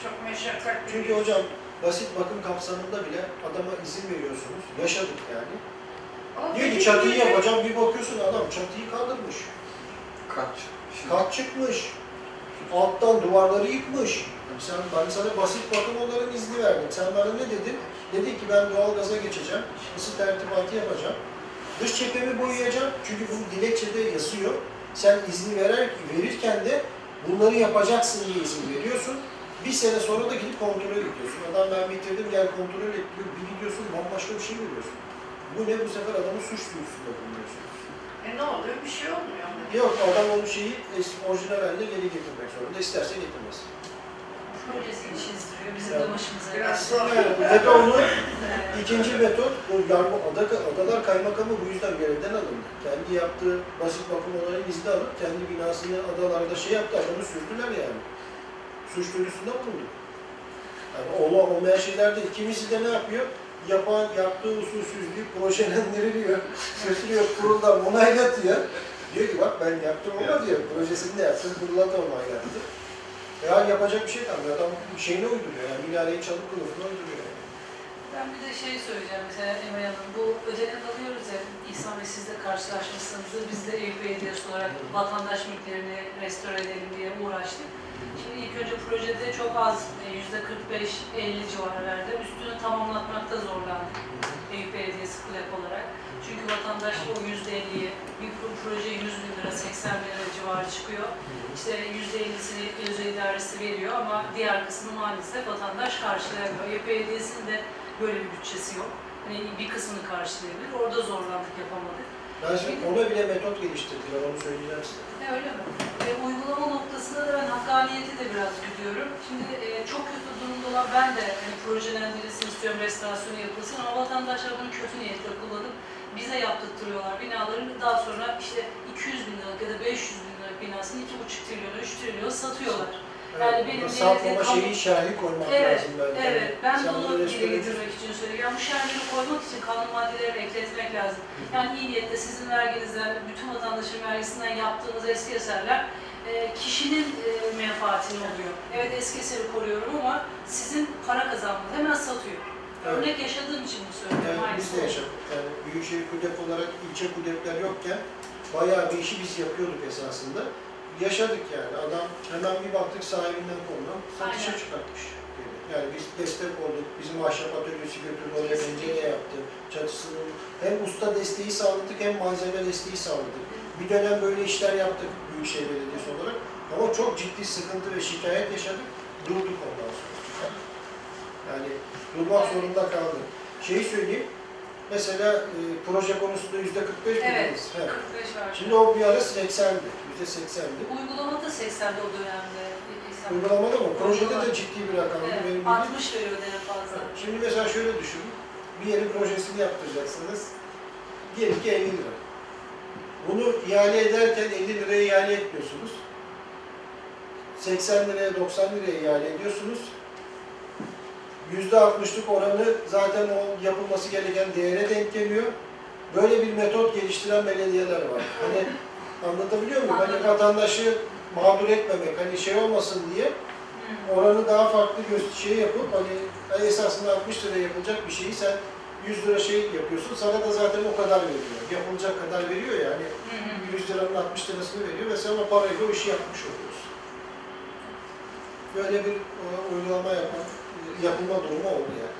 Çok meşakkatli. Çünkü hocam basit bakım kapsamında bile adama izin veriyorsunuz. Yaşadık yani. Ama Diyor ki çatıyı de- yapacağım bir bakıyorsun adam çatıyı kaldırmış. Kaç? Kat çıkmış. Alttan duvarları yıkmış. Yani sen, ben sana basit bakım onların izni verdim. Sen bana ne dedin? Dedin ki ben doğal gaza geçeceğim. Isı tertibatı yapacağım. Dış cephemi boyayacağım. Çünkü bu dilekçede yazıyor. Sen izni verer, verirken de bunları yapacaksın diye izin veriyorsun. Bir sene sonra da gidip kontrol ediyorsun. Adam ben bitirdim gel kontrol et diyor. Bir gidiyorsun bambaşka bir şey veriyorsun. Bu ne? Bu sefer adamı suç duyurusunda bulunuyorsunuz. E ne oluyor? Bir şey olmuyor. mu? Yok adam o şeyi eski orijinal haline geri getirmek zorunda. İsterse getirmez. Projesi işizdiriyor. Bizim Evet. de başımıza Biraz geldi. zor. Yani ve de onu Evet. ikinci metot, bu yargı, adalar kaymakamı bu yüzden görevden alındı. Kendi yaptığı basit bakım olayı izni alıp kendi binasını adalarda şey yaptı, adamı sürdüler yani. Suç duyurusunda bulundu. Yani olan olmayan şeyler değil. Kimisi de ne yapıyor? Yapan, yaptığı usulsüzlüğü projelendiriliyor, [laughs] götürüyor kuruldan onaylatıyor. Diyor ki bak ben yaptım ama diyor, projesini de yaptım, kurula da onaylattı. Yani yapacak bir şey kalmıyor. Adam bir şeyine uyduruyor yani, minareyi çalıp kılıfına uyduruyor. Yani. Ben bir de şey söyleyeceğim mesela Emel Hanım, bu ödenek alıyoruz ya, İhsan Bey siz de karşılaşmışsınızdır. Biz de Eyüp Belediyesi olarak vatandaş mülklerini restore edelim diye uğraştık. Şimdi ilk önce projede çok az, e, yüzde 45-50 civarlarda üstünü tamamlatmakta zorlandık Eyüp Belediyesi kulüp olarak. Çünkü vatandaş o yüzde 50'yi, bir pro- proje 100 bin lira, 80 bin lira civarı çıkıyor. İşte yüzde 50'sini özel idaresi veriyor ama diğer kısmını maalesef vatandaş karşılayamıyor. Belediyesi'nin de böyle bir bütçesi yok. Hani bir kısmını karşılayabilir. Orada zorlandık yapamadık. Ben şimdi ona bile metot geliştirdiler, onu söyleyeceğim size. Ne öyle mi? E, uygulama noktasında da ben hakkaniyeti de biraz güdüyorum. Şimdi e, çok kötü durumda olan ben de hani, projelendirilsin istiyorum, restorasyonu yapılsın ama vatandaşlar bunu kötü niyetle kullanıp bize yaptırtıyorlar binaları. Daha sonra işte 200 bin liralık ya da 500 bin liralık binasını 2,5 trilyona, 3 trilyona satıyorlar. Yani Evet, benim burada devletin saflama kamu- şeyi şahi koymak Evet, lazım belki. Evet, ben de Sen onu böyle dile getirmek için söylüyorum. Yani bu şerhleri koymak için kanun maddelerini ekletmek lazım. Yani iyi niyetle sizin verginizden, bütün vatandaşın vergisinden yaptığınız eski eserler e, kişinin e, menfaatine oluyor. Evet eski eseri koruyorum ama sizin para kazanmanız hemen satıyor. Örnek yaşadığım için bunu söylüyorum. Yani biz de yaşadık. Yani Büyükşehir KUDEP olarak ilçe KUDEP'ler yokken bayağı bir işi biz yapıyorduk esasında. Yaşadık yani. Adam hemen bir baktık sahibinden konudan satışa Aynen. çıkartmış. Yani biz destek olduk. Bizim ahşap atölyesi götürdü oraya pencere yaptı. Çatısını hem usta desteği sağladık hem malzeme desteği sağladık. Bir dönem böyle işler yaptık Büyükşehir Belediyesi olarak. Ama çok ciddi sıkıntı ve şikayet yaşadık. Durduk ondan sonra. Yani durmak zorunda kaldık. Şeyi söyleyeyim. Mesela e, proje konusunda yüzde 45 mi Evet, dediniz? Evet. 45 var. Şimdi o bir ara 80'di. Yüzde 80'di. Uygulamada 80'de o dönemde. Uygulamada mı? Projede de Uygulamada. ciddi bir rakamdı benim Evet, bildiğim. 60 veriyor en fazla. Şimdi mesela şöyle düşünün. Bir yerin projesini yaptıracaksınız. Diyelim ki 50 lira. Bunu ihale ederken 50 liraya ihale etmiyorsunuz. 80 liraya 90 liraya ihale ediyorsunuz. %60'lık oranı zaten o yapılması gereken değere denk geliyor. Böyle bir metot geliştiren belediyeler var. Hani anlatabiliyor muyum? Hani vatandaşı mağdur etmemek, hani şey olmasın diye oranı daha farklı göz şey yapıp hani esasında 60 lira yapılacak bir şeyi sen 100 lira şey yapıyorsun. Sana da zaten o kadar veriyor. Yapılacak kadar veriyor ya. Hani Hı hı. 100 liranın 60 lirasını veriyor ve sen o parayla o işi yapmış oluyorsun. Böyle bir e, uygulama yapan, yapılma durumu oldu yani.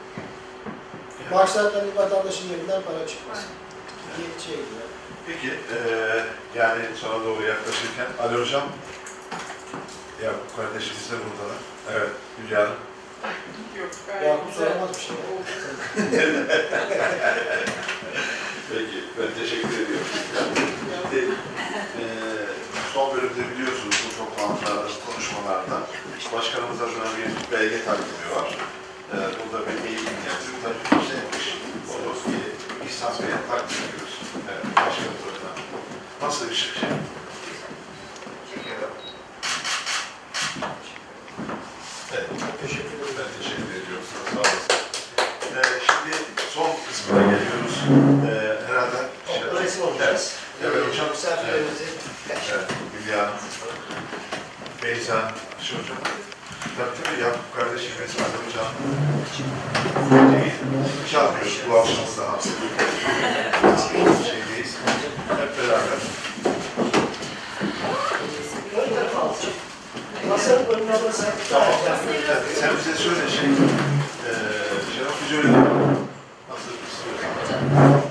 Maksat hani vatandaşın yerinden para çıkmasın. Bir şey yani. Peki, eee yani sona doğru yaklaşırken Ali Hocam, ya kardeşimiz de burada. Evet, Hülya Hanım. Yok Yakup soramaz bir şey. [laughs] Peki, ben teşekkür ediyorum. Eee, son bölümde biliyorsunuz bu toplantılarda, konuşmalarda başkanımız adına bir belge takdimi var. Eee burada bir eğitim yaptık. Tabii güzelmiş. Onu bir İhsan Bey'e takdim ediyoruz. Evet, başkanımız adına. Nasıl bir şey? Evet, Teşekkür ederim. ben teşekkür ediyorum. Sağ olasın. Ee, şimdi son kısmına geliyoruz. Ee, herhalde Resim olacağız. Evet hocam. Misafirlerimizi Evet, Hülya Hanım. Beyza, şu hocam. Tabii tabii Yakup kardeşim ve Sade hocam. Değil, çalmıyoruz bu akşam daha. Şeydeyiz. Hep beraber. Evet, sen bize söyle şey. Eee Şeref bize öyle. Nasıl istiyorsan.